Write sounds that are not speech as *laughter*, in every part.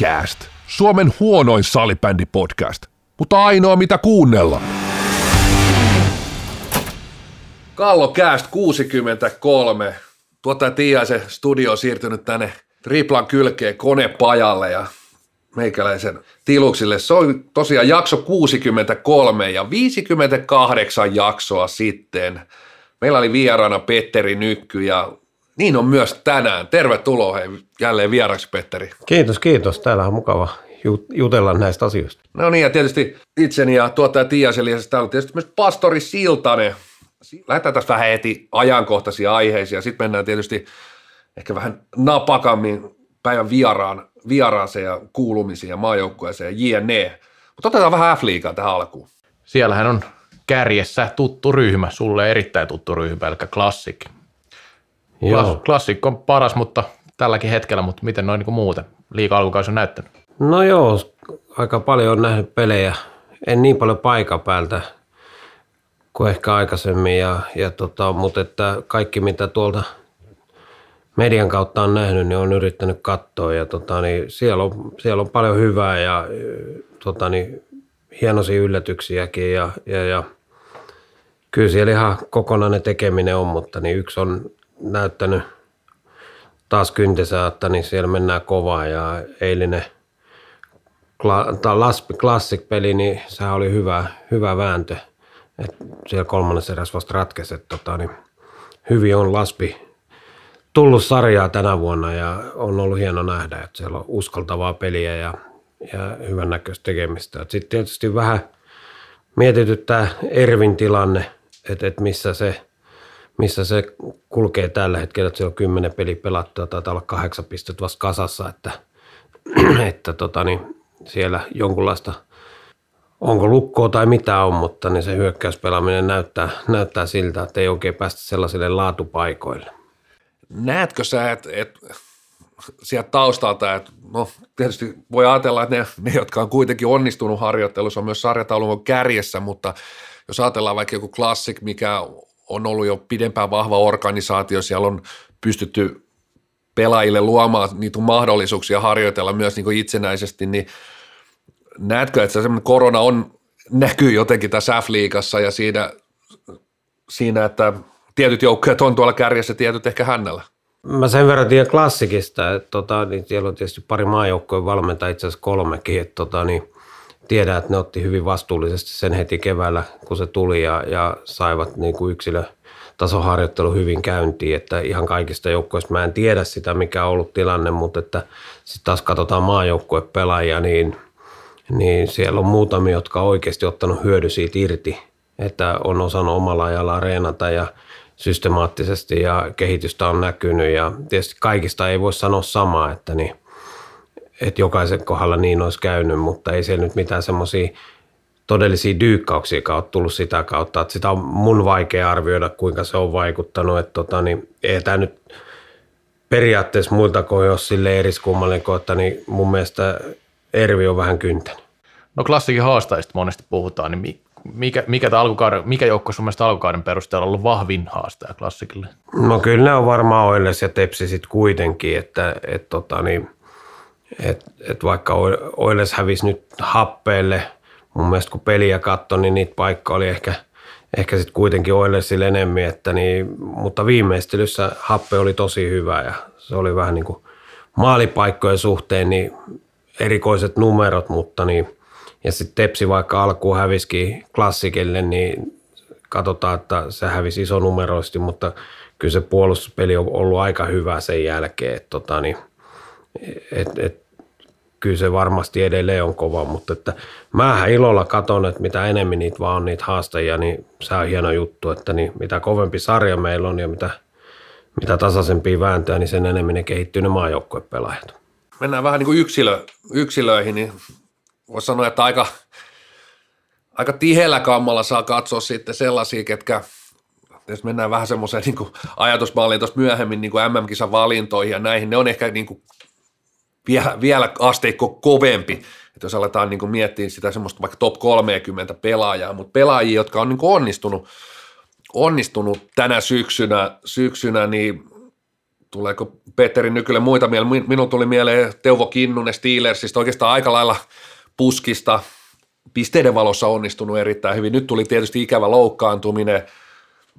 Kallokääst, Suomen huonoin salibändipodcast, mutta ainoa mitä kuunnella. Kallokääst 63. Tuota Tiaisen studio on siirtynyt tänne triplan kylkeen konepajalle ja meikäläisen tiluksille. Se on tosiaan jakso 63 ja 58 jaksoa sitten. Meillä oli vieraana Petteri Nykky ja niin on myös tänään. Tervetuloa hei, jälleen vieraksi, Petteri. Kiitos, kiitos. Täällä on mukava jutella näistä asioista. No niin, ja tietysti itseni ja tuottaja Tiasen lisäksi täällä on tietysti myös pastori Siltanen. Lähdetään tässä vähän heti ajankohtaisia aiheisiin ja sitten mennään tietysti ehkä vähän napakammin päivän vieraan, vieraaseen ja kuulumisiin ja maajoukkueeseen ja jne. Mutta otetaan vähän F-liigaa tähän alkuun. Siellähän on kärjessä tuttu ryhmä, sulle erittäin tuttu ryhmä, eli Classic. Joo. Classic on paras, mutta tälläkin hetkellä, mutta miten noin niin muuten liiga alkukausi on näyttänyt? No joo, aika paljon on nähnyt pelejä. En niin paljon paikan päältä kuin ehkä aikaisemmin, ja, ja tota, mutta että kaikki mitä tuolta median kautta on nähnyt, niin on yrittänyt katsoa ja tota, niin siellä, on, siellä on paljon hyvää ja tota, niin, hienoisia yllätyksiäkin ja, ja, ja kyllä siellä ihan kokonainen tekeminen on, mutta niin yksi on näyttänyt taas kyntensä, että niin siellä mennään kovaa ja eilinen Laspi Classic-peli, niin se oli hyvä, hyvä vääntö. Et siellä kolmannessa erässä vasta ratkesi, että tota, niin hyvin on Laspi tullut sarjaa tänä vuonna ja on ollut hieno nähdä, että siellä on uskaltavaa peliä ja, ja hyvän näköistä tekemistä. Sitten tietysti vähän mietityttää Ervin tilanne, että, että missä se – missä se kulkee tällä hetkellä, että siellä on kymmenen peli pelattua, taitaa olla kahdeksan pistettä vasta kasassa, että, *clears throat* että tota, niin siellä jonkunlaista, onko lukkoa tai mitä on, mutta niin se hyökkäyspelaaminen näyttää, näyttää siltä, että ei oikein päästä sellaisille laatupaikoille. Näetkö sä, että, että sieltä taustalta, että no tietysti voi ajatella, että ne, ne jotka on kuitenkin onnistunut harjoittelussa on myös sarjataulun kärjessä, mutta jos ajatellaan vaikka joku klassik, mikä on ollut jo pidempään vahva organisaatio, siellä on pystytty pelaajille luomaan niitä mahdollisuuksia harjoitella myös niin kuin itsenäisesti, niin näetkö, että semmoinen korona on, näkyy jotenkin tässä F-liigassa ja siinä, siinä, että tietyt joukkueet on tuolla kärjessä, tietyt ehkä hännällä? Mä sen verran tiedän klassikista, että tota, niin siellä on tietysti pari maajoukkojen valmentaa, itse asiassa kolmekin, että tota, niin tiedän, että ne otti hyvin vastuullisesti sen heti keväällä, kun se tuli ja, ja saivat niin kuin yksilötasoharjoittelu hyvin käyntiin, että ihan kaikista joukkoista mä en tiedä sitä, mikä on ollut tilanne, mutta että sitten taas katsotaan maajoukkuepelaajia, niin, niin siellä on muutamia, jotka on oikeasti ottanut hyödy siitä irti, että on osannut omalla ajallaan reenata ja systemaattisesti ja kehitystä on näkynyt ja tietysti kaikista ei voi sanoa samaa, että niin että jokaisen kohdalla niin olisi käynyt, mutta ei siellä nyt mitään semmoisia todellisia dyykkauksia ole tullut sitä kautta, että sitä on mun vaikea arvioida, kuinka se on vaikuttanut, että tota, niin ei tämä nyt periaatteessa muilta kuin jos sille eriskummallinen kohta, niin mun mielestä Ervi on vähän kyntänyt. No klassikin haastajista monesti puhutaan, niin mikä, mikä, alkukauden, mikä joukko sun mielestä alkukauden perusteella on ollut vahvin haastaja klassikille? No kyllä ne on varmaan Oilers ja Tepsi sitten kuitenkin, että et tota, niin – et, et vaikka Oiles hävisi nyt happeelle, mun mielestä kun peliä katsoi, niin niitä paikka oli ehkä, ehkä sitten kuitenkin Oilesille enemmän, että niin, mutta viimeistelyssä happe oli tosi hyvä ja se oli vähän niin kuin maalipaikkojen suhteen niin erikoiset numerot, mutta niin, ja sitten Tepsi vaikka alkuun hävisikin klassikille, niin katsotaan, että se hävisi iso numeroisesti, mutta kyllä se puolustuspeli on ollut aika hyvä sen jälkeen, että tota, niin, et, et, kyllä se varmasti edelleen on kova, mutta että mähän ilolla katon, että mitä enemmän niitä vaan on niitä haastajia, niin se on hieno juttu, että niin mitä kovempi sarja meillä on ja mitä, mitä tasaisempia vääntöjä, niin sen enemmän ne kehittyy ne maajoukkuepelaajat. Mennään vähän niin kuin yksilö, yksilöihin, niin voisi sanoa, että aika, aika tiheällä kammalla saa katsoa sitten sellaisia, ketkä jos mennään vähän semmoiseen niin ajatusmalliin tuossa myöhemmin niin kuin MM-kisan valintoihin ja näihin, ne on ehkä niin kuin vielä, vielä asteikko kovempi, että jos aletaan niin kuin miettiä sitä semmoista vaikka top 30 pelaajaa, mutta pelaajia, jotka on niin kuin onnistunut, onnistunut tänä syksynä, syksynä, niin tuleeko Petteri Nykylle muita mieleen. Minun tuli mieleen Teuvo Kinnunen Steelersista, oikeastaan aika lailla puskista, pisteiden valossa onnistunut erittäin hyvin. Nyt tuli tietysti ikävä loukkaantuminen,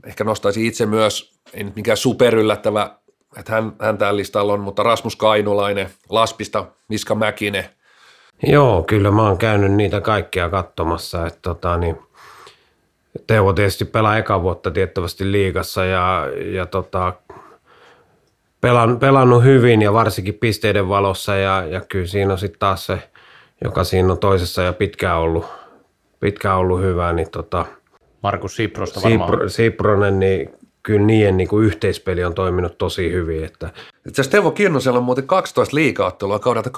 ehkä nostaisin itse myös, ei nyt mikään superyllättävä, että hän, hän tällä listalla on, mutta Rasmus Kainulainen, Laspista, Miska Mäkinen. Joo, kyllä mä oon käynyt niitä kaikkia katsomassa, että tota, niin, Teuvo tietysti pelaa eka vuotta tiettävästi liigassa ja, ja tota, pelan, pelannut hyvin ja varsinkin pisteiden valossa ja, ja kyllä siinä on sitten taas se, joka siinä on toisessa ja pitkään ollut, pitkään ollut hyvä, niin tota, Markus Siprosta varmaan. Sipro, Sipronen, niin kyllä niiden niin kuin yhteispeli on toiminut tosi hyvin. Että. Itse asiassa Teuvo Kinnosella on muuten 12 liikaottelua kaudelta 2016-2017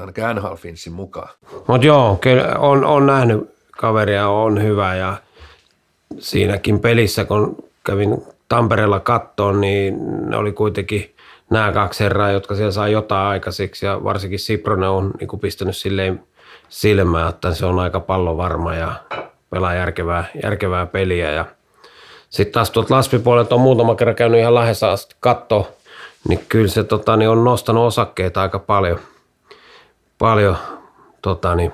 ainakin NHL Finnsin mukaan. Mutta joo, kyllä on, on nähnyt kaveria, on hyvä ja siinäkin pelissä, kun kävin Tampereella kattoon, niin ne oli kuitenkin nämä kaksi herraa, jotka siellä saa jotain aikaiseksi ja varsinkin Sipronen on niin kuin pistänyt silleen silmään, että se on aika pallovarma ja pelaa järkevää, järkevää peliä ja sitten taas tuolta Laspipuolelta on muutama kerran käynyt ihan lähes asti katto, niin kyllä se tota, niin on nostanut osakkeita aika paljon. Paljon tota, niin,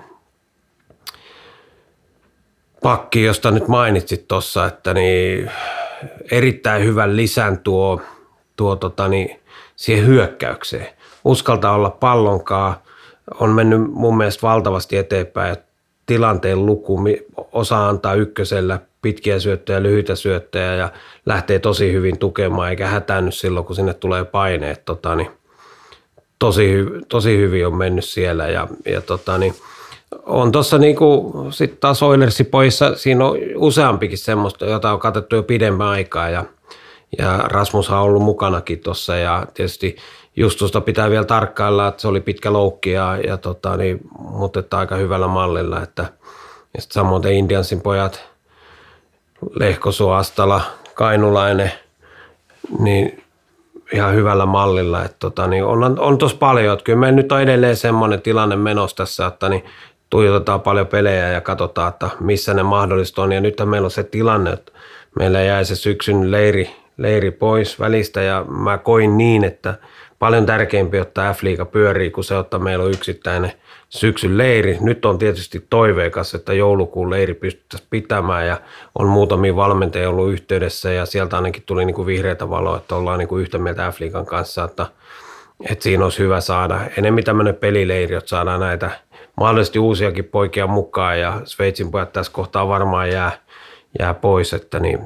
pakki, josta nyt mainitsit tuossa, että niin erittäin hyvän lisän tuo, tuo tota, niin, siihen hyökkäykseen. Uskaltaa olla pallonkaa, on mennyt mun mielestä valtavasti eteenpäin. Tilanteen luku osaa antaa ykkösellä pitkiä syöttöjä, lyhyitä syöttöjä ja lähtee tosi hyvin tukemaan eikä hätäänny silloin, kun sinne tulee paineet. Tota, niin, tosi, tosi hyvin on mennyt siellä ja, ja tota, niin, on tuossa niinku, sitten taas Oilersin poissa, siinä on useampikin semmoista, jota on katsottu jo pidemmän aikaa ja, ja Rasmus on ollut mukanakin tuossa ja tietysti Justusta pitää vielä tarkkailla, että se oli pitkä loukki ja, ja tota, niin, mutta että aika hyvällä mallilla. Että, ja samoin Indiansin pojat, Lehkosu, Astala, Kainulainen, niin ihan hyvällä mallilla. Että tota, niin on, on tuossa paljon, että kyllä me nyt on edelleen semmoinen tilanne menossa tässä, että niin tuijotetaan paljon pelejä ja katsotaan, että missä ne mahdollista on. Ja nythän meillä on se tilanne, että meillä jäi se syksyn leiri, leiri pois välistä ja mä koin niin, että paljon tärkeämpi ottaa F-liiga pyörii, kun se ottaa meillä on yksittäinen syksyn leiri. Nyt on tietysti toiveikas, että joulukuun leiri pystyttäisiin pitämään ja on muutamia valmentajia ollut yhteydessä ja sieltä ainakin tuli niin kuin vihreätä valoa, että ollaan niin kuin yhtä mieltä F-liigan kanssa, että, että siinä olisi hyvä saada enemmän tämmöinen pelileiri, että saadaan näitä mahdollisesti uusiakin poikia mukaan ja Sveitsin pojat tässä kohtaa varmaan jää, jää pois, että niin,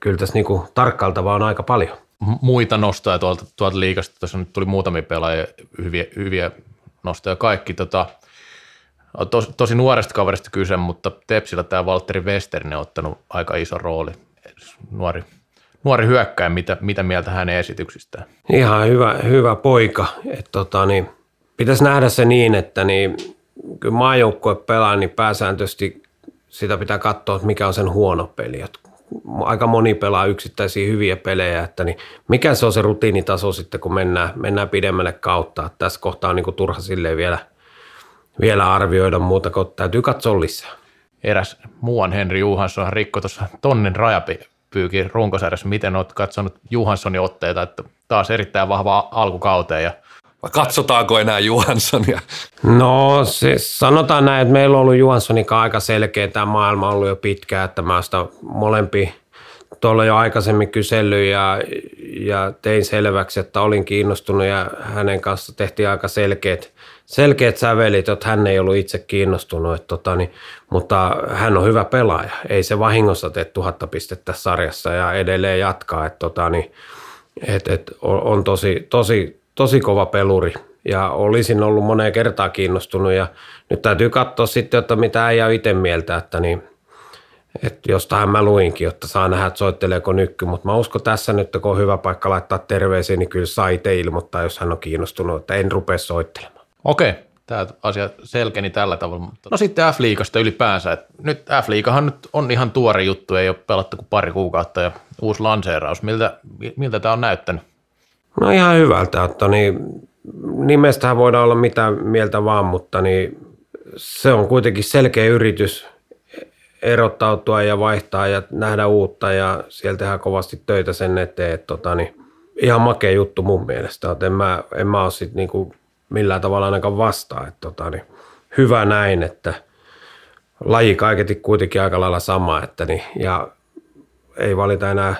kyllä tässä niin kuin tarkkailtavaa on aika paljon muita nostoja tuolta, tuolta liikasta. Tuossa nyt tuli muutamia pelaajia, hyviä, hyviä nostoja kaikki. Tota, tos, tosi nuoresta kaverista kyse, mutta Tepsillä tämä Valtteri Westerinen on ottanut aika iso rooli. Nuori, nuori hyökkäin, mitä, mitä mieltä hänen esityksistään? Ihan hyvä, hyvä poika. Et tota, niin, pitäisi nähdä se niin, että niin, kyllä maajoukkue pelaa, niin pääsääntöisesti sitä pitää katsoa, että mikä on sen huono peli. Et aika moni pelaa yksittäisiä hyviä pelejä, että niin mikä se on se rutiinitaso sitten, kun mennään, mennään pidemmälle kautta. Että tässä kohtaa on niin turha silleen vielä, vielä arvioida muuta, kun täytyy katsoa lisää. Eräs muuan Henri Juhansson rikko tuossa tonnin rajapyykin runkosarjassa. Miten olet katsonut Juhanssonin otteita, että taas erittäin vahva alkukauteen ja vai katsotaanko enää Johanssonia? No siis sanotaan näin, että meillä on ollut Johanssonin aika selkeä tämä maailma on ollut jo pitkään, että mä sitä molempi tuolla jo aikaisemmin kysellyt ja, ja tein selväksi, että olin kiinnostunut ja hänen kanssa tehtiin aika selkeät, selkeät sävelit, että hän ei ollut itse kiinnostunut, että tota, niin, mutta hän on hyvä pelaaja. Ei se vahingossa tee tuhatta pistettä sarjassa ja edelleen jatkaa, että tota, niin, et, et, on, tosi, tosi tosi kova peluri ja olisin ollut moneen kertaa kiinnostunut ja nyt täytyy katsoa sitten, että mitä äijä itse mieltä, että niin, että jostain mä luinkin, jotta saa nähdä, että soitteleeko nykky, mutta mä uskon tässä nyt, kun on hyvä paikka laittaa terveisiä, niin kyllä saa itse ilmoittaa, jos hän on kiinnostunut, että en rupea soittelemaan. Okei, tämä asia selkeni tällä tavalla. Mutta... No sitten F-liigasta ylipäänsä. että nyt F-liigahan nyt on ihan tuore juttu, ei ole pelattu kuin pari kuukautta ja uusi lanseeraus. Miltä, miltä tämä on näyttänyt? No ihan hyvältä, että niin, nimestähän voidaan olla mitä mieltä vaan, mutta niin se on kuitenkin selkeä yritys erottautua ja vaihtaa ja nähdä uutta ja sieltä tehdään kovasti töitä sen eteen, että tota, niin, ihan makea juttu mun mielestä. Että en mä, en mä ole sit niinku millään tavalla ainakaan vastaan. Että tota, niin hyvä näin, että laji kaiketi kuitenkin aika lailla sama. Että niin, ja ei valita enää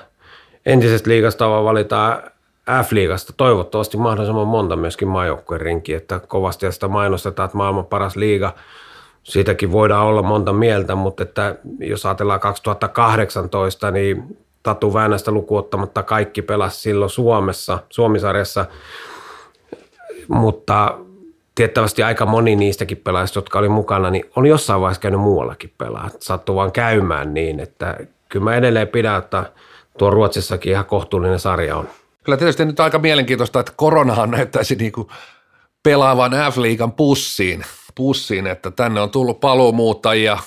entisestä liigasta, vaan valitaan F-liigasta toivottavasti mahdollisimman monta myöskin maajoukkueen rinkiä, että kovasti sitä mainostetaan, että maailman paras liiga, siitäkin voidaan olla monta mieltä, mutta että jos ajatellaan 2018, niin Tatu Väänästä lukuottamatta kaikki pelasi silloin Suomessa, Suomisarjassa, mutta tiettävästi aika moni niistäkin pelaajista, jotka oli mukana, niin on jossain vaiheessa käynyt muuallakin pelaa. Sattuu vaan käymään niin, että kyllä mä edelleen pidän, että tuo Ruotsissakin ihan kohtuullinen sarja on. Kyllä tietysti nyt aika mielenkiintoista, että koronahan näyttäisi niin kuin pelaavan F-liigan pussiin, pussiin, että tänne on tullut paluumuuttajia,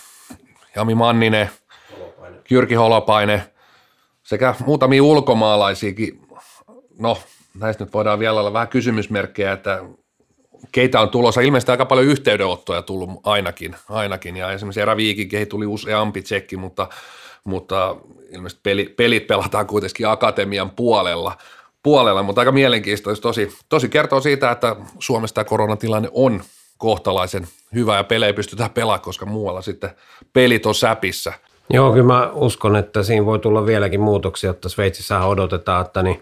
Jami Manninen, Jyrki Holopainen sekä muutamia ulkomaalaisiakin. No, näistä nyt voidaan vielä olla vähän kysymysmerkkejä, että keitä on tulossa. Ilmeisesti aika paljon yhteydenottoja tullut ainakin, ainakin. ja esimerkiksi Era Viikin tuli useampi tsekki, mutta, mutta ilmeisesti pelit, pelit pelataan kuitenkin akatemian puolella, puolella, mutta aika mielenkiintoista. Tosi, tosi kertoo siitä, että Suomessa tämä koronatilanne on kohtalaisen hyvä ja pelejä pystytään pelaamaan, koska muualla sitten pelit on säpissä. Joo, kyllä mä uskon, että siinä voi tulla vieläkin muutoksia, että Sveitsissä odotetaan, että niin,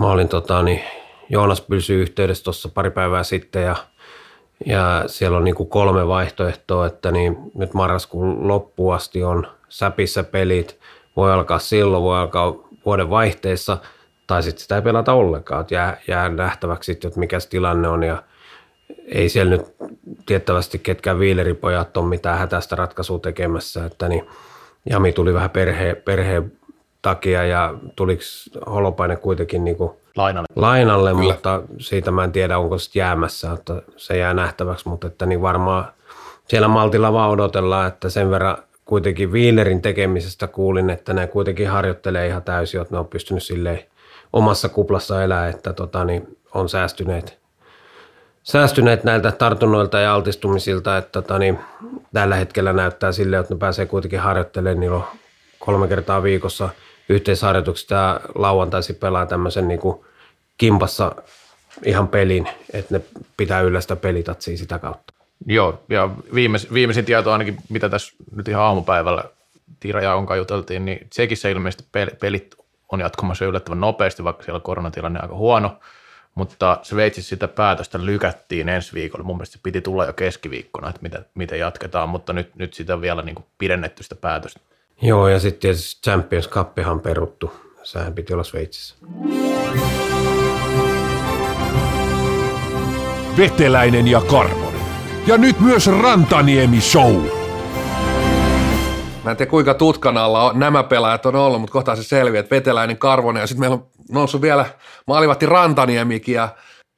mä olin tota, niin, Joonas Pylsy yhteydessä tuossa pari päivää sitten ja, ja siellä on niin kuin kolme vaihtoehtoa, että niin nyt marraskuun loppuun asti on säpissä pelit, voi alkaa silloin, voi alkaa vuoden vaihteessa – tai sitten sitä ei pelata ollenkaan, että jää, jää nähtäväksi että mikä tilanne on ja ei siellä nyt tiettävästi ketkään viileripojat on mitään hätäistä ratkaisua tekemässä, että niin Jami tuli vähän perhe, perheen takia ja tuliko Holopainen kuitenkin niin kuin lainalle, lainalle mutta siitä mä en tiedä, onko se jäämässä, että se jää nähtäväksi, mutta että niin varmaan siellä Maltilla vaan odotellaan, että sen verran kuitenkin Viilerin tekemisestä kuulin, että ne kuitenkin harjoittelee ihan täysin, että ne on pystynyt silleen omassa kuplassa elää, että tota, niin on säästyneet, säästyneet näiltä tartunnoilta ja altistumisilta, että tota, niin, tällä hetkellä näyttää sille, että ne pääsee kuitenkin harjoittelemaan, niillä on kolme kertaa viikossa yhteisharjoitukset ja lauantaisi pelaa tämmöisen niin kuin kimpassa ihan pelin, että ne pitää yllä sitä pelitatsia sitä kautta. Joo, ja viimeis, viimeisin tieto ainakin, mitä tässä nyt ihan aamupäivällä Tiira ja Onka juteltiin, niin Tsekissä ilmeisesti pelit on jatkumassa yllättävän nopeasti, vaikka siellä koronatilanne on aika huono, mutta Sveitsissä sitä päätöstä lykättiin ensi viikolla. Mun mielestä se piti tulla jo keskiviikkona, että mitä, miten jatketaan, mutta nyt, nyt sitä on vielä niin kuin pidennetty sitä päätöstä. Joo, ja sitten tietysti Champions Cupihan peruttu. Sehän piti olla Sveitsissä. Veteläinen ja Karvonen. Ja nyt myös Rantaniemi Show. Mä en tiedä kuinka tutkan alla nämä pelaajat on ollut, mutta kohta se selviää, että Veteläinen, Karvonen ja sitten meillä on noussut vielä maalivatti Rantaniemikin ja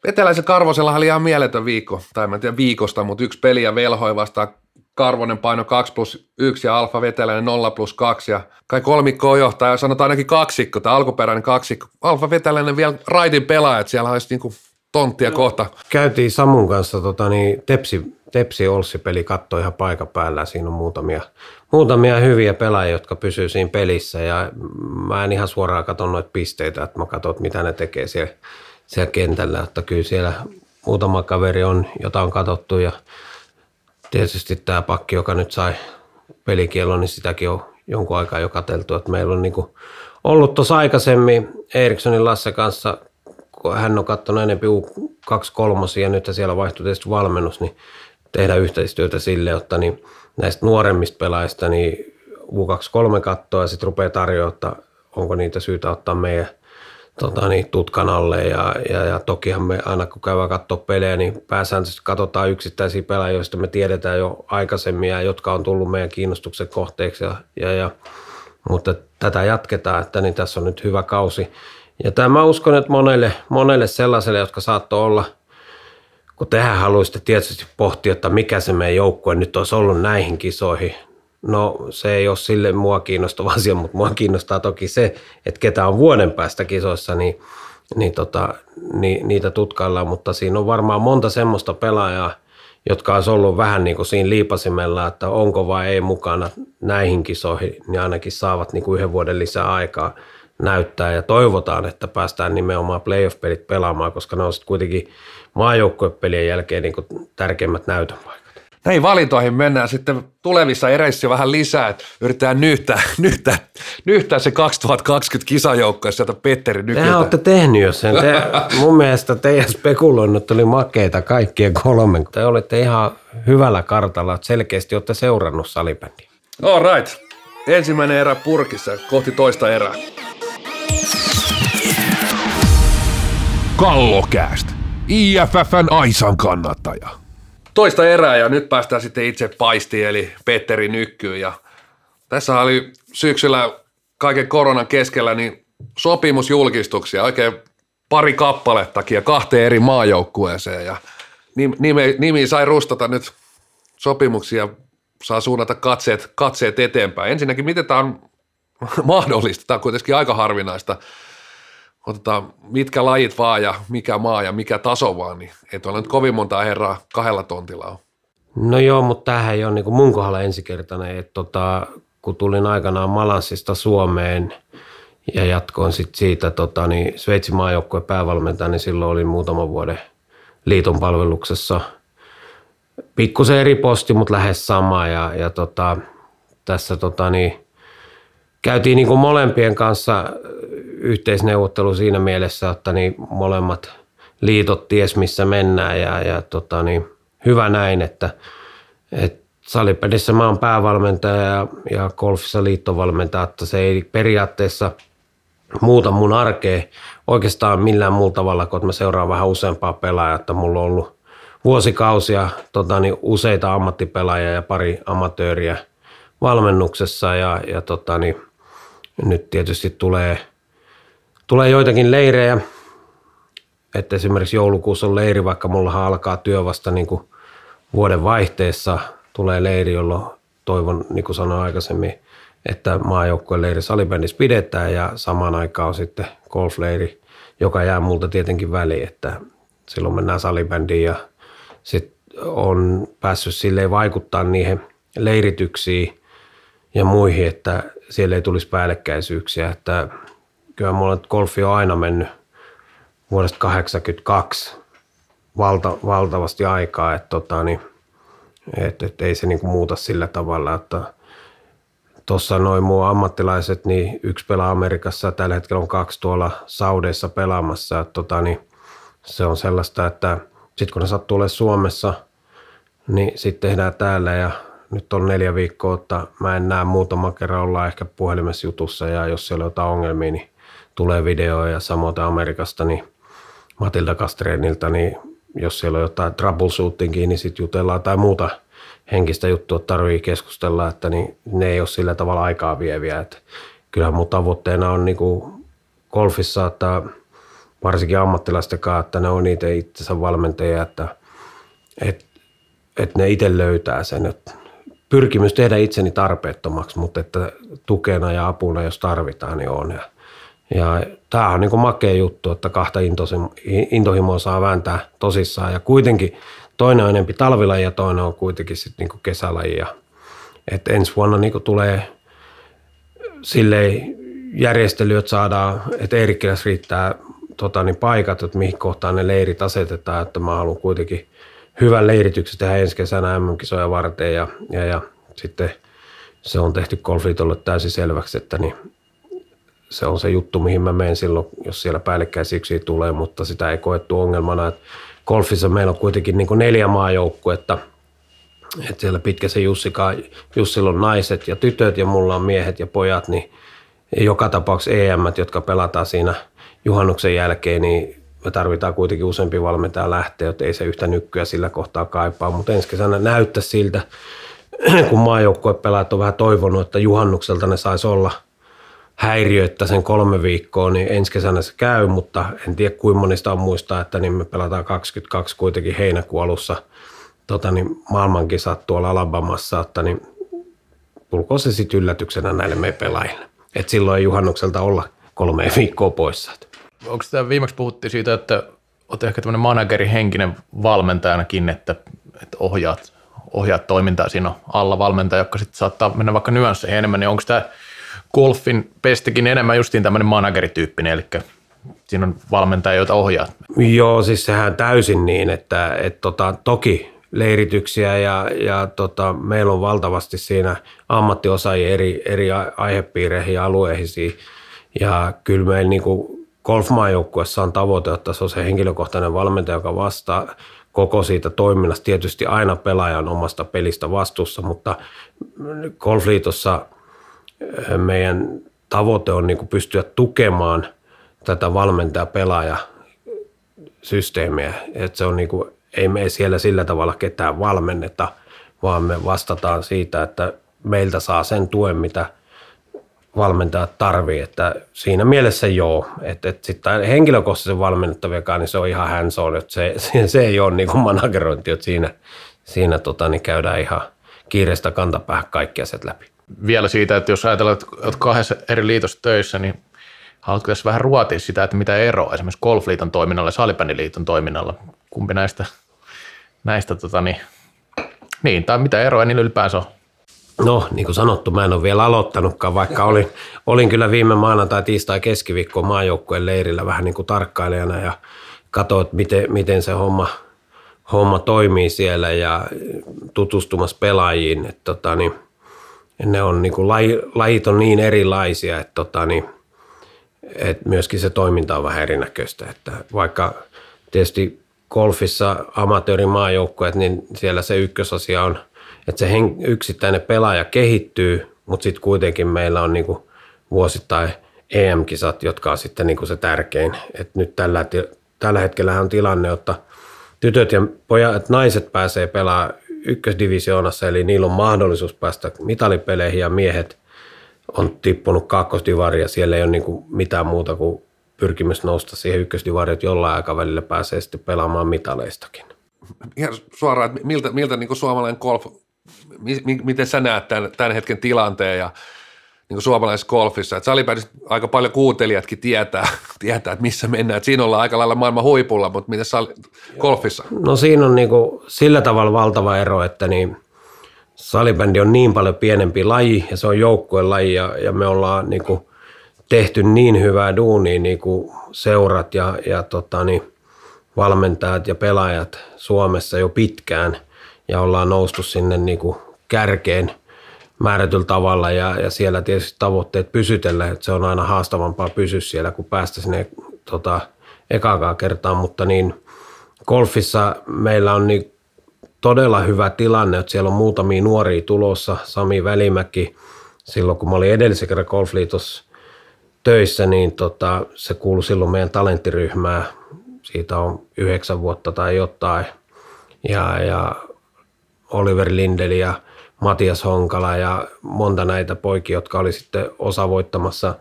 Veteläisen Karvosella oli ihan mieletön viikko, tai mä en tiedä viikosta, mutta yksi peli ja velhoi vastaan Karvonen paino 2 plus 1 ja Alfa Veteläinen 0 plus 2 ja kai kolmikko on johtaja, sanotaan ainakin kaksikko, tai alkuperäinen kaksikko. Alfa Veteläinen vielä raidin pelaajat, siellä olisi niinku tonttia no. kohta. Käytiin Samun kanssa tota, niin, Tepsi, Tepsi Olssi-peli katto ihan paikan päällä. Siinä on muutamia, muutamia hyviä pelaajia, jotka pysyy siinä pelissä ja mä en ihan suoraan katso noita pisteitä, että mä katson, mitä ne tekee siellä, siellä kentällä, että kyllä siellä muutama kaveri on, jota on katsottu ja tietysti tämä pakki, joka nyt sai pelikielon, niin sitäkin on jonkun aikaa jo katseltu, että meillä on niin kuin ollut tuossa aikaisemmin Erikssonin Lasse kanssa, kun hän on katsonut enemmän U23 ja nyt siellä vaihtui tietysti valmennus, niin tehdä yhteistyötä sille, että niin näistä nuoremmista pelaajista niin U23 kattoa ja sitten rupeaa tarjoamaan, onko niitä syytä ottaa meidän tota, niin, tutkan alle ja, ja, ja, tokihan me aina kun käydään katsoa pelejä, niin pääsääntöisesti katsotaan yksittäisiä pelaajia, joista me tiedetään jo aikaisemmin ja jotka on tullut meidän kiinnostuksen kohteeksi. Ja, ja, ja, mutta tätä jatketaan, että niin tässä on nyt hyvä kausi. Ja tämä mä uskon, että monelle, monelle sellaiselle, jotka saattoi olla – kun tehän haluaisitte tietysti pohtia, että mikä se meidän joukkue nyt olisi ollut näihin kisoihin. No se ei ole sille mua kiinnostava asia, mutta mua kiinnostaa toki se, että ketä on vuoden päästä kisoissa, niin, niin, tota, niin niitä tutkaillaan, mutta siinä on varmaan monta semmoista pelaajaa, jotka olisi ollut vähän niin kuin siinä liipasimella, että onko vai ei mukana näihin kisoihin, niin ainakin saavat niin kuin yhden vuoden lisää aikaa näyttää ja toivotaan, että päästään nimenomaan playoff-pelit pelaamaan, koska ne on sitten kuitenkin maajoukkuepelien jälkeen niin tärkeimmät näytön paikat. Näihin valintoihin mennään sitten tulevissa ereissä vähän lisää, että yritetään nyhtää, *laughs* nyhtää, nyhtää se 2020 kisajoukko sieltä Petteri Nykyltä. Tehän olette tehnyt jo sen. Te, *laughs* mun mielestä teidän spekuloinnut oli makeita kaikkien kolmen. Te olette ihan hyvällä kartalla, että selkeästi olette seurannut salibändiä. All right. Ensimmäinen erä purkissa kohti toista erää. Kallokääst. IFFn Aisan kannattaja. Toista erää ja nyt päästään sitten itse paistiin eli Petteri Nykkyyn ja tässä oli syksyllä kaiken koronan keskellä niin sopimusjulkistuksia oikein pari kappalettakin kahteen eri maajoukkueeseen ja nimi, nimi sai rustata nyt sopimuksia saa suunnata katseet, katseet eteenpäin. Ensinnäkin, miten tämä on *laughs* mahdollista? Tämä on kuitenkin aika harvinaista. Otetaan mitkä lajit vaan ja mikä maa ja mikä taso vaan, niin ei tuolla nyt kovin monta herraa kahdella tontilla ole. No joo, mutta tämähän ei ole niin mun kohdalla ensikertainen, että tota, kun tulin aikanaan Malanssista Suomeen ja jatkoin sit siitä tota, niin Sveitsin maajoukkueen päävalmentaja, niin silloin olin muutaman vuoden liiton palveluksessa – pikkusen eri posti, mutta lähes sama. Ja, ja tota, tässä tota, niin, käytiin niin kuin molempien kanssa yhteisneuvottelu siinä mielessä, että niin molemmat liitot ties missä mennään ja, ja tota, niin, hyvä näin, että, että salipelissä mä oon päävalmentaja ja, ja golfissa liittovalmentaja, että se ei periaatteessa muuta mun arkea oikeastaan millään muulla tavalla, kun mä seuraan vähän useampaa pelaajaa, että mulla on ollut vuosikausia tota, niin useita ammattipelaajia ja pari amatööriä valmennuksessa ja, ja tota, niin, nyt tietysti tulee, tulee joitakin leirejä, että esimerkiksi joulukuussa on leiri, vaikka mulla alkaa työ vasta niin kuin vuoden vaihteessa, tulee leiri, jolloin toivon, niin kuin sanoin aikaisemmin, että maajoukkueen leiri salibändissä pidetään ja samaan aikaan on sitten golfleiri, joka jää multa tietenkin väliin, että silloin mennään salibändiin ja sit on päässyt silleen vaikuttaa niihin leirityksiin ja muihin, että siellä ei tulisi päällekkäisyyksiä. Että kyllä mulla golfi on aina mennyt vuodesta 1982 valta, valtavasti aikaa, että tota, niin, et, et ei se niinku muuta sillä tavalla, että tuossa noin muu ammattilaiset, niin yksi pelaa Amerikassa, tällä hetkellä on kaksi tuolla Saudeissa pelaamassa. Että tota, niin se on sellaista, että – sitten kun ne sattuu olemaan Suomessa, niin sitten tehdään täällä ja nyt on neljä viikkoa, että mä en näe muutama kerran olla ehkä puhelimessa jutussa ja jos siellä on jotain ongelmia, niin tulee video ja samoin Amerikasta, niin Matilda Kastreenilta, niin jos siellä on jotain troubleshootingia, niin sitten jutellaan tai muuta henkistä juttua tarvii keskustella, että niin ne ei ole sillä tavalla aikaa vieviä. Että kyllähän mun tavoitteena on niin kuin golfissa, että varsinkin ammattilaisten kanssa, että ne on niitä itsensä valmentajia, että, että, että ne itse löytää sen. Että pyrkimys tehdä itseni tarpeettomaksi, mutta että tukena ja apuna, jos tarvitaan, niin on. Ja, ja tämä on niin makea juttu, että kahta intohimoa saa vääntää tosissaan. Ja kuitenkin toinen on enempi talvilaji ja toinen on kuitenkin sitten niin kesälaji. Ja, että ensi vuonna niin tulee silleen järjestely, että saadaan, että Eerikkiläs riittää tota, niin paikat, että mihin kohtaan ne leirit asetetaan, että mä haluan kuitenkin hyvän leirityksen tehdä ensi kesänä MM-kisoja varten ja, ja, ja sitten se on tehty golfliitolle täysin selväksi, että niin se on se juttu, mihin mä menen silloin, jos siellä päällekkäisyyksiä tulee, mutta sitä ei koettu ongelmana. Että golfissa meillä on kuitenkin niin neljä maajoukkuetta, että siellä pitkässä Jussika, Jussilla on naiset ja tytöt ja mulla on miehet ja pojat, niin joka tapauksessa EM, jotka pelataan siinä – juhannuksen jälkeen, niin me tarvitaan kuitenkin useampi valmentaja lähteä, että ei se yhtä nykkyä sillä kohtaa kaipaa, mutta ensi kesänä näyttää siltä, *clears throat* kun maajoukkuepelaajat on vähän toivonut, että juhannukselta ne saisi olla häiriöitä sen kolme viikkoa, niin ensi kesänä se käy, mutta en tiedä kuinka monista on muistaa, että niin me pelataan 22 kuitenkin heinäkuun alussa tota, niin maailmankisat tuolla Alabamassa, että niin tulkoon se sitten yllätyksenä näille meidän pelaajille. Että silloin ei juhannukselta olla kolme viikkoa poissa onko tämä viimeksi puhuttiin siitä, että olet ehkä tämmöinen manageri henkinen valmentajanakin, että, että ohjaat, ohjaat toimintaa siinä alla valmentaja, joka sitten saattaa mennä vaikka nyansseihin enemmän, niin onko tämä golfin pestikin enemmän justiin tämmöinen managerityyppinen, eli siinä on valmentaja, jota ohjaa. Joo, siis sehän täysin niin, että et tota, toki leirityksiä ja, ja tota, meillä on valtavasti siinä ammattiosaajia eri, eri aihepiireihin ja alueisiin. Ja kyllä meillä niin golfmaajoukkuessa on tavoite, että se on se henkilökohtainen valmentaja, joka vastaa koko siitä toiminnasta. Tietysti aina pelaajan omasta pelistä vastuussa, mutta golfliitossa eh, meidän tavoite on niin pystyä tukemaan tätä valmentaja-pelaaja systeemiä. Että se on niin kuin, ei me siellä sillä tavalla ketään valmenneta, vaan me vastataan siitä, että meiltä saa sen tuen, mitä – valmentajat tarvii, että siinä mielessä joo, että, että sitten henkilökohtaisen valmennettaviakaan, niin se on ihan hands on, että se, *laughs* se, se ei ole niin kuin managerointi, että siinä, siinä tota, niin käydään ihan kiireestä kantapäähän kaikki asiat läpi. Vielä siitä, että jos ajatellaan, että olet kahdessa eri liitossa töissä, niin haluatko tässä vähän ruotia sitä, että mitä eroa esimerkiksi Golfliiton toiminnalla ja Salibändiliiton toiminnalla, kumpi näistä, näistä tota, niin, niin, tai mitä eroa niillä ylipäänsä on? No, niin kuin sanottu, mä en ole vielä aloittanutkaan, vaikka olin, olin kyllä viime maanantai, tiistai, keskiviikko maajoukkueen leirillä vähän niin kuin tarkkailijana ja katsoin, miten, miten se homma, homma toimii siellä ja tutustumassa pelaajiin. Että tota, niin, ne on niin kuin, laji, lajit on niin erilaisia, että, tota, niin, että myöskin se toiminta on vähän erinäköistä. Että vaikka tietysti golfissa amatöörimaajoukkueet, niin siellä se ykkösasia on – että se yksittäinen pelaaja kehittyy, mutta sitten kuitenkin meillä on niinku vuosittain EM-kisat, jotka on sitten niinku se tärkein. Et nyt tällä, tällä hetkellä on tilanne, että tytöt ja pojat, naiset pääsee pelaamaan ykkösdivisioonassa, eli niillä on mahdollisuus päästä mitalipeleihin ja miehet on tippunut kakkosdivaria. Siellä ei ole niinku mitään muuta kuin pyrkimys nousta siihen ykkösdivariin, että jollain aikavälillä pääsee sitten pelaamaan mitaleistakin. Ihan suoraan, että miltä, miltä niin suomalainen golf miten sä näet tämän, tämän hetken tilanteen ja niin kuin suomalaisessa golfissa, että salibändissä aika paljon kuuntelijatkin tietää, *laughs* tietää, että missä mennään, että siinä ollaan aika lailla maailman huipulla, mutta miten sal- golfissa? No siinä on niin kuin sillä tavalla valtava ero, että niin salibändi on niin paljon pienempi laji ja se on joukkueen laji ja, ja me ollaan niin kuin tehty niin hyvää duunia niin kuin seurat ja, ja tota niin, valmentajat ja pelaajat Suomessa jo pitkään – ja ollaan noustu sinne niin kuin kärkeen määrätyllä tavalla. Ja, ja siellä tietysti tavoitteet pysytellä, että se on aina haastavampaa pysyä siellä, kuin päästä sinne tota, ekaakaan kertaan, mutta niin golfissa meillä on niin todella hyvä tilanne, että siellä on muutamia nuoria tulossa, Sami Välimäki, silloin kun mä olin edellisen kerran golfliitossa töissä, niin tota, se kuului silloin meidän talenttiryhmään, siitä on yhdeksän vuotta tai jotain, ja, ja Oliver Lindeli ja Matias Honkala ja monta näitä poikia, jotka oli sitten osa voittamassa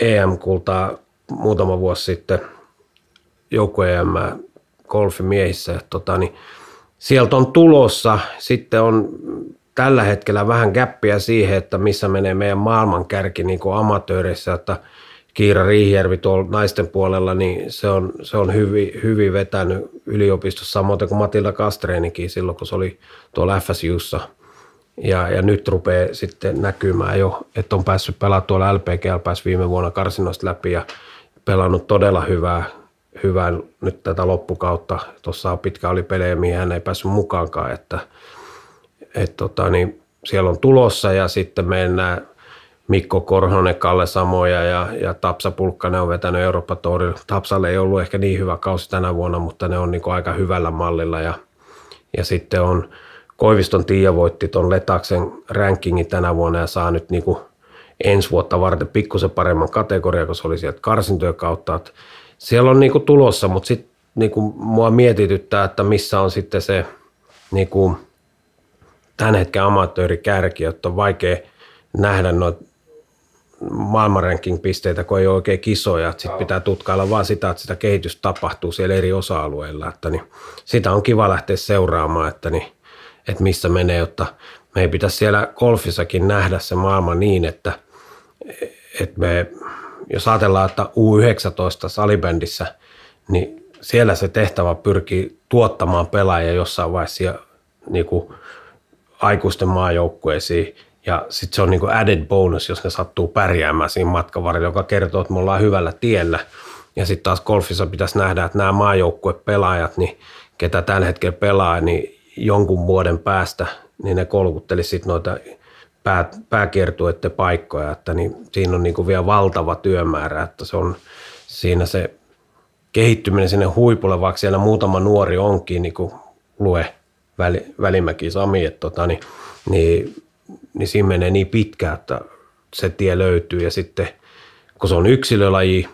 EM-kultaa muutama vuosi sitten joukko EM golfin miehissä. Tota, niin sieltä on tulossa, sitten on tällä hetkellä vähän käppiä siihen, että missä menee meidän maailmankärki niin kuin amatöörissä, että – Kiira Riihijärvi tuolla naisten puolella, niin se on, se on hyvin, hyvin vetänyt yliopistossa, samoin kuin Matilda Kastreenikin silloin, kun se oli tuolla FSUssa. Ja, ja nyt rupeaa sitten näkymään jo, että on päässyt pelaamaan tuolla LPG, pääsi viime vuonna karsinoista läpi ja pelannut todella hyvää, hyvää nyt tätä loppukautta. Tuossa pitkä oli pelejä, mihin hän ei päässyt mukaankaan, että et tota, niin siellä on tulossa ja sitten mennään Mikko Korhonen, Kalle Samoja ja, ja Tapsa Pulkkanen on vetänyt Eurooppa Tourilla. Tapsalle ei ollut ehkä niin hyvä kausi tänä vuonna, mutta ne on niin aika hyvällä mallilla. Ja, ja sitten on Koiviston Tiia voitti tuon Letaksen rankingin tänä vuonna ja saa nyt niin ensi vuotta varten pikkusen paremman kategoria, kun se oli sieltä karsintojen kautta. Että siellä on niin tulossa, mutta sitten niin mua mietityttää, että missä on sitten se niin tämän hetken amatöörikärki, että on vaikea nähdä noita maailmanranking-pisteitä, kun ei ole oikein kisoja. Sitten pitää tutkailla vaan sitä, että sitä kehitystä tapahtuu siellä eri osa-alueilla. Että niin, sitä on kiva lähteä seuraamaan, että, niin, että missä menee, jotta me ei pitäisi siellä golfissakin nähdä se maailma niin, että, että me, jos ajatellaan, että U19 salibändissä, niin siellä se tehtävä pyrkii tuottamaan pelaajia jossain vaiheessa niin kuin aikuisten maajoukkueisiin Ja sitten se on niin kuin added bonus, jos ne sattuu pärjäämään siinä matkan varrella, joka kertoo, että me ollaan hyvällä tiellä. Ja sitten taas golfissa pitäisi nähdä, että nämä maajoukkuepelaajat, niin ketä tällä hetkellä pelaa, niin jonkun vuoden päästä, niin ne kolkuttelisi sitten noita pää, pääkiertueiden paikkoja, että niin siinä on niin kuin vielä valtava työmäärä, että se on siinä se kehittyminen sinne huipulle, vaikka siellä muutama nuori onkin, niin kuin lue väli, Välimäki Sami, että tota, niin, niin, niin siinä menee niin pitkään, että se tie löytyy ja sitten kun se on yksilölaji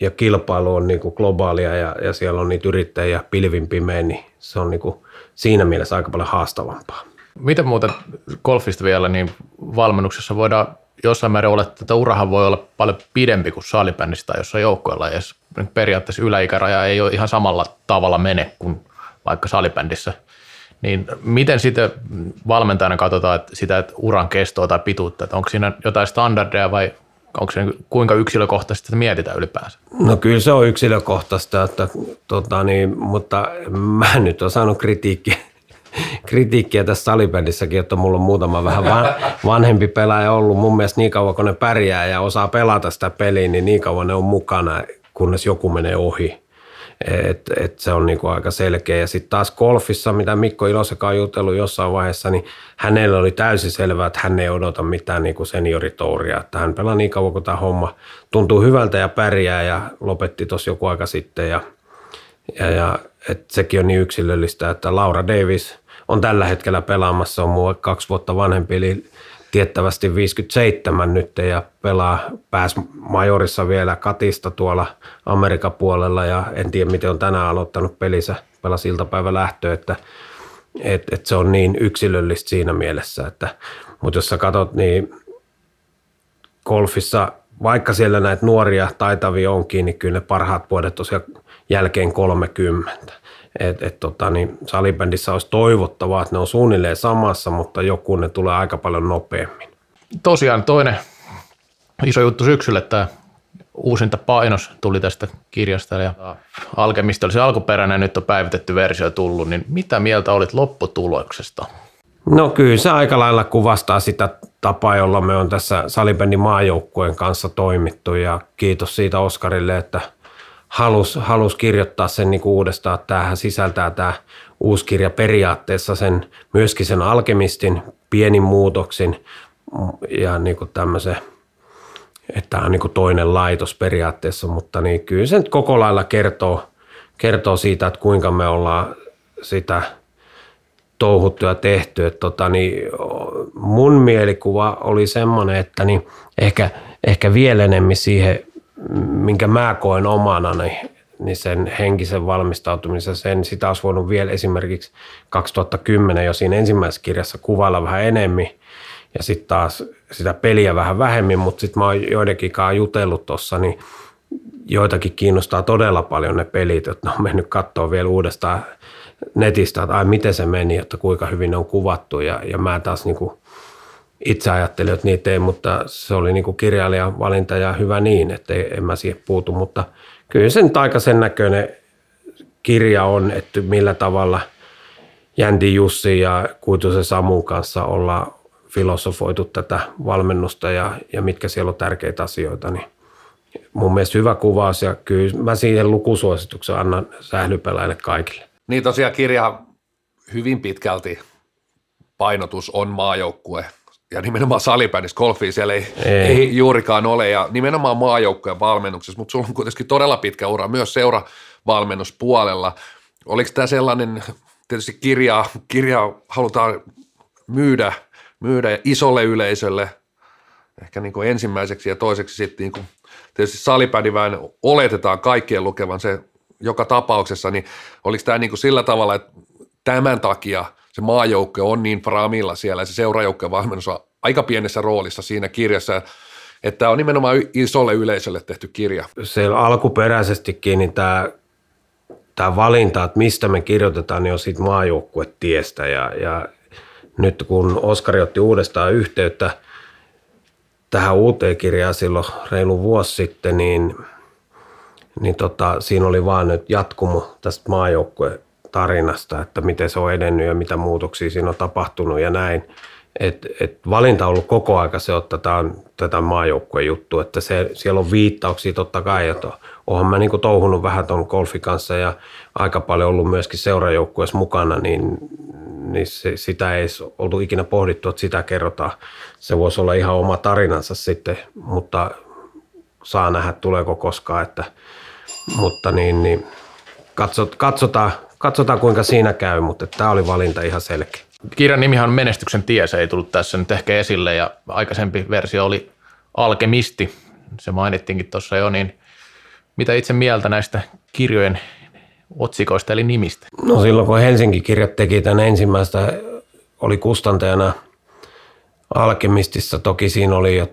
ja kilpailu on niin kuin globaalia ja, ja siellä on niitä yrittäjiä pilvin pimein, niin se on niin kuin siinä mielessä aika paljon haastavampaa. Miten muuten golfista vielä, niin valmennuksessa voidaan jossain määrin olettaa, että urahan voi olla paljon pidempi kuin salibändissä tai jossain joukkoilla. Ja periaatteessa yläikäraja ei ole ihan samalla tavalla mene kuin vaikka salibändissä. Niin miten sitten valmentajana katsotaan että sitä että uran kestoa tai pituutta, että onko siinä jotain standardeja vai onko se kuinka yksilökohtaisesti sitä mietitään ylipäänsä? No kyllä se on yksilökohtaista, että, tota niin, mutta mä *laughs* nyt olen saanut kritiikkiä kritiikkiä tässä salibändissäkin, että mulla on muutama vähän vanhempi pelaaja ollut. Mun mielestä niin kauan kun ne pärjää ja osaa pelata sitä peliä, niin niin kauan ne on mukana, kunnes joku menee ohi. Et, et se on niinku aika selkeä. Ja sitten taas golfissa, mitä Mikko Ilosekaan on jutellut jossain vaiheessa, niin hänellä oli täysin selvää, että hän ei odota mitään niinku senioritouria. Että hän pelaa niin kauan, kun tämä homma tuntuu hyvältä ja pärjää ja lopetti tuossa joku aika sitten. Ja, ja, ja et sekin on niin yksilöllistä, että Laura Davis on tällä hetkellä pelaamassa, on mua kaksi vuotta vanhempi, eli tiettävästi 57 nyt ja pelaa, pääs majorissa vielä katista tuolla Amerikan puolella ja en tiedä miten on tänään aloittanut pelissä, pelasi iltapäivä lähtö, että et, et se on niin yksilöllistä siinä mielessä, että, mutta jos sä katsot, niin golfissa, vaikka siellä näitä nuoria taitavia onkin, niin kyllä ne parhaat vuodet tosiaan jälkeen 30. Et, et tota, niin salibändissä olisi toivottavaa, että ne on suunnilleen samassa, mutta joku ne tulee aika paljon nopeammin. Tosiaan toinen iso juttu syksyllä, että uusinta painos tuli tästä kirjasta ja Alkemista oli se alkuperäinen nyt on päivitetty versio tullut, niin mitä mieltä olit lopputuloksesta? No kyllä se aika lailla kuvastaa sitä tapaa, jolla me on tässä salibändin maajoukkueen kanssa toimittu ja kiitos siitä Oskarille, että – halusi halus kirjoittaa sen niin uudestaan, että tämähän sisältää tämä uusi kirja periaatteessa sen, myöskin sen alkemistin pienin muutoksin ja niin kuin tämmöisen, että tämä on niin kuin toinen laitos periaatteessa, mutta niin kyllä se nyt koko lailla kertoo, kertoo siitä, että kuinka me ollaan sitä touhuttu ja tehty. Että tota, niin mun mielikuva oli semmoinen, että niin ehkä, ehkä vielä enemmän siihen minkä mä koen omana, niin, niin sen henkisen valmistautumisen, sen, sitä olisi voinut vielä esimerkiksi 2010 jo siinä ensimmäisessä kirjassa kuvailla vähän enemmän ja sitten taas sitä peliä vähän vähemmän, mutta sitten mä oon joidenkin kanssa jutellut tuossa, niin joitakin kiinnostaa todella paljon ne pelit, että ne on mennyt katsoa vielä uudestaan netistä, että ai miten se meni, että kuinka hyvin ne on kuvattu ja, ja mä taas niin kuin itse ajattelin, että niitä ei, mutta se oli niin kuin kirjailijan valinta ja hyvä niin, että en mä siihen puutu, mutta kyllä se nyt aika sen näköinen kirja on, että millä tavalla Jänti Jussi ja Kuitusen Samun kanssa ollaan filosofoitu tätä valmennusta ja, ja mitkä siellä on tärkeitä asioita, niin mun mielestä hyvä kuvaus ja kyllä mä siihen lukusuosituksen annan sählypeläille kaikille. Niin tosiaan kirja hyvin pitkälti painotus on maajoukkue ja nimenomaan salibändissä, golfia siellä ei, ei. ei juurikaan ole, ja nimenomaan maajoukkojen valmennuksessa, mutta sulla on kuitenkin todella pitkä ura myös seuravalmennuspuolella. Oliko tämä sellainen, tietysti kirjaa, kirjaa halutaan myydä, myydä isolle yleisölle, ehkä niin kuin ensimmäiseksi ja toiseksi sitten niin kuin, tietysti salibändiväen oletetaan kaikkien lukevan se joka tapauksessa, niin oliko tämä niin kuin sillä tavalla, että tämän takia – se maajoukko on niin framilla siellä ja se seurajoukkojen valmennus on aika pienessä roolissa siinä kirjassa, että tämä on nimenomaan isolle yleisölle tehty kirja. Se alkuperäisestikin niin tämä, tämä valinta, että mistä me kirjoitetaan, niin on siitä maajoukkuetiestä ja, ja nyt kun Oskari otti uudestaan yhteyttä tähän uuteen kirjaan silloin reilu vuosi sitten, niin, niin tota, siinä oli vaan nyt jatkumo tästä maajoukkueen tarinasta, että miten se on edennyt ja mitä muutoksia siinä on tapahtunut ja näin. et, et valinta on ollut koko aika se, että tämä on tätä maajoukkueen juttu, että se, siellä on viittauksia totta kai, että oonhan mä niin touhunut vähän tuon golfin kanssa ja aika paljon ollut myöskin seurajoukkueessa mukana, niin, niin se, sitä ei oltu ikinä pohdittu, että sitä kerrotaan. Se voisi olla ihan oma tarinansa sitten, mutta saa nähdä tuleeko koskaan, että, mutta niin, niin katsot, katsotaan, katsotaan kuinka siinä käy, mutta tämä oli valinta ihan selkeä. Kirjan nimihan on Menestyksen tie, se ei tullut tässä nyt ehkä esille ja aikaisempi versio oli Alkemisti, se mainittiinkin tuossa jo, niin mitä itse mieltä näistä kirjojen otsikoista eli nimistä? No silloin kun Helsinki kirjat teki tämän ensimmäistä, oli kustantajana Alkemistissa, toki siinä oli jo,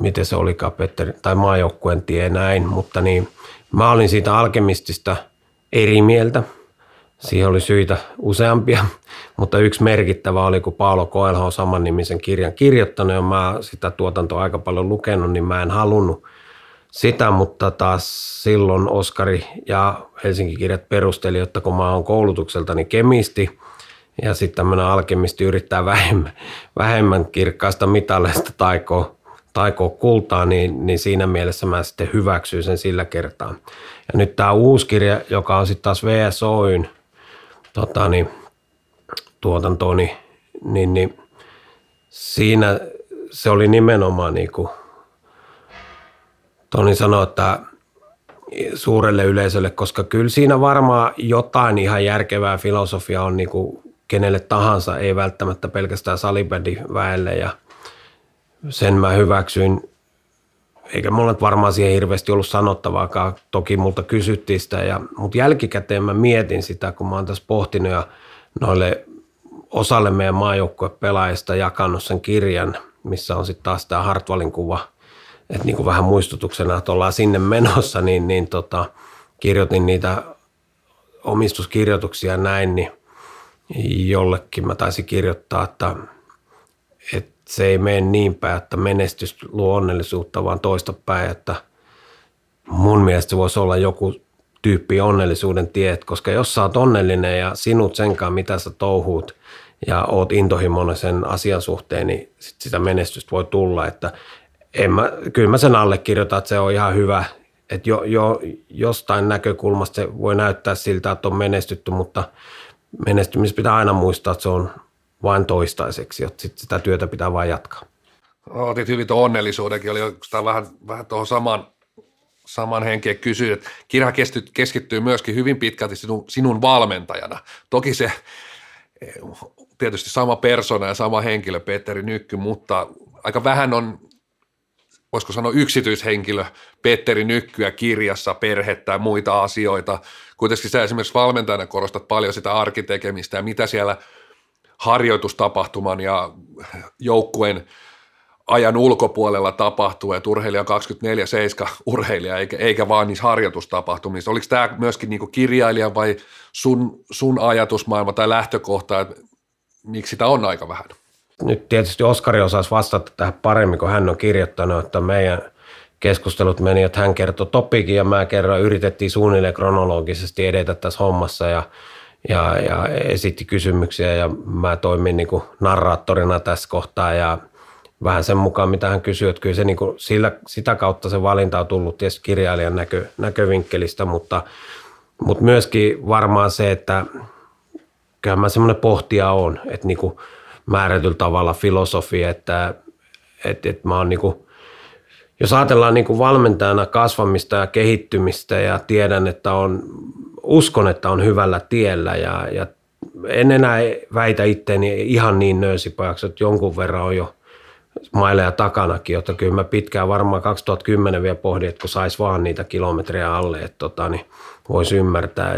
miten se olikaan Petteri, tai maajoukkueen tie näin, mutta niin mä olin siitä Alkemistista eri mieltä. Siihen oli syitä useampia, *laughs* mutta yksi merkittävä oli, kun Paolo Koelho on saman nimisen kirjan kirjoittanut ja mä sitä tuotantoa aika paljon lukenut, niin mä en halunnut sitä, mutta taas silloin Oskari ja Helsinki kirjat perusteli, että kun mä oon koulutukseltani kemisti ja sitten tämmöinen alkemisti yrittää *laughs* vähemmän, vähemmän kirkkaasta mitaleista taikoa, taikoa kultaa, niin, niin siinä mielessä mä sitten hyväksyin sen sillä kertaa. Ja nyt tämä uusi kirja, joka on sitten taas VSOyn tota, niin, tuotanto, niin, niin, niin siinä se oli nimenomaan niin kuin Toni sanoi, että suurelle yleisölle, koska kyllä siinä varmaan jotain ihan järkevää filosofia on niin kuin kenelle tahansa, ei välttämättä pelkästään salibändin väelle ja sen mä hyväksyin. Eikä mulla varmaan siihen hirveästi ollut sanottavaakaan, toki multa kysyttiin sitä, ja, mutta jälkikäteen mä mietin sitä, kun mä oon tässä pohtinut ja noille osalle meidän maajoukkuepelaajista jakanut sen kirjan, missä on sitten taas tämä Hartwallin kuva – että niin kuin vähän muistutuksena, että ollaan sinne menossa, niin, niin tota, kirjoitin niitä omistuskirjoituksia näin, niin jollekin mä taisin kirjoittaa, että, että se ei mene niin päin, että menestys luo onnellisuutta, vaan toista päin, että mun mielestä se voisi olla joku tyyppi onnellisuuden tiet, koska jos sä oot onnellinen ja sinut senkaan, mitä sä touhuut ja oot intohimoinen sen asian suhteen, niin sit sitä menestystä voi tulla, että en mä, kyllä mä sen allekirjoitan, että se on ihan hyvä. Että jo, jo, jostain näkökulmasta se voi näyttää siltä, että on menestytty, mutta menestymistä pitää aina muistaa, että se on vain toistaiseksi, että sit sitä työtä pitää vain jatkaa. Otit hyvin tuon onnellisuudenkin, oli oikeastaan vähän, vähän tuohon saman, saman henkeen kysyä, että kirja keskittyy myöskin hyvin pitkälti sinun, sinun valmentajana. Toki se tietysti sama persona ja sama henkilö, Petteri Nykky, mutta aika vähän on voisiko sanoa yksityishenkilö Petteri Nykkyä kirjassa, perhettä ja muita asioita. Kuitenkin sä esimerkiksi valmentajana korostat paljon sitä arkitekemistä ja mitä siellä harjoitustapahtuman ja joukkueen ajan ulkopuolella tapahtuu, että urheilija 24-7 urheilija, eikä, eikä vaan niissä harjoitustapahtumissa. Oliko tämä myöskin niinku kirjailija vai sun, sun ajatusmaailma tai lähtökohta, että miksi sitä on aika vähän? nyt tietysti Oskari osaisi vastata tähän paremmin, kun hän on kirjoittanut, että meidän keskustelut meni, että hän kertoi topikin ja mä kerroin, yritettiin suunnilleen kronologisesti edetä tässä hommassa ja, ja, ja esitti kysymyksiä ja mä toimin niin kuin narraattorina tässä kohtaa ja vähän sen mukaan, mitä hän kysyi, että kyllä se niin kuin sillä, sitä kautta se valinta on tullut tietysti kirjailijan näkö, näkövinkkelistä, mutta, mutta myöskin varmaan se, että kyllä mä semmoinen pohtija on, että niin kuin – määrätyllä tavalla filosofi, että, että, että mä oon niin kuin, jos ajatellaan niin kuin valmentajana kasvamista ja kehittymistä ja tiedän, että on, uskon, että on hyvällä tiellä ja, ja en enää väitä itteeni ihan niin nöysipajaksi, että jonkun verran on jo maileja takanakin, jotta kyllä mä pitkään varmaan 2010 vielä pohdin, että kun saisi vaan niitä kilometrejä alle, että tota, niin voisi ymmärtää.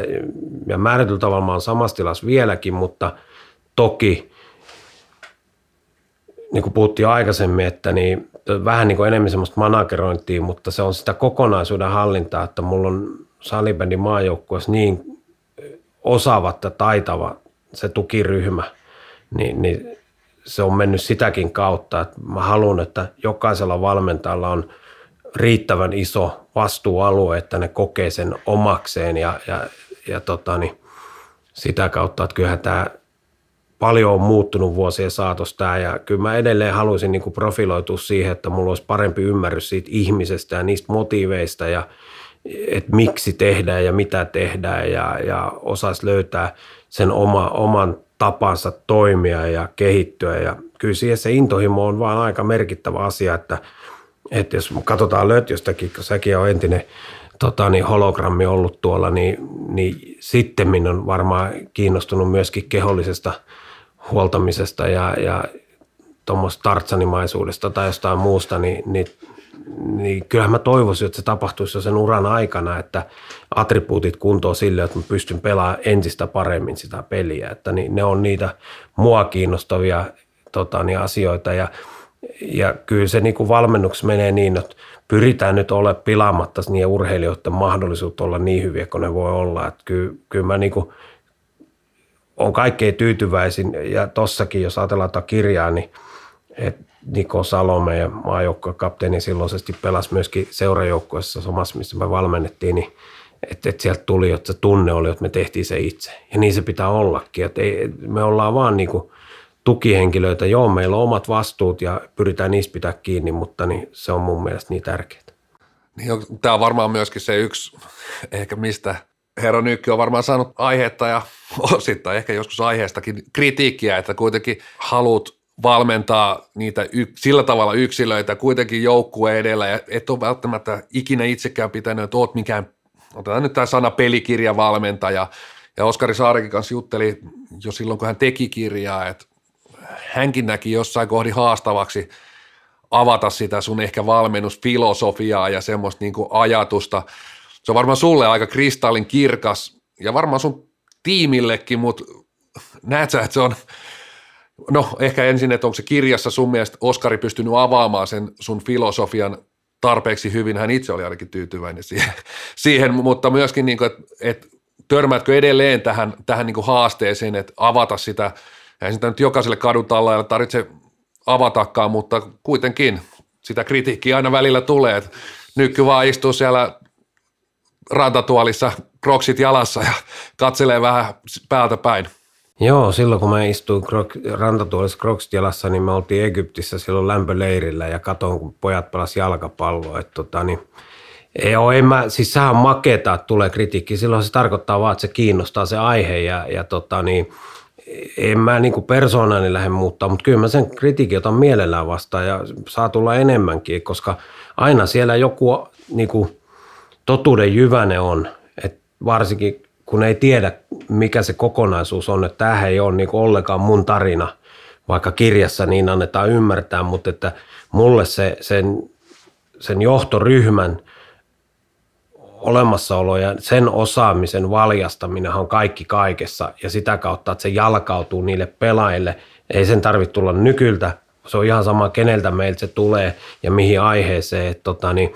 Ja määrätyllä tavalla mä oon samassa tilassa vieläkin, mutta toki niin kuin puhuttiin aikaisemmin, että niin, vähän niin kuin enemmän semmoista managerointia, mutta se on sitä kokonaisuuden hallintaa, että mulla on salibändin maajoukkueessa niin osaava ja taitava se tukiryhmä, niin, niin se on mennyt sitäkin kautta, että mä haluan, että jokaisella valmentajalla on riittävän iso vastuualue, että ne kokee sen omakseen ja, ja, ja tota, niin sitä kautta, että kyllähän tämä paljon on muuttunut vuosien saatosta ja kyllä mä edelleen haluaisin niin profiloitua siihen, että mulla olisi parempi ymmärrys siitä ihmisestä ja niistä motiiveista ja että miksi tehdään ja mitä tehdään ja, ja osaisi löytää sen oma, oman tapansa toimia ja kehittyä. Ja kyllä siihen se intohimo on vaan aika merkittävä asia, että, että jos katsotaan Lötjöstäkin, kun säkin on entinen tota, niin hologrammi ollut tuolla, niin, niin sitten on varmaan kiinnostunut myöskin kehollisesta huoltamisesta ja, ja tuommoista tartsanimaisuudesta tai jostain muusta, niin, niin, niin kyllähän mä toivoisin, että se tapahtuisi jo sen uran aikana, että attribuutit kuntoon sille, että mä pystyn pelaamaan entistä paremmin sitä peliä, että niin, ne on niitä mua kiinnostavia tota, niin asioita. Ja, ja kyllä se niin kuin valmennuksessa menee niin, että pyritään nyt olla pilaamatta niiden urheilijoiden mahdollisuutta olla niin hyviä kuin ne voi olla. Että kyllä, kyllä mä niin on kaikkein tyytyväisin. Ja tossakin, jos ajatellaan kirjaa, niin että Niko Salome ja maajoukkojen kapteeni silloisesti pelasi myöskin seurajoukkueessa samassa, missä me valmennettiin, niin että, että sieltä tuli, että se tunne oli, että me tehtiin se itse. Ja niin se pitää ollakin. Että ei, me ollaan vaan niin kuin tukihenkilöitä. Joo, meillä on omat vastuut ja pyritään niistä pitää kiinni, mutta niin se on mun mielestä niin tärkeää. Niin, tämä on varmaan myöskin se yksi, ehkä mistä herra Nykki on varmaan saanut aiheetta ja osittain ehkä joskus aiheestakin kritiikkiä, että kuitenkin haluat valmentaa niitä y- sillä tavalla yksilöitä kuitenkin joukkue edellä ja et ole välttämättä ikinä itsekään pitänyt, että oot mikään, otetaan nyt tämä sana pelikirjavalmentaja ja Oskari Saarikin kanssa jutteli jo silloin, kun hän teki kirjaa, että hänkin näki jossain kohdin haastavaksi avata sitä sun ehkä valmennusfilosofiaa ja semmoista niin kuin ajatusta. Se on varmaan sulle aika kristallin kirkas ja varmaan sun tiimillekin, mutta näet sä, että se on, no ehkä ensin, että onko se kirjassa sun mielestä Oskari pystynyt avaamaan sen sun filosofian tarpeeksi hyvin, hän itse oli ainakin tyytyväinen siihen, *laughs* siihen mutta myöskin, niin kuin, että, että törmäätkö edelleen tähän, tähän niin kuin haasteeseen, että avata sitä – ei sitä nyt jokaiselle kadutalla tarvitse avatakaan, mutta kuitenkin sitä kritiikkiä aina välillä tulee, että nyky vaan istuu siellä rantatuolissa kroksit jalassa ja katselee vähän päältä päin. Joo, silloin kun mä istuin krok- rantatuolissa kroksit jalassa, niin me oltiin Egyptissä silloin lämpöleirillä ja katoin, kun pojat pelas jalkapalloa. Että tota, niin, Joo, en mä, siis sehän maketa, että tulee kritiikki. Silloin se tarkoittaa vaan, että se kiinnostaa se aihe ja, ja tota, niin, en mä niin kuin persoonani lähde muuttaa, mutta kyllä mä sen kritiikin otan mielellään vastaan ja saa tulla enemmänkin, koska aina siellä joku niin kuin totuuden jyväne on, että varsinkin kun ei tiedä, mikä se kokonaisuus on, että tämähän ei ole niin ollenkaan mun tarina, vaikka kirjassa niin annetaan ymmärtää, mutta että mulle se, sen, sen johtoryhmän – olemassaolo ja sen osaamisen valjastaminen on kaikki kaikessa ja sitä kautta, että se jalkautuu niille pelaajille. Ei sen tarvitse tulla nykyltä, se on ihan sama keneltä meiltä se tulee ja mihin aiheeseen. Että tota, niin,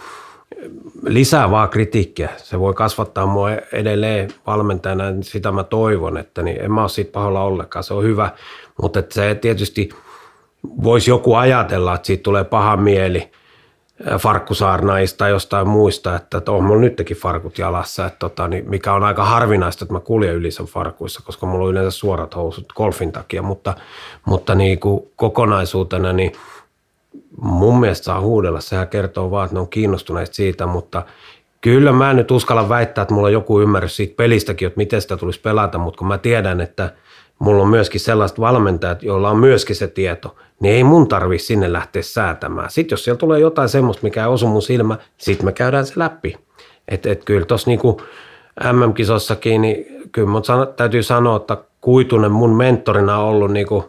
lisää vaan kritiikkiä. Se voi kasvattaa mua edelleen valmentajana, sitä mä toivon, että niin en mä ole siitä pahalla ollenkaan, se on hyvä. Mutta se tietysti voisi joku ajatella, että siitä tulee paha mieli – farkkusaarnaista tai jostain muista, että, että on mulla nytkin farkut jalassa, että tota, niin mikä on aika harvinaista, että mä kuljen yli sen farkuissa, koska mulla on yleensä suorat housut golfin takia, mutta, mutta niin kuin kokonaisuutena niin mun mielestä saa huudella, sehän kertoo vaan, että ne on kiinnostuneet siitä, mutta kyllä mä nyt uskalla väittää, että mulla on joku ymmärrys siitä pelistäkin, että miten sitä tulisi pelata, mutta kun mä tiedän, että mulla on myöskin sellaiset valmentajat, joilla on myöskin se tieto – niin ei mun tarvi sinne lähteä säätämään. Sitten jos siellä tulee jotain semmoista, mikä ei osu mun silmä, sitten me käydään se läpi. Että et kyllä tuossa niinku MM-kisossakin, niin kyllä mun sano, täytyy sanoa, että Kuitunen mun mentorina on ollut niinku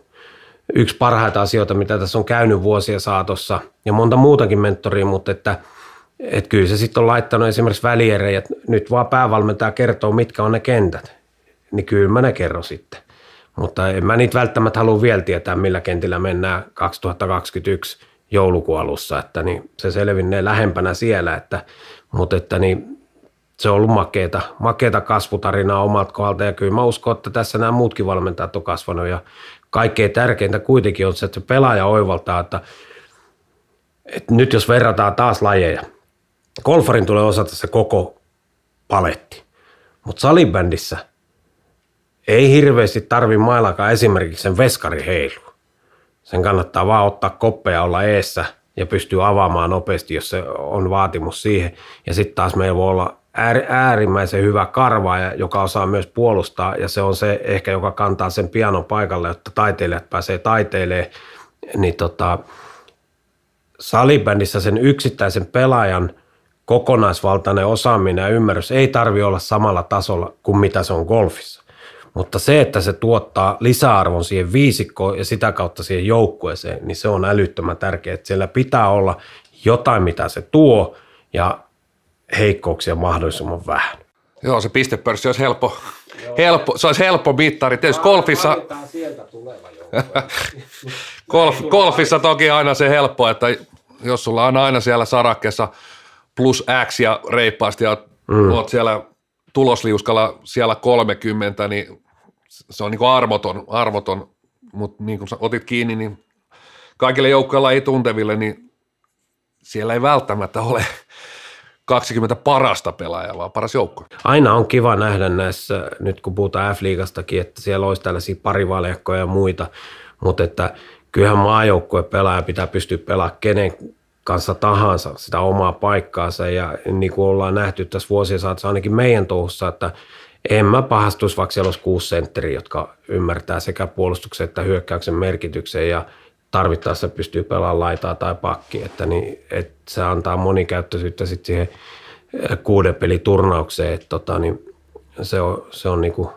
yksi parhaita asioita, mitä tässä on käynyt vuosia saatossa ja monta muutakin mentoria, mutta että et kyllä se sitten on laittanut esimerkiksi välierejä, nyt vaan päävalmentaja kertoo, mitkä on ne kentät. Niin kyllä mä ne kerron sitten. Mutta en mä niitä välttämättä halua vielä tietää, millä kentillä mennään 2021 joulukuun alussa, että niin se selvinnee lähempänä siellä, että, mutta että niin se on ollut makeeta, makeeta kasvutarinaa omalta kohdalta ja kyllä mä uskon, että tässä nämä muutkin valmentajat on kasvanut ja kaikkein tärkeintä kuitenkin on se, että se pelaaja oivaltaa, että, että nyt jos verrataan taas lajeja, golfarin tulee osata se koko paletti, mutta salibändissä – ei hirveästi tarvi maillakaan esimerkiksi sen veskari heilu. Sen kannattaa vaan ottaa koppeja olla eessä ja pystyy avaamaan nopeasti, jos se on vaatimus siihen. Ja sitten taas meillä voi olla äärimmäisen hyvä karvaaja, joka osaa myös puolustaa, ja se on se ehkä, joka kantaa sen pianon paikalle, jotta taiteilijat pääsee taiteilemaan. Niin tota, salibändissä sen yksittäisen pelaajan kokonaisvaltainen osaaminen ja ymmärrys ei tarvi olla samalla tasolla kuin mitä se on golfissa. Mutta se, että se tuottaa lisäarvon siihen viisikkoon ja sitä kautta siihen joukkueeseen, niin se on älyttömän tärkeää. Että siellä pitää olla jotain, mitä se tuo ja heikkouksia mahdollisimman vähän. Joo, se pistepörssi olisi helppo, helppo, se olisi helppo mittari. Tietysti golfissa, *laughs* golf, golfissa toki aina se helppo, että jos sulla on aina siellä sarakkeessa plus X ja reippaasti ja mm. oot siellä tulosliuskalla siellä 30, niin se on niin kuin armoton, armoton, mutta niin kuin sä otit kiinni, niin kaikille joukkoilla ei tunteville, niin siellä ei välttämättä ole 20 parasta pelaajaa, vaan paras joukko. Aina on kiva nähdä näissä, nyt kun puhutaan F-liigastakin, että siellä olisi tällaisia parivaljakkoja ja muita, mutta että kyllähän maajoukkueen pelaaja pitää pystyä pelaamaan kenen kanssa tahansa sitä omaa paikkaansa. Ja niin kuin ollaan nähty tässä vuosien saatossa ainakin meidän touhussa, että en mä pahastuisi, vaikka siellä olisi kuusi sentteriä, jotka ymmärtää sekä puolustuksen että hyökkäyksen merkityksen. Ja tarvittaessa pystyy pelaamaan laitaa tai pakki, että, niin, että se antaa monikäyttöisyyttä sitten siihen kuuden peliturnaukseen, että tota, niin se on, se on niinku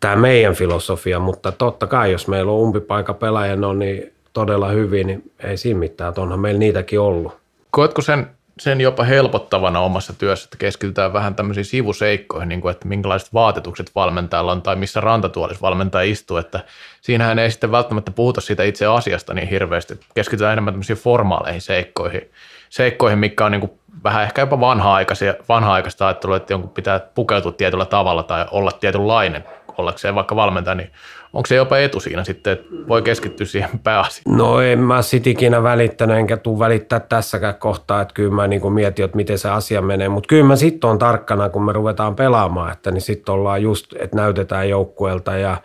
tämä meidän filosofia, mutta totta kai jos meillä on umpipaikka pelaajana niin todella hyvin, niin ei siinä mitään, onhan meillä niitäkin ollut. Koetko sen sen jopa helpottavana omassa työssä, että keskitytään vähän tämmöisiin sivuseikkoihin, niin kuin että minkälaiset vaatetukset valmentajalla on tai missä rantatuolissa valmentaja istuu, että siinähän ei sitten välttämättä puhuta siitä itse asiasta niin hirveästi, keskitytään enemmän tämmöisiin formaaleihin seikkoihin, seikkoihin mikä on niin kuin vähän ehkä jopa vanha-aikaista, vanha-aikaista ajattelua, että jonkun pitää pukeutua tietyllä tavalla tai olla tietynlainen ollakseen vaikka valmentaja, niin onko se jopa etu siinä sitten, että voi keskittyä siihen pääasiaan? No en mä sit ikinä välittänyt, enkä tuu välittää tässäkään kohtaa, että kyllä mä niin mietin, että miten se asia menee, mutta kyllä mä sitten on tarkkana, kun me ruvetaan pelaamaan, että niin sitten ollaan just, että näytetään joukkueelta ja,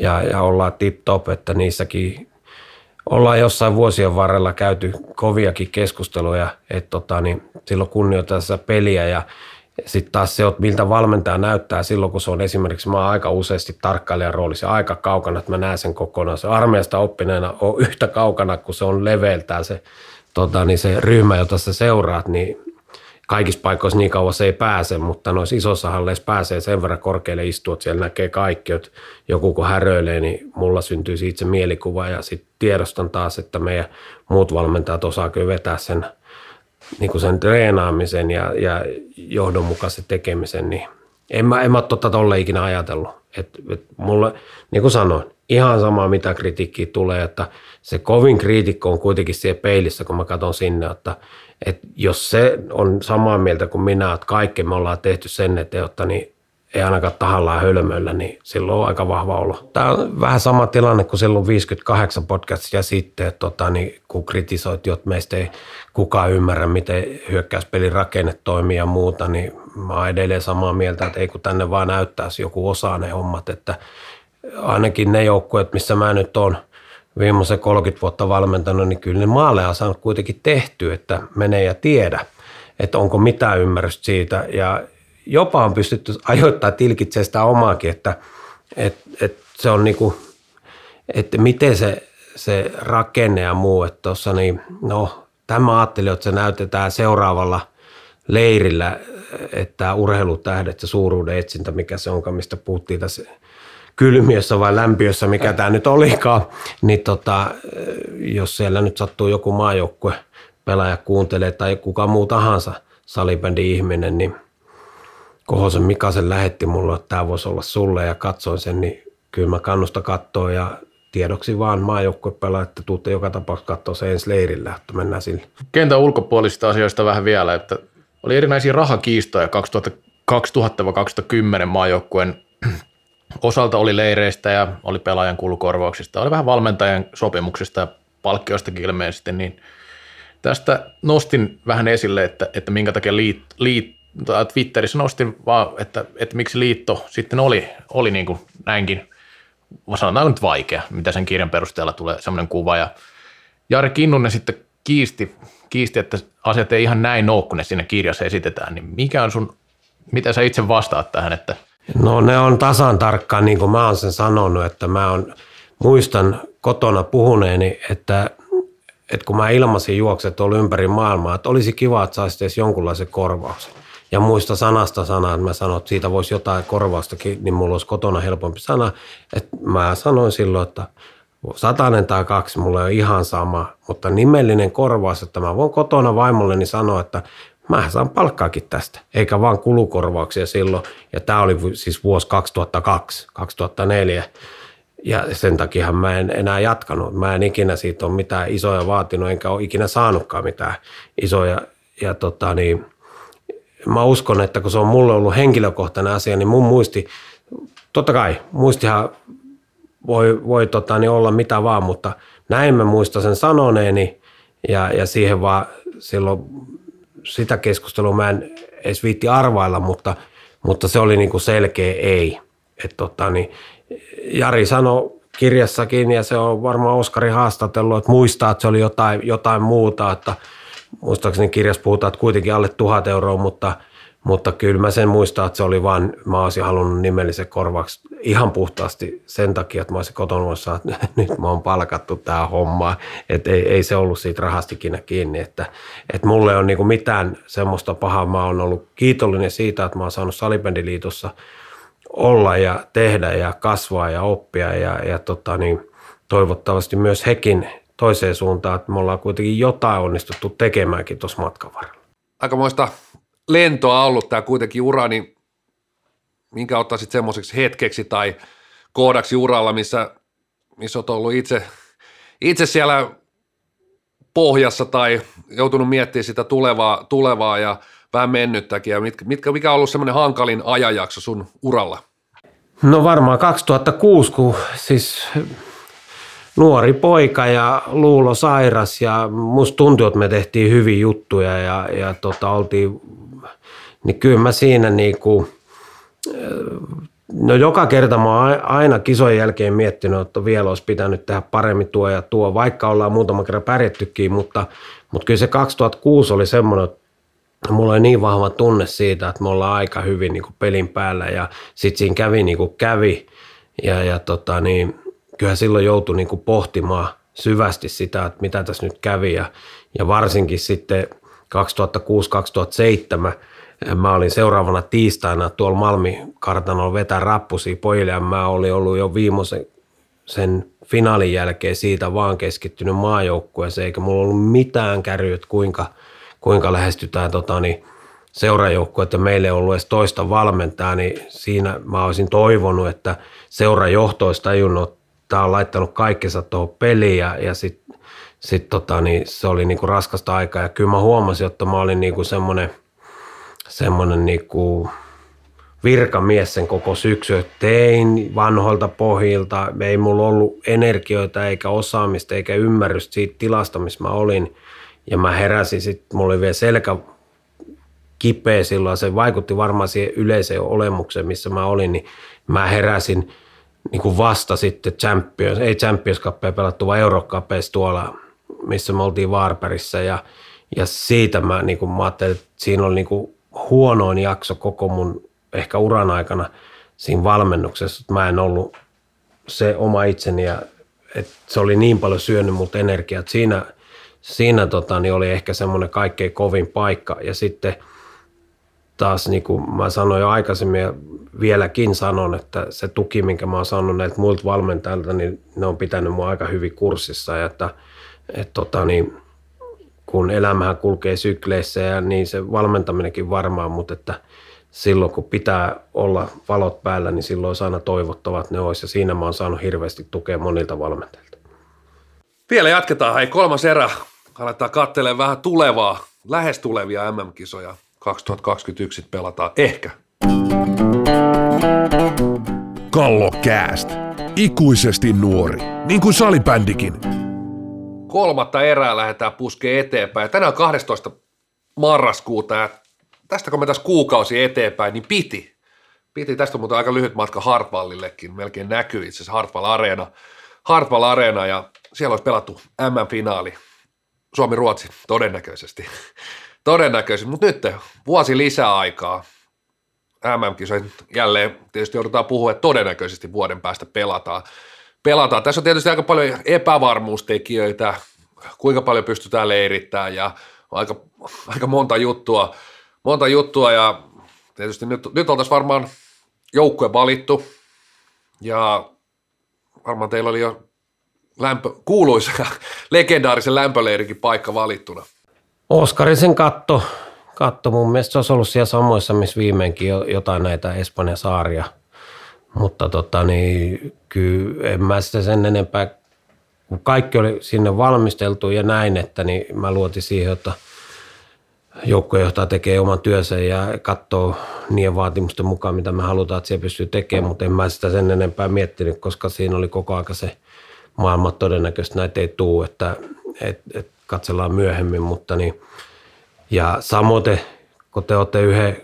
ja, ja ollaan tip-top, että niissäkin ollaan jossain vuosien varrella käyty koviakin keskusteluja, että tota, niin silloin kunnioitetaan peliä ja sitten taas se, että miltä valmentaja näyttää silloin, kun se on esimerkiksi, mä aika useasti tarkkailijan roolissa aika kaukana, että mä näen sen kokonaan. Se armeijasta oppineena on yhtä kaukana, kun se on leveältään se, tota, niin se ryhmä, jota sä seuraat, niin kaikissa paikoissa niin kauan se ei pääse, mutta noissa isossa halleissa pääsee sen verran korkealle istua, että siellä näkee kaikki, että joku kun häröilee, niin mulla syntyy siitä se mielikuva ja sitten tiedostan taas, että meidän muut valmentajat osaa kyllä vetää sen – niin kuin sen treenaamisen ja, ja johdonmukaisen tekemisen, niin en mä, en mä tota tolle ikinä ajatellut. Et, et mulle, niin kuin sanoin, ihan sama mitä kritiikkiä tulee, että se kovin kriitikko on kuitenkin siellä peilissä, kun mä katson sinne, että, että jos se on samaa mieltä kuin minä, että kaikki me ollaan tehty sen eteen, että niin ei ainakaan tahallaan hölmöllä, niin silloin on aika vahva olo. Tämä on vähän sama tilanne kuin silloin 58 podcastia sitten, että tota, niin, kun kritisoit, että meistä ei kukaan ymmärrä, miten hyökkäyspelin rakenne toimii ja muuta, niin mä oon edelleen samaa mieltä, että ei kun tänne vaan näyttäisi joku osaa ne hommat, että ainakin ne joukkueet, missä mä nyt on viimeisen 30 vuotta valmentanut, niin kyllä ne maaleja on saanut kuitenkin tehty, että menee ja tiedä, että onko mitään ymmärrystä siitä ja jopa on pystytty ajoittaa tilkitsemään sitä omaakin, että, että, että se on niinku, että miten se, se rakenne ja muu, että tuossa niin, no tämä ajattelin, että se näytetään seuraavalla leirillä, että urheilutähdet ja suuruuden etsintä, mikä se onkaan, mistä puhuttiin tässä kylmiössä vai lämpiössä, mikä tämä nyt olikaan, niin tota, jos siellä nyt sattuu joku maajoukkue pelaaja kuuntelee tai kuka muu tahansa salibändi ihminen, niin Kohosen Mika sen lähetti mulle, että tämä voisi olla sulle ja katsoin sen, niin kyllä mä kannusta katsoa ja tiedoksi vaan maajoukkuepelaa, että tuutte joka tapauksessa katsoa se ensi leirillä, että mennään sille. Kentän ulkopuolisista asioista vähän vielä, että oli erinäisiä rahakiistoja 2000-2010 maajoukkueen *clears throat* osalta oli leireistä ja oli pelaajan kulukorvauksista, oli vähän valmentajan sopimuksista ja palkkioistakin ilmeisesti, niin tästä nostin vähän esille, että, että minkä takia liit, liit, Twitterissä nostin vaan, että, että miksi liitto sitten oli, oli niin kuin näinkin, sanotaan nyt vaikea, mitä sen kirjan perusteella tulee sellainen kuva. Ja Jari Kinnunen sitten kiisti, kiisti, että asiat ei ihan näin ole, kun ne siinä kirjassa esitetään. Niin mikä on sun, mitä sä itse vastaat tähän, että – No ne on tasan tarkkaan, niin kuin mä oon sen sanonut, että mä on, muistan kotona puhuneeni, että, että kun mä ilmasin juokset tuolla ympäri maailmaa, että olisi kiva, että saisi edes jonkunlaisen korvauksen. Ja muista sanasta sanaa, että mä sanoin, että siitä voisi jotain korvaustakin, niin mulla olisi kotona helpompi sana. Että mä sanoin silloin, että satanen tai kaksi, mulle on ihan sama, mutta nimellinen korvaus, että mä voin kotona vaimolleni sanoa, että mä saan palkkaakin tästä, eikä vaan kulukorvauksia silloin. Ja tämä oli siis vuosi 2002, 2004. Ja sen takia mä en enää jatkanut. Mä en ikinä siitä ole mitään isoja vaatinut, enkä ole ikinä saanutkaan mitään isoja. Ja tota niin, mä uskon, että kun se on mulle ollut henkilökohtainen asia, niin mun muisti, totta kai muistihan voi, voi tota niin olla mitä vaan, mutta näin mä muistan sen sanoneeni ja, ja siihen vaan silloin sitä keskustelua mä en edes viitti arvailla, mutta, mutta se oli niin kuin selkeä ei. Et tota, niin Jari sanoi kirjassakin, ja se on varmaan Oskari haastatellut, että muistaa, että se oli jotain, jotain muuta, että muistaakseni kirjassa puhutaan, että kuitenkin alle tuhat euroa, mutta – mutta kyllä mä sen muistan, että se oli vaan, mä olisin halunnut nimellisen korvaksi ihan puhtaasti sen takia, että mä olisin kotona että *laughs* nyt mä oon palkattu tämä homma. Että ei, ei, se ollut siitä rahastikin kiinni. Että, että mulle on niinku mitään semmoista pahaa. Mä oon ollut kiitollinen siitä, että mä oon saanut Salibändiliitossa olla ja tehdä ja kasvaa ja oppia. Ja, ja tota, niin, toivottavasti myös hekin toiseen suuntaan, että me ollaan kuitenkin jotain onnistuttu tekemäänkin tuossa matkan varrella. Aikamoista lentoa ollut tämä kuitenkin ura, niin minkä ottaisit semmoiseksi hetkeksi tai kohdaksi uralla, missä, missä olet ollut itse, itse siellä pohjassa tai joutunut miettimään sitä tulevaa, tulevaa ja vähän mennyttäkin ja mitkä, mitkä, mikä on ollut semmoinen hankalin ajanjakso sun uralla? No varmaan 2006, kun siis nuori poika ja luulo sairas ja musta tuntui, että me tehtiin hyviä juttuja ja, ja tota, oltiin niin kyllä mä siinä niin kuin, no joka kerta mä oon aina kisojen jälkeen miettinyt, että vielä olisi pitänyt tehdä paremmin tuo ja tuo, vaikka ollaan muutama kerran pärjättykin, mutta, mutta kyllä se 2006 oli semmoinen, mulla oli niin vahva tunne siitä, että me ollaan aika hyvin niin kuin pelin päällä ja sitten siinä kävi niin kuin kävi. Ja, ja tota niin, kyllä silloin joutui niin kuin pohtimaan syvästi sitä, että mitä tässä nyt kävi. Ja, ja varsinkin sitten 2006-2007 Mä olin seuraavana tiistaina tuolla Malmi-kartanolla vetää rappusia pojille. Ja mä olin ollut jo viimeisen sen finaalin jälkeen siitä vaan keskittynyt maajoukkueeseen, eikä mulla ollut mitään kärryä, kuinka, kuinka lähestytään tota, niin seurajoukkue, että meille ei ollut edes toista valmentaa, niin siinä mä olisin toivonut, että seurajohto olisi tajunnut, että tämä on laittanut kaikkensa tuohon peliin ja, ja sitten sit, tota, niin se oli niinku raskasta aikaa ja kyllä mä huomasin, että mä olin niinku semmoinen – semmoinen niinku virkamies sen koko syksy. Tein vanhoilta pohjilta, ei mulla ollut energioita eikä osaamista eikä ymmärrystä siitä tilasta, missä mä olin. Ja mä heräsin sitten, mulla oli vielä selkä kipeä silloin, se vaikutti varmaan siihen yleiseen olemukseen, missä mä olin, niin mä heräsin niin kuin vasta sitten Champions, ei Champions Cupia pelattu, vaan Eurocupeissa tuolla, missä me oltiin Varberissa ja, ja siitä mä, niin kuin, mä ajattelin, että siinä oli niin kuin huonoin jakso koko mun ehkä uran aikana siinä valmennuksessa, että mä en ollut se oma itseni ja että se oli niin paljon syönyt multa energiaa, että siinä, siinä tota, niin oli ehkä semmoinen kaikkein kovin paikka. Ja sitten taas niin kuin mä sanoin jo aikaisemmin ja vieläkin sanon, että se tuki, minkä mä oon saanut näiltä muilta valmentajilta, niin ne on pitänyt mua aika hyvin kurssissa ja että, että tota, niin, kun elämähän kulkee sykleissä ja niin se valmentaminenkin varmaan, mutta että silloin kun pitää olla valot päällä, niin silloin olisi aina toivottavat ne olisi ja siinä mä oon saanut hirveästi tukea monilta valmentajilta. Vielä jatketaan, hei kolmas erä. Aletaan katselemaan vähän tulevaa, lähes tulevia MM-kisoja. 2021 pelataan ehkä. Kallo Cast. Ikuisesti nuori, niin kuin salibändikin kolmatta erää lähdetään puskeen eteenpäin. Tänään on 12. marraskuuta ja tästä kun me tässä kuukausi eteenpäin, niin piti. Piti, tästä on muuten aika lyhyt matka Hartwallillekin, melkein näkyy itse asiassa Hartwall Areena. Hartwall Areena ja siellä olisi pelattu MM-finaali. Suomi-Ruotsi todennäköisesti. Todennäköisesti, mutta nyt vuosi lisää aikaa. MM-kisoihin jälleen tietysti joudutaan puhua, että todennäköisesti vuoden päästä pelataan. pelataan. Tässä on tietysti aika paljon epävarmuustekijöitä, kuinka paljon pystytään leirittämään ja aika, aika monta juttua, monta juttua ja tietysti nyt, nyt oltaisiin varmaan joukkue valittu ja varmaan teillä oli jo lämpö, kuuluisa *laughs* legendaarisen lämpöleirikin paikka valittuna. Oskarisen katto, katto, mun mielestä se olisi ollut siellä samoissa, missä viimeinkin jotain näitä Espanjan saaria. Mutta tota, niin, kyllä en mä sitä sen enempää, kun kaikki oli sinne valmisteltu ja näin, että niin mä luotin siihen, että joukkojohtaja tekee oman työnsä ja katsoo niiden vaatimusten mukaan, mitä me halutaan, että siellä pystyy tekemään, mutta en mä sitä sen enempää miettinyt, koska siinä oli koko aika se maailma todennäköisesti näitä ei tule, että et, et katsellaan myöhemmin, mutta niin, ja samoin kun te olette yhden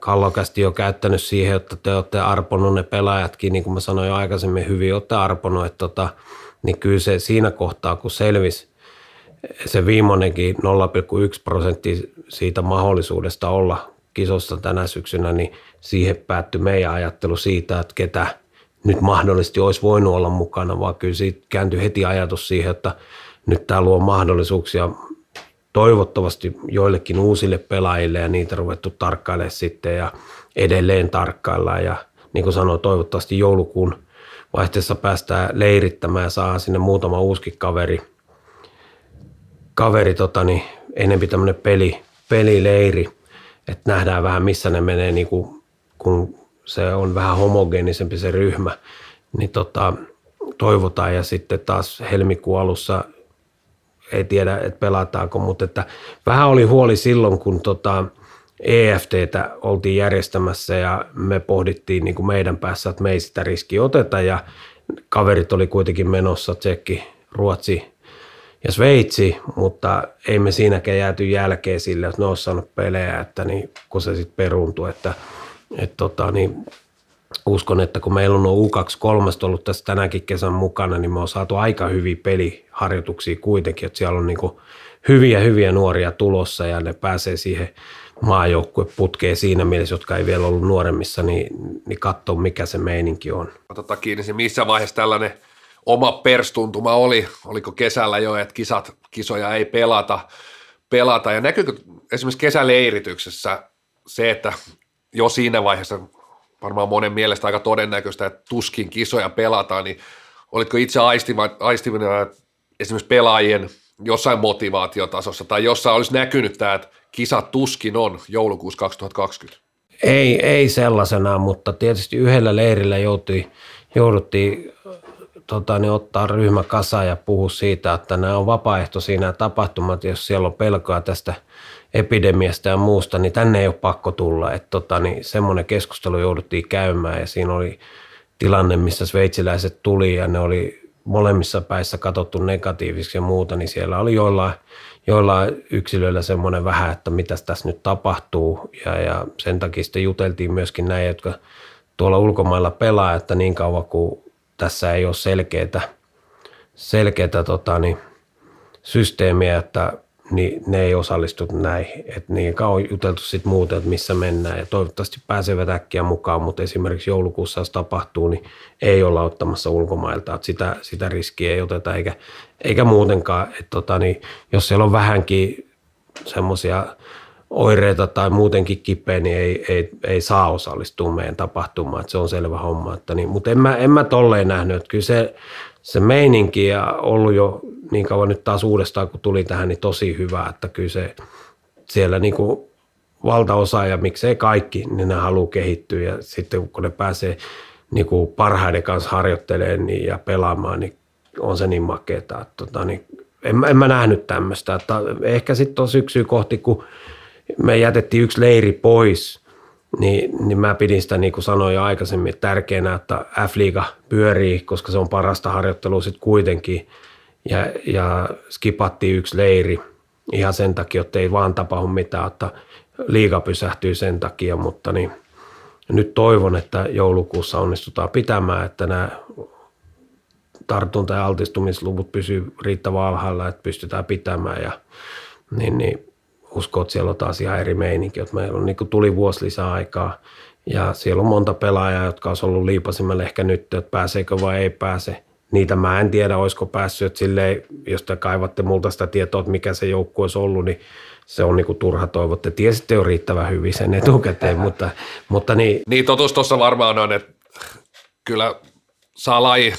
kallokästi jo käyttänyt siihen, että te olette arponut ne pelaajatkin, niin kuin mä sanoin jo aikaisemmin, hyvin olette arponut, että tota, niin kyllä se siinä kohtaa, kun selvisi se viimeinenkin 0,1 prosenttia siitä mahdollisuudesta olla kisossa tänä syksynä, niin siihen päättyi meidän ajattelu siitä, että ketä nyt mahdollisesti olisi voinut olla mukana, vaan kyllä siitä kääntyi heti ajatus siihen, että nyt tämä luo mahdollisuuksia toivottavasti joillekin uusille pelaajille ja niitä ruvettu tarkkailemaan sitten ja edelleen tarkkaillaan. Ja niin kuin sanoin, toivottavasti joulukuun vaihteessa päästään leirittämään ja saa sinne muutama uusi kaveri, kaveri tota, niin enempi tämmöinen peli, pelileiri, että nähdään vähän missä ne menee, niin kuin, kun se on vähän homogeenisempi se ryhmä, niin tota, toivotaan ja sitten taas helmikuun alussa ei tiedä, että pelataanko, mutta että vähän oli huoli silloin, kun tota EFTtä oltiin järjestämässä ja me pohdittiin niin kuin meidän päässä, että me ei sitä riskiä oteta ja kaverit oli kuitenkin menossa, Tsekki, Ruotsi ja Sveitsi, mutta ei me siinäkään jääty jälkeen sille, että ne olisi saanut pelejä, että niin, kun se sitten peruuntui, että, että tota, niin, uskon, että kun meillä on U23 ollut tässä tänäkin kesän mukana, niin me on saatu aika hyviä peliharjoituksia kuitenkin, että siellä on niin hyviä, hyviä nuoria tulossa ja ne pääsee siihen maajoukkueputkeen siinä mielessä, jotka ei vielä ollut nuoremmissa, niin, niin katso mikä se meininki on. Otetaan kiinni se, missä vaiheessa tällainen oma perstuntuma oli, oliko kesällä jo, että kisat, kisoja ei pelata, pelata. ja näkyykö esimerkiksi kesäleirityksessä se, että jo siinä vaiheessa varmaan monen mielestä aika todennäköistä, että tuskin kisoja pelataan, niin olitko itse aistivina esimerkiksi pelaajien jossain motivaatiotasossa tai jossain olisi näkynyt tämä, että kisat tuskin on joulukuussa 2020? Ei, ei sellaisena, mutta tietysti yhdellä leirillä joutui, jouduttiin tota, niin ottaa ryhmä kasa ja puhua siitä, että nämä on vapaaehtoisia nämä tapahtumat, jos siellä on pelkoa tästä – epidemiasta ja muusta, niin tänne ei ole pakko tulla. Että tota, niin semmoinen keskustelu jouduttiin käymään ja siinä oli tilanne, missä sveitsiläiset tuli ja ne oli molemmissa päissä katsottu negatiiviksi ja muuta, niin siellä oli joillain, joillain yksilöillä semmoinen vähän, että mitä tässä nyt tapahtuu ja, ja sen takia sitten juteltiin myöskin näin, jotka tuolla ulkomailla pelaa, että niin kauan kuin tässä ei ole selkeää, selkeää tota, niin, systeemiä, että niin ne ei osallistu näihin. Et niin kauan on juteltu sitten muuten, että missä mennään. Ja toivottavasti pääsevät äkkiä mukaan, mutta esimerkiksi joulukuussa jos tapahtuu, niin ei olla ottamassa ulkomailta, että sitä, sitä riskiä ei oteta eikä, eikä muutenkaan, että tota, niin, jos siellä on vähänkin semmoisia oireita tai muutenkin kipeä, niin ei, ei, ei saa osallistua meidän tapahtumaan, että se on selvä homma. Että niin, mutta en mä, en mä tolleen nähnyt, että kyllä se, se meininki ja ollut jo niin kauan nyt taas uudestaan, kun tuli tähän, niin tosi hyvä, että kyllä se siellä niin kuin valtaosa ja miksei kaikki, niin ne haluaa kehittyä ja sitten kun ne pääsee niin kuin parhaiden kanssa harjoittelemaan niin ja pelaamaan, niin on se niin makeeta. Että, tota, niin en, en mä nähnyt tämmöistä. Että ehkä sitten tuon syksyä kohti, kun me jätettiin yksi leiri pois – niin, niin mä pidin sitä, niin kuin sanoin jo aikaisemmin, tärkeänä, että F-liiga pyörii, koska se on parasta harjoittelua sitten kuitenkin. Ja, ja skipattiin yksi leiri ihan sen takia, että ei vaan tapahdu mitään, että liiga pysähtyy sen takia, mutta niin, nyt toivon, että joulukuussa onnistutaan pitämään, että nämä tartunta- ja altistumisluvut pysyy riittävän alhaalla, että pystytään pitämään ja niin, niin uskon, että siellä on taas ihan eri meininki, että meillä on niin kuin tuli vuosi lisää aikaa ja siellä on monta pelaajaa, jotka on ollut liipasimelle ehkä nyt, että pääseekö vai ei pääse. Niitä mä en tiedä, olisiko päässyt, että silleen, jos te kaivatte multa sitä tietoa, että mikä se joukkue olisi ollut, niin se on niinku turha toivoa. Te tiesitte jo riittävän hyvin sen etukäteen, mutta, mutta niin. Niin totuus tuossa varmaan on, että kyllä saa laji,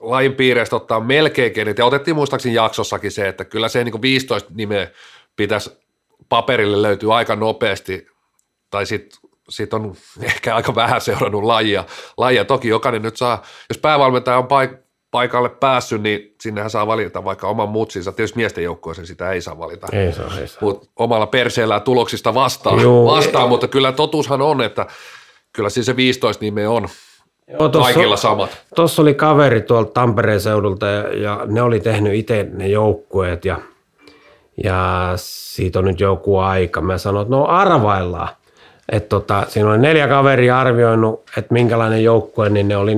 lajin piireistä ottaa melkein kenit. Ja otettiin muistaakseni jaksossakin se, että kyllä se niin 15 nimeä pitäisi paperille löytyy aika nopeasti, tai sitten sit on ehkä aika vähän seurannut lajia. lajia. Toki jokainen nyt saa, jos päävalmentaja on paik- paikalle päässyt, niin sinnehän saa valita vaikka oman mutsinsa. Tietysti miesten joukkueeseen sitä ei saa valita. Ei saa, ei saa. Mut omalla perseellään tuloksista vastaan, Joo, vastaan mutta kyllä totuushan on, että kyllä siis se 15 nimeä on Joo, tossa, kaikilla samat. Tuossa oli kaveri tuolta Tampereen seudulta ja, ja ne oli tehnyt itse ne joukkueet ja, ja siitä on nyt joku aika. Mä sanoin, että no arvaillaan. Et tota, siinä oli neljä kaveria arvioinut, että minkälainen joukkue, niin ne oli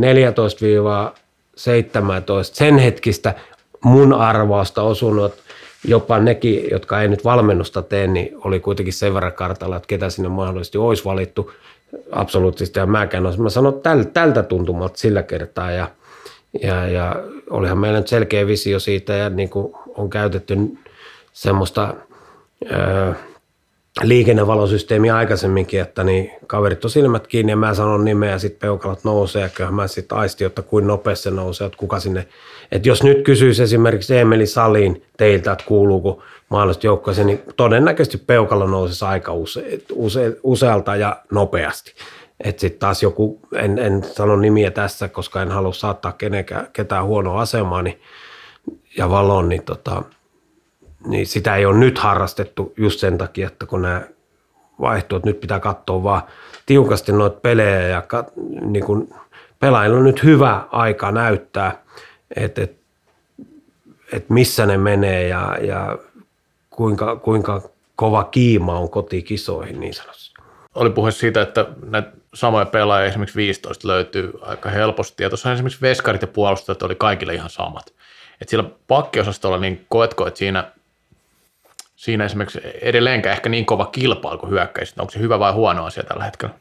17 sen hetkistä mun arvausta osunut, jopa nekin, jotka ei nyt valmennusta tee, niin oli kuitenkin sen verran kartalla, että ketä sinne mahdollisesti olisi valittu absoluuttisesti. Ja mäkään olisin, mä sanon täl, tältä tuntumalta sillä kertaa ja, ja, ja olihan meillä nyt selkeä visio siitä ja niin kuin on käytetty semmoista öö, liikennevalosysteemi aikaisemminkin, että niin kaverit on silmät kiinni ja mä sanon nimeä ja sitten peukalat nousee ja kyllä mä sitten aistin, että kuin nopeasti se nousee, että kuka sinne. Että jos nyt kysyisi esimerkiksi Emeli Salin teiltä, että kuuluuko mahdollisesti joukkueeseen, niin todennäköisesti peukalo nousisi aika use, use, usealta ja nopeasti. Että sitten taas joku, en, en sano nimiä tässä, koska en halua saattaa kenenkään, ketään huonoa asemaa, niin, ja valon, niin tota, niin sitä ei ole nyt harrastettu just sen takia, että kun nämä vaihtuu, että nyt pitää katsoa vaan tiukasti noita pelejä ja niin kun pelaajilla on nyt hyvä aika näyttää, että, että, että missä ne menee ja, ja kuinka, kuinka kova kiima on kotikisoihin niin sanotusti. Oli puhe siitä, että näitä samoja pelaajia esimerkiksi 15 löytyy aika helposti. Ja tuossa esimerkiksi veskarit ja puolustajat oli kaikille ihan samat. Et sillä pakkiosastolla, niin koetko, että siinä siinä esimerkiksi edelleenkään ehkä niin kova kilpailu kuin hyökkäisit. Onko se hyvä vai huono asia tällä hetkellä?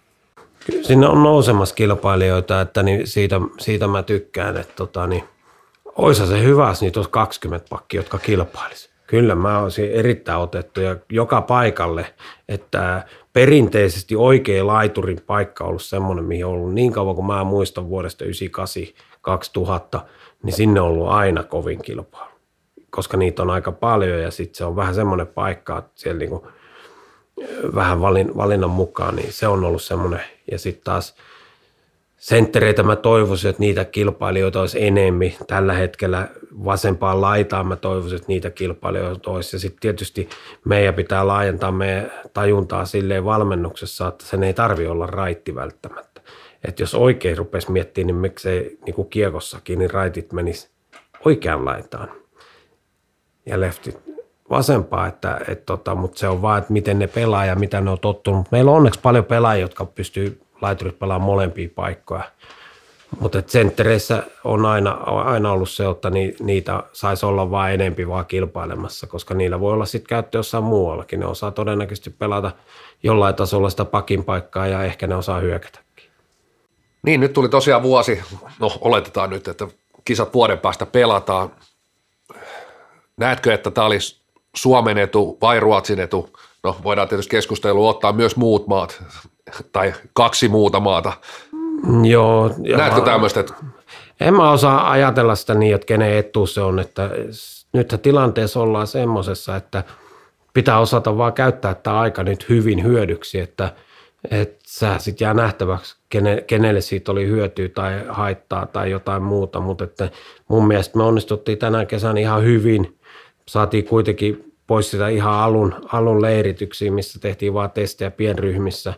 Kyllä siinä on nousemassa kilpailijoita, että niin siitä, siitä mä tykkään, että tota, niin, oisa se hyvä, jos niitä olisi 20 pakki, jotka kilpailisi. Kyllä mä olisin erittäin otettu ja joka paikalle, että perinteisesti oikea laiturin paikka on ollut semmoinen, mihin on ollut niin kauan kuin mä muistan vuodesta 1998-2000, niin sinne on ollut aina kovin kilpailu koska niitä on aika paljon ja sitten se on vähän semmoinen paikka, että siellä niinku vähän valin, valinnan mukaan, niin se on ollut semmoinen. Ja sitten taas senttereitä mä toivoisin, että niitä kilpailijoita olisi enemmän. Tällä hetkellä vasempaan laitaan mä toivoisin, että niitä kilpailijoita olisi. Ja sitten tietysti meidän pitää laajentaa meidän tajuntaa silleen valmennuksessa, että sen ei tarvi olla raitti välttämättä. Että jos oikein rupesi miettimään, niin miksei niin kuin kiekossakin, niin raitit menisi oikeaan laitaan ja leftit vasempaa, että, et tota, mutta se on vaan, että miten ne pelaa ja mitä ne on tottunut. Meillä on onneksi paljon pelaajia, jotka pystyy laiturit pelaamaan molempia paikkoja. Mutta senttereissä on aina, aina ollut se, että ni, niitä saisi olla vain enempi vaan kilpailemassa, koska niillä voi olla sitten käyttö jossain muuallakin. Ne osaa todennäköisesti pelata jollain tasolla sitä pakin paikkaa ja ehkä ne osaa hyökätäkin. Niin, nyt tuli tosiaan vuosi, no oletetaan nyt, että kisat vuoden päästä pelataan Näetkö, että tämä olisi Suomen etu vai Ruotsin etu? No voidaan tietysti keskustelua ottaa myös muut maat tai kaksi muuta maata. Joo. Näetkö tämmöistä? Että... En mä osaa ajatella sitä niin, että kenen etu se on. Että nythän tilanteessa ollaan semmoisessa, että pitää osata vaan käyttää tämä aika nyt hyvin hyödyksi, että, että sä sitten jää nähtäväksi, kenelle siitä oli hyötyä tai haittaa tai jotain muuta, mutta että mun mielestä me onnistuttiin tänä kesän ihan hyvin – saatiin kuitenkin pois sitä ihan alun, alun leirityksiä, missä tehtiin vaan testejä pienryhmissä,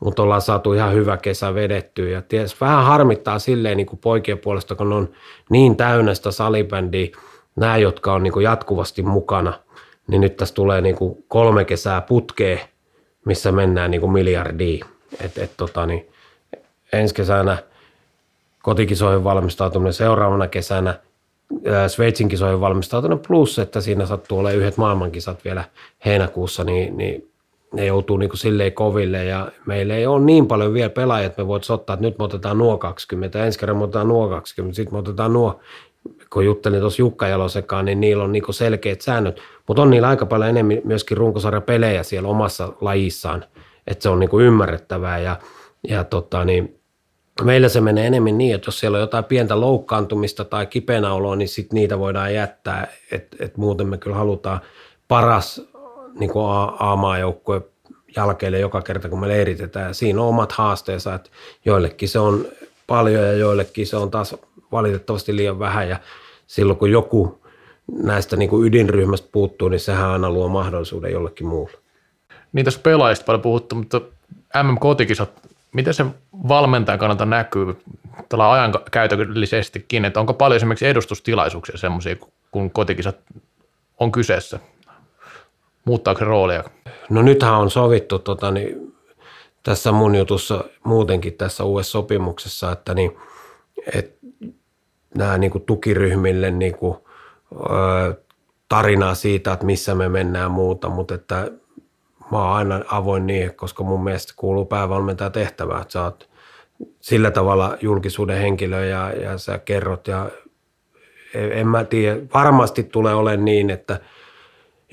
mutta ollaan saatu ihan hyvä kesä vedettyä. Ja ties, vähän harmittaa silleen niin kuin poikien puolesta, kun on niin täynnä sitä salibändiä, nämä, jotka on niin kuin jatkuvasti mukana, niin nyt tässä tulee niin kuin kolme kesää putkeen, missä mennään niin kuin miljardiin. Et, et, tota, niin, ensi kesänä kotikisoihin valmistautuminen seuraavana kesänä, Sveitsin kisoihin valmistautuminen plus, että siinä sattuu olemaan yhdet maailmankisat vielä heinäkuussa, niin, niin ne joutuu niin kuin silleen koville ja meillä ei ole niin paljon vielä pelaajia, että me voitaisiin ottaa, että nyt me otetaan nuo 20, ensi kerran me otetaan nuo 20, sitten me otetaan nuo, kun juttelin tuossa Jukka Jalosekaan, niin niillä on niin kuin selkeät säännöt, mutta on niillä aika paljon enemmän myöskin runkosarjapelejä siellä omassa lajissaan, että se on niin kuin ymmärrettävää ja, ja tota, niin, meillä se menee enemmän niin, että jos siellä on jotain pientä loukkaantumista tai kipeänä oloa, niin sit niitä voidaan jättää, että et muuten me kyllä halutaan paras niin A-maajoukkue jälkeelle joka kerta, kun me leiritetään. Siinä on omat haasteensa, että joillekin se on paljon ja joillekin se on taas valitettavasti liian vähän ja silloin kun joku näistä niin kuin ydinryhmästä puuttuu, niin sehän aina luo mahdollisuuden jollekin muulle. Niin tässä pelaajista paljon puhuttu, mutta MM-kotikisat, miten se valmentajan kannalta näkyy tällä ajankäytöllisestikin, että onko paljon esimerkiksi edustustilaisuuksia semmoisia, kun kotikisat on kyseessä? Muuttaako se roolia? No nythän on sovittu tota, niin, tässä mun jutussa muutenkin tässä uudessa sopimuksessa, että niin, et, nämä niin kuin tukiryhmille niin kuin, ö, tarinaa siitä, että missä me mennään muuta, mutta että mä oon aina avoin niin, koska mun mielestä kuuluu päävalmentaja tehtävää, että sä oot sillä tavalla julkisuuden henkilö ja, ja sä kerrot ja en mä tiedä, varmasti tulee olemaan niin, että –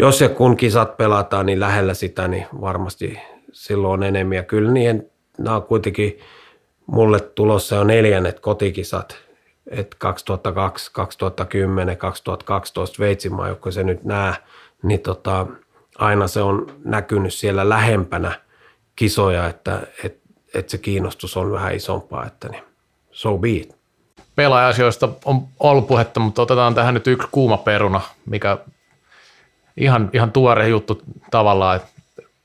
jos ja kun kisat pelataan niin lähellä sitä, niin varmasti silloin on enemmän. Ja kyllä niihin, nämä on kuitenkin mulle tulossa jo neljännet kotikisat, että 2002, 2010, 2012 Sveitsin kun se nyt nää, niin tota, aina se on näkynyt siellä lähempänä kisoja, että et, et se kiinnostus on vähän isompaa, että niin, so be it. Pelaajasioista on ollut puhetta, mutta otetaan tähän nyt yksi kuuma peruna, mikä ihan, ihan tuore juttu tavallaan, että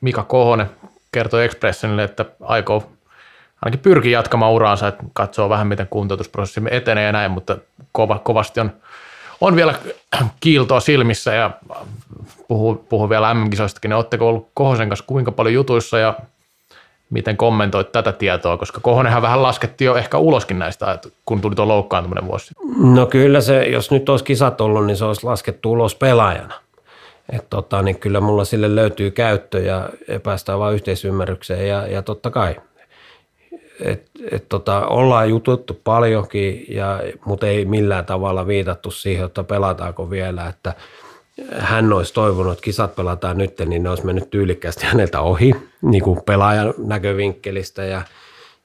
Mika Kohonen kertoi Expressionille, että aikoo ainakin pyrkii jatkamaan uraansa, että katsoo vähän miten kuntoutusprosessi etenee ja näin, mutta kova, kovasti on, on vielä kiiltoa silmissä ja puhuu, puhuu vielä MM-kisoistakin, niin oletteko ollut Kohosen kanssa kuinka paljon jutuissa ja miten kommentoit tätä tietoa, koska Kohonenhan vähän laskettiin jo ehkä uloskin näistä, että kun tuli tuo loukkaantuminen vuosi. No kyllä se, jos nyt olisi kisat ollut, niin se olisi laskettu ulos pelaajana. Et tota, niin kyllä mulla sille löytyy käyttö ja päästään vaan yhteisymmärrykseen ja, ja totta kai. Et, et tota, ollaan jututtu paljonkin, ja, mutta ei millään tavalla viitattu siihen, että pelataanko vielä. Että hän olisi toivonut, että kisat pelataan nyt, niin ne olisi mennyt tyylikkäästi *laughs* häneltä ohi niin kuin pelaajan näkövinkkelistä ja,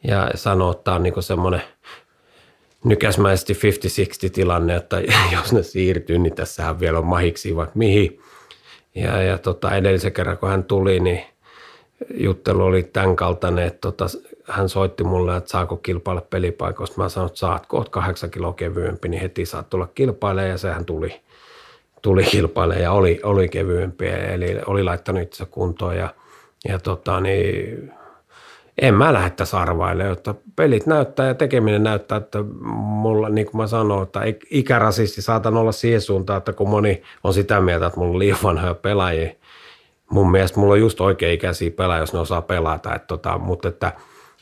ja sanoo, että tämä on niin semmoinen nykäsmäisesti 50-60 tilanne, että *laughs* jos ne siirtyy, niin tässähän vielä on mahiksi vaikka mihin. Ja, ja tota, edellisen kerran, kun hän tuli, niin juttelu oli tämän kaltainen, että tota, hän soitti mulle, että saako kilpailla pelipaikoista. Mä sanoin, että saat, kun oot kahdeksan kiloa kevyempi, niin heti saat tulla kilpailemaan. Ja sehän tuli, tuli kilpailemaan ja oli, oli kevyempi, eli oli laittanut itse kuntoon ja, ja tota, niin, en mä lähde tässä arvailemaan, että pelit näyttää ja tekeminen näyttää, että mulla, niin kuin mä sanoin, että ikärasisti saatan olla siihen suuntaan, että kun moni on sitä mieltä, että mulla on liian vanhoja pelaajia, mun mielestä mulla on just oikein ikäisiä pelaajia, jos ne osaa pelata, että tota, mutta että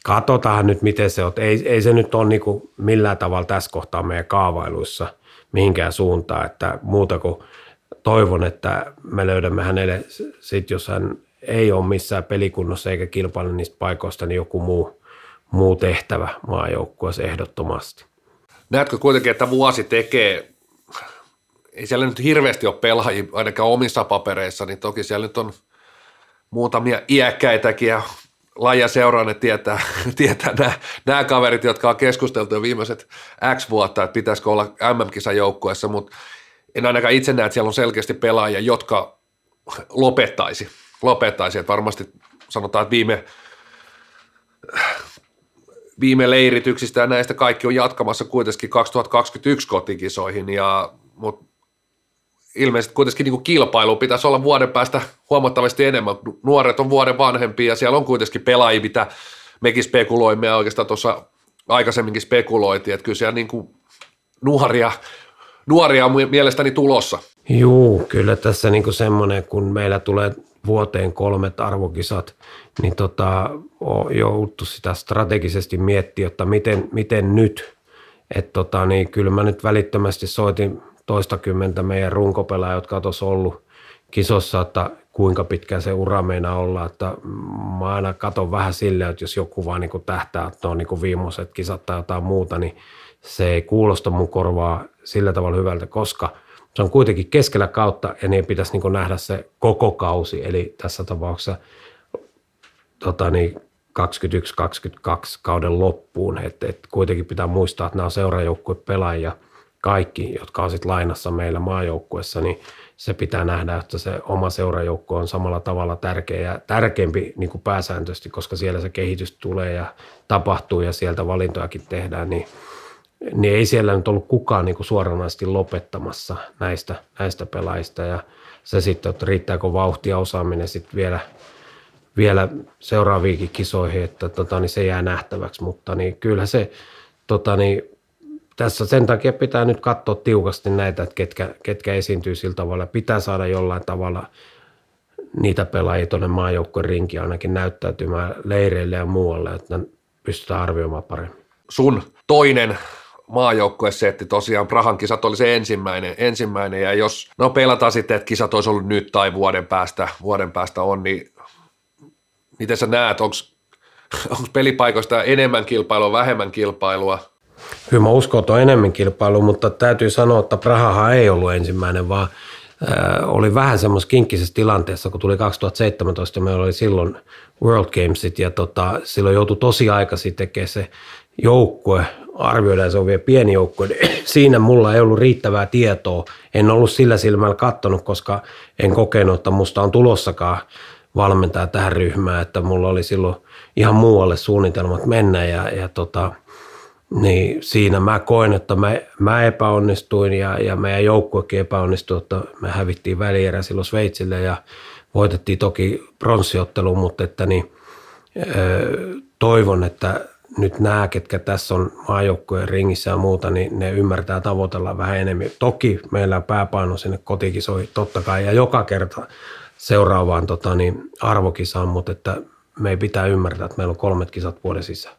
katsotaan nyt miten se on. Ei, ei se nyt ole niin kuin millään tavalla tässä kohtaa meidän kaavailuissa mihinkään suuntaan, että muuta kuin toivon, että me löydämme hänelle sit, jos hän ei ole missään pelikunnossa eikä kilpaile niistä paikoista, niin joku muu, muu tehtävä maajoukkueessa ehdottomasti. Näetkö kuitenkin, että vuosi tekee, ei siellä nyt hirveästi ole pelaajia, ainakaan omissa papereissa, niin toki siellä nyt on muutamia iäkkäitäkin ja lajia seuraan, että tietää, *laughs* tietää nämä, nämä kaverit, jotka on keskusteltu jo viimeiset X vuotta, että pitäisikö olla MM-kisan joukkueessa, mutta en ainakaan itse näe, että siellä on selkeästi pelaajia, jotka lopettaisi lopettaisi. Että varmasti sanotaan, että viime, viime leirityksistä ja näistä kaikki on jatkamassa kuitenkin 2021 kotikisoihin, ja, mutta ilmeisesti kuitenkin niin kuin kilpailu pitäisi olla vuoden päästä huomattavasti enemmän. Nuoret on vuoden vanhempia ja siellä on kuitenkin pelaajia, mitä mekin spekuloimme ja oikeastaan tuossa aikaisemminkin spekuloitiin, että kyllä siellä niin kuin nuoria, nuoria on mielestäni tulossa. Juu, kyllä tässä niin semmoinen, kun meillä tulee vuoteen kolmet arvokisat, niin tota, on jouduttu sitä strategisesti miettiä, että miten, miten nyt. Että tota, niin kyllä mä nyt välittömästi soitin toistakymmentä meidän runkopelaa, jotka on tuossa ollut kisossa, että kuinka pitkä se ura meinaa olla. Että mä aina katson vähän silleen, että jos joku vaan niin tähtää, että on niin viimeiset kisat tai jotain muuta, niin se ei kuulosta mun korvaa sillä tavalla hyvältä, koska se on kuitenkin keskellä kautta ja niin pitäisi niin nähdä se koko kausi, eli tässä tapauksessa tota niin, 21-22 kauden loppuun. Et, et kuitenkin pitää muistaa, että nämä on seuraajoukkueen pelaajia kaikki, jotka on sitten lainassa meillä maajoukkuessa, niin se pitää nähdä, että se oma seurajoukko on samalla tavalla tärkeä ja tärkeämpi niin kuin pääsääntöisesti, koska siellä se kehitys tulee ja tapahtuu ja sieltä valintojakin tehdään, niin, niin ei siellä nyt ollut kukaan niin kuin suoranaisesti lopettamassa näistä, näistä pelaajista. Ja se sitten, että riittääkö vauhtia osaaminen sitten vielä, vielä seuraaviinkin kisoihin, että tota, niin se jää nähtäväksi, mutta niin kyllä se tota, niin tässä sen takia pitää nyt katsoa tiukasti näitä, että ketkä, ketkä esiintyy sillä tavalla. Pitää saada jollain tavalla niitä pelaajia tuonne maajoukkojen rinkiin ainakin näyttäytymään leireille ja muualle, että pystytään arvioimaan paremmin. Sun toinen maajoukkuesetti tosiaan Prahan kisat oli se ensimmäinen, ensimmäinen ja jos no pelataan sitten, että kisat olisi ollut nyt tai vuoden päästä, vuoden päästä on, niin miten sä näet, onko pelipaikoista enemmän kilpailua, vähemmän kilpailua? Kyllä mä uskon, että on enemmän kilpailu, mutta täytyy sanoa, että Prahahan ei ollut ensimmäinen, vaan äh, oli vähän semmoisessa kinkkisessä tilanteessa, kun tuli 2017, meillä oli silloin World Gamesit ja tota, silloin joutui tosi aikaisin tekemään se joukkue, arvioidaan, se on vielä pieni joukkue, *clears throat* siinä mulla ei ollut riittävää tietoa. En ollut sillä silmällä kattonut, koska en kokenut, että musta on tulossakaan valmentaa tähän ryhmään, että mulla oli silloin ihan muualle suunnitelmat mennä ja, ja tota, niin siinä mä koen, että mä, mä epäonnistuin ja, ja meidän joukkuekin epäonnistui, että me hävittiin välierä silloin Sveitsille ja voitettiin toki pronssiottelu, mutta että niin, toivon, että nyt nämä, ketkä tässä on maajoukkueen ringissä ja muuta, niin ne ymmärtää tavoitella vähän enemmän. Toki meillä on pääpaino sinne kotikisoi totta kai ja joka kerta seuraavaan tota, niin arvokisaan, mutta että me ei pitää ymmärtää, että meillä on kolmet kisat vuoden sisään.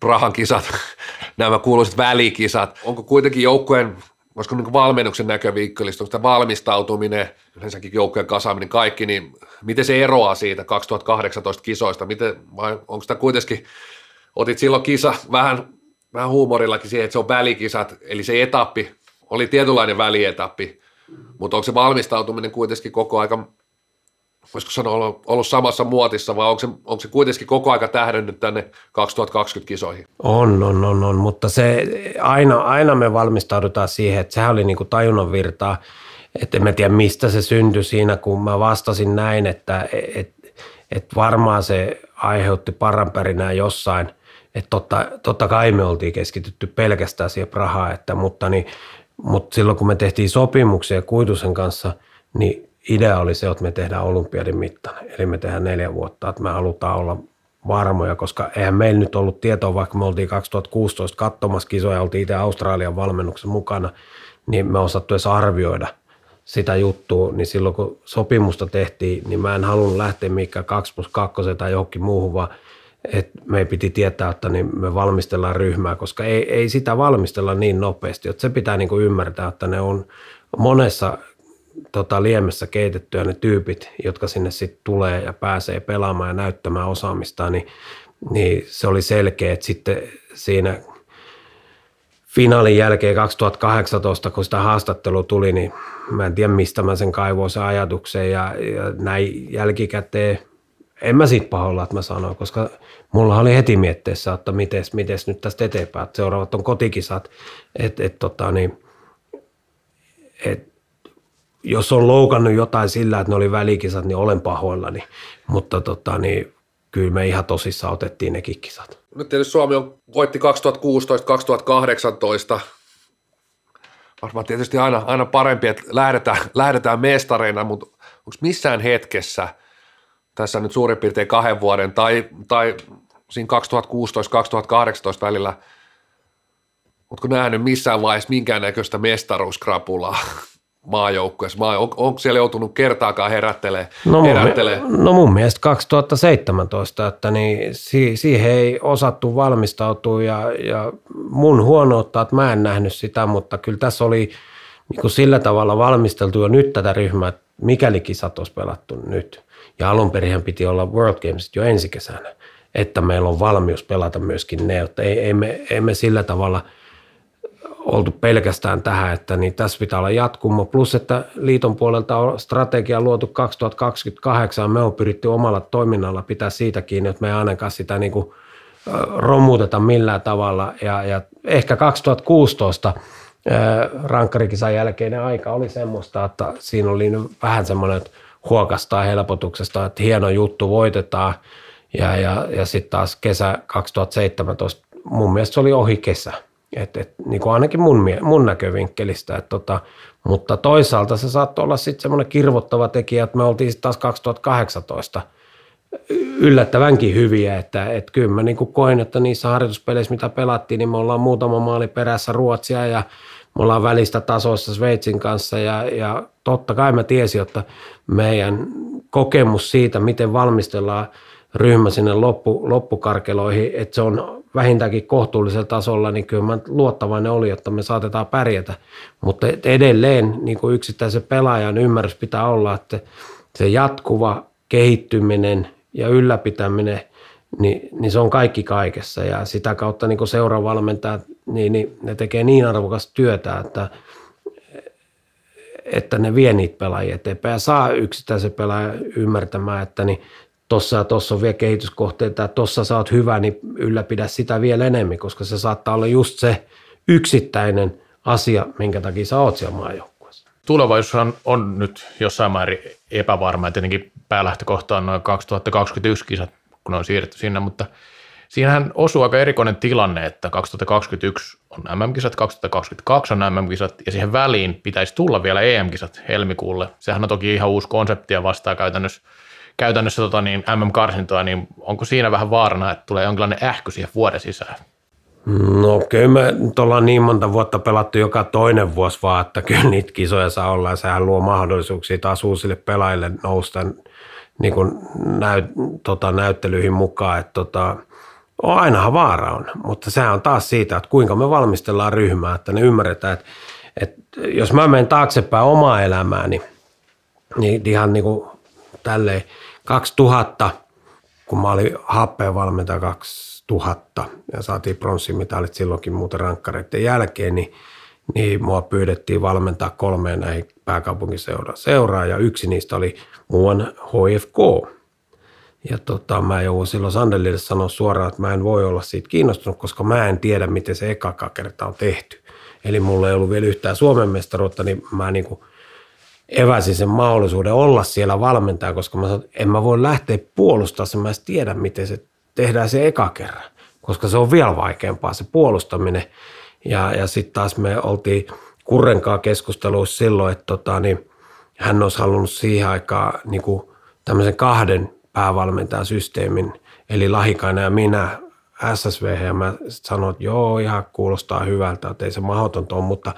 Prahan kisat, *laughs* nämä kuuluiset välikisat. Onko kuitenkin joukkueen, koska niin valmennuksen näkövinkkelistä, onko tämä valmistautuminen, yleensäkin joukkueen kasaaminen, kaikki, niin miten se eroaa siitä 2018 kisoista? Miten, vai onko tämä kuitenkin, otit silloin kisa vähän, vähän huumorillakin siihen, että se on välikisat, eli se etappi oli tietynlainen välietappi, mutta onko se valmistautuminen kuitenkin koko aika voisiko sanoa, ollut, ollut samassa muotissa vai onko se, onko se kuitenkin koko aika tähdännyt tänne 2020 kisoihin? On, on, on, on. Mutta se aina, aina me valmistaudutaan siihen, että sehän oli niin kuin tajunnan virtaa, että en tiedä mistä se syntyi siinä, kun mä vastasin näin, että et, et varmaan se aiheutti paranpärinää jossain, että totta, totta kai me oltiin keskitytty pelkästään siihen Prahaan, että, mutta, niin, mutta silloin kun me tehtiin sopimuksia Kuitusen kanssa, niin idea oli se, että me tehdään olympiadin mittainen, eli me tehdään neljä vuotta, että me halutaan olla varmoja, koska eihän meillä nyt ollut tietoa, vaikka me oltiin 2016 katsomassa kisoja, oltiin itse Australian valmennuksen mukana, niin me osattu edes arvioida sitä juttua, niin silloin kun sopimusta tehtiin, niin mä en halunnut lähteä mikään 2 plus 2 tai johonkin muuhun, vaan että me piti tietää, että niin me valmistellaan ryhmää, koska ei, ei sitä valmistella niin nopeasti, että se pitää niin kuin ymmärtää, että ne on monessa tota, liemessä keitettyä ne tyypit, jotka sinne sitten tulee ja pääsee pelaamaan ja näyttämään osaamistaan, niin, niin se oli selkeä, että sitten siinä finaalin jälkeen 2018, kun sitä haastattelua tuli, niin mä en tiedä mistä mä sen kaivoin sen ajatuksen ja, ja näin jälkikäteen. En mä siitä pahoilla, että mä sanoin, koska mulla oli heti mietteessä, että miten nyt tästä eteenpäin, että seuraavat on kotikisat, että et, tota, niin, et, jos on loukannut jotain sillä, että ne oli välikisat, niin olen pahoillani. Mutta tota, niin, kyllä me ihan tosissaan otettiin ne kisat. Nyt tietysti Suomi on, voitti 2016-2018. Varmaan tietysti aina, aina parempi, että lähdetään, lähdetään mestareina, mutta onko missään hetkessä tässä nyt suurin piirtein kahden vuoden tai, tai siinä 2016-2018 välillä, Oletko nähnyt missään vaiheessa minkäännäköistä mestaruuskrapulaa? Maajoukkueessa? Maa, on, onko siellä joutunut kertaakaan herättelee? No, herättelee? No mun mielestä 2017, että niin si, siihen ei osattu valmistautua ja, ja mun huonoutta, että mä en nähnyt sitä, mutta kyllä tässä oli niin kuin sillä tavalla valmisteltu jo nyt tätä ryhmää, että mikäli kisat olisi pelattu nyt. Ja alun perin piti olla World Games jo ensi kesänä, että meillä on valmius pelata myöskin ne, että ei, ei, me, ei me sillä tavalla – oltu pelkästään tähän, että niin tässä pitää olla jatkumo. Plus, että liiton puolelta on strategia luotu 2028. Me on pyritty omalla toiminnalla pitää siitä kiinni, että me ei ainakaan sitä niin kuin romuteta millään tavalla. Ja, ja ehkä 2016 rankkarikisan jälkeinen aika oli semmoista, että siinä oli vähän semmoinen, että huokastaa helpotuksesta, että hieno juttu voitetaan. Ja, ja, ja sitten taas kesä 2017, mun mielestä se oli ohi kesä et, et, niin kuin ainakin mun, mun näkövinkkelistä. Et, tota, mutta toisaalta se saattoi olla sitten semmoinen kirvottava tekijä, että me oltiin taas 2018 yllättävänkin hyviä, että et kyllä mä niin koin, että niissä harjoituspeleissä, mitä pelattiin, niin me ollaan muutama maali perässä Ruotsia ja me ollaan välistä tasoissa Sveitsin kanssa ja, ja totta kai mä tiesin, että meidän kokemus siitä, miten valmistellaan ryhmä sinne loppu, loppukarkeloihin, että se on vähintäänkin kohtuullisella tasolla, niin kyllä mä luottavainen oli, että me saatetaan pärjätä. Mutta edelleen niin kuin yksittäisen pelaajan ymmärrys pitää olla, että se jatkuva kehittyminen ja ylläpitäminen, niin, niin se on kaikki kaikessa. Ja sitä kautta niin seuravalmentajat, niin, niin ne tekee niin arvokasta työtä, että, että ne vie niitä pelaajia eteenpäin ja saa yksittäisen pelaajan ymmärtämään, että niin tossa ja tossa on vielä kehityskohteita, että tossa sä oot hyvä, niin ylläpidä sitä vielä enemmän, koska se saattaa olla just se yksittäinen asia, minkä takia sä oot siellä maajoukkueessa. Tulevaisuus on, on nyt jossain määrin epävarma, ja tietenkin päälähtökohta on noin 2021 kisat, kun on siirretty sinne, mutta siinähän osuu aika erikoinen tilanne, että 2021 on MM-kisat, 2022 on MM-kisat, ja siihen väliin pitäisi tulla vielä EM-kisat helmikuulle. Sehän on toki ihan uusi konsepti ja vastaa käytännössä käytännössä tota, niin MM-karsintoa, niin onko siinä vähän vaarana, että tulee jonkinlainen ähky siihen vuoden sisään? No kyllä me nyt ollaan niin monta vuotta pelattu joka toinen vuosi vaan, että kyllä niitä kisoja saa olla ja sehän luo mahdollisuuksia taas uusille pelaajille nousta niin kuin näyt, tota, näyttelyihin mukaan, että tota, ainahan vaara on, mutta sehän on taas siitä, että kuinka me valmistellaan ryhmää, että ne ymmärretään, että, että jos mä menen taaksepäin omaa elämääni, niin ihan niin kuin tälleen, 2000, kun mä olin happeen valmentaja 2000 ja saatiin pronssimitalit silloinkin muuten rankkareiden jälkeen, niin, niin mua pyydettiin valmentaa kolmeen näihin pääkaupunkiseuraa seuraa ja yksi niistä oli muuan HFK. Ja tota, mä jouduin silloin Sandelille sanoa suoraan, että mä en voi olla siitä kiinnostunut, koska mä en tiedä, miten se eka kerta on tehty. Eli mulla ei ollut vielä yhtään Suomen mestaruutta, niin mä niin kuin eväsin sen mahdollisuuden olla siellä valmentaja, koska mä sanoin, en mä voi lähteä puolustamaan sen, mä en tiedä, miten se tehdään se eka kerran, koska se on vielä vaikeampaa se puolustaminen. Ja, ja sitten taas me oltiin Kurrenkaan keskusteluissa silloin, että tota, niin hän olisi halunnut siihen aikaan niin kuin tämmöisen kahden päävalmentajasysteemin, eli Lahikainen ja minä SSV, ja mä sanoin, että joo, ihan kuulostaa hyvältä, että ei se mahdotonta ole, mutta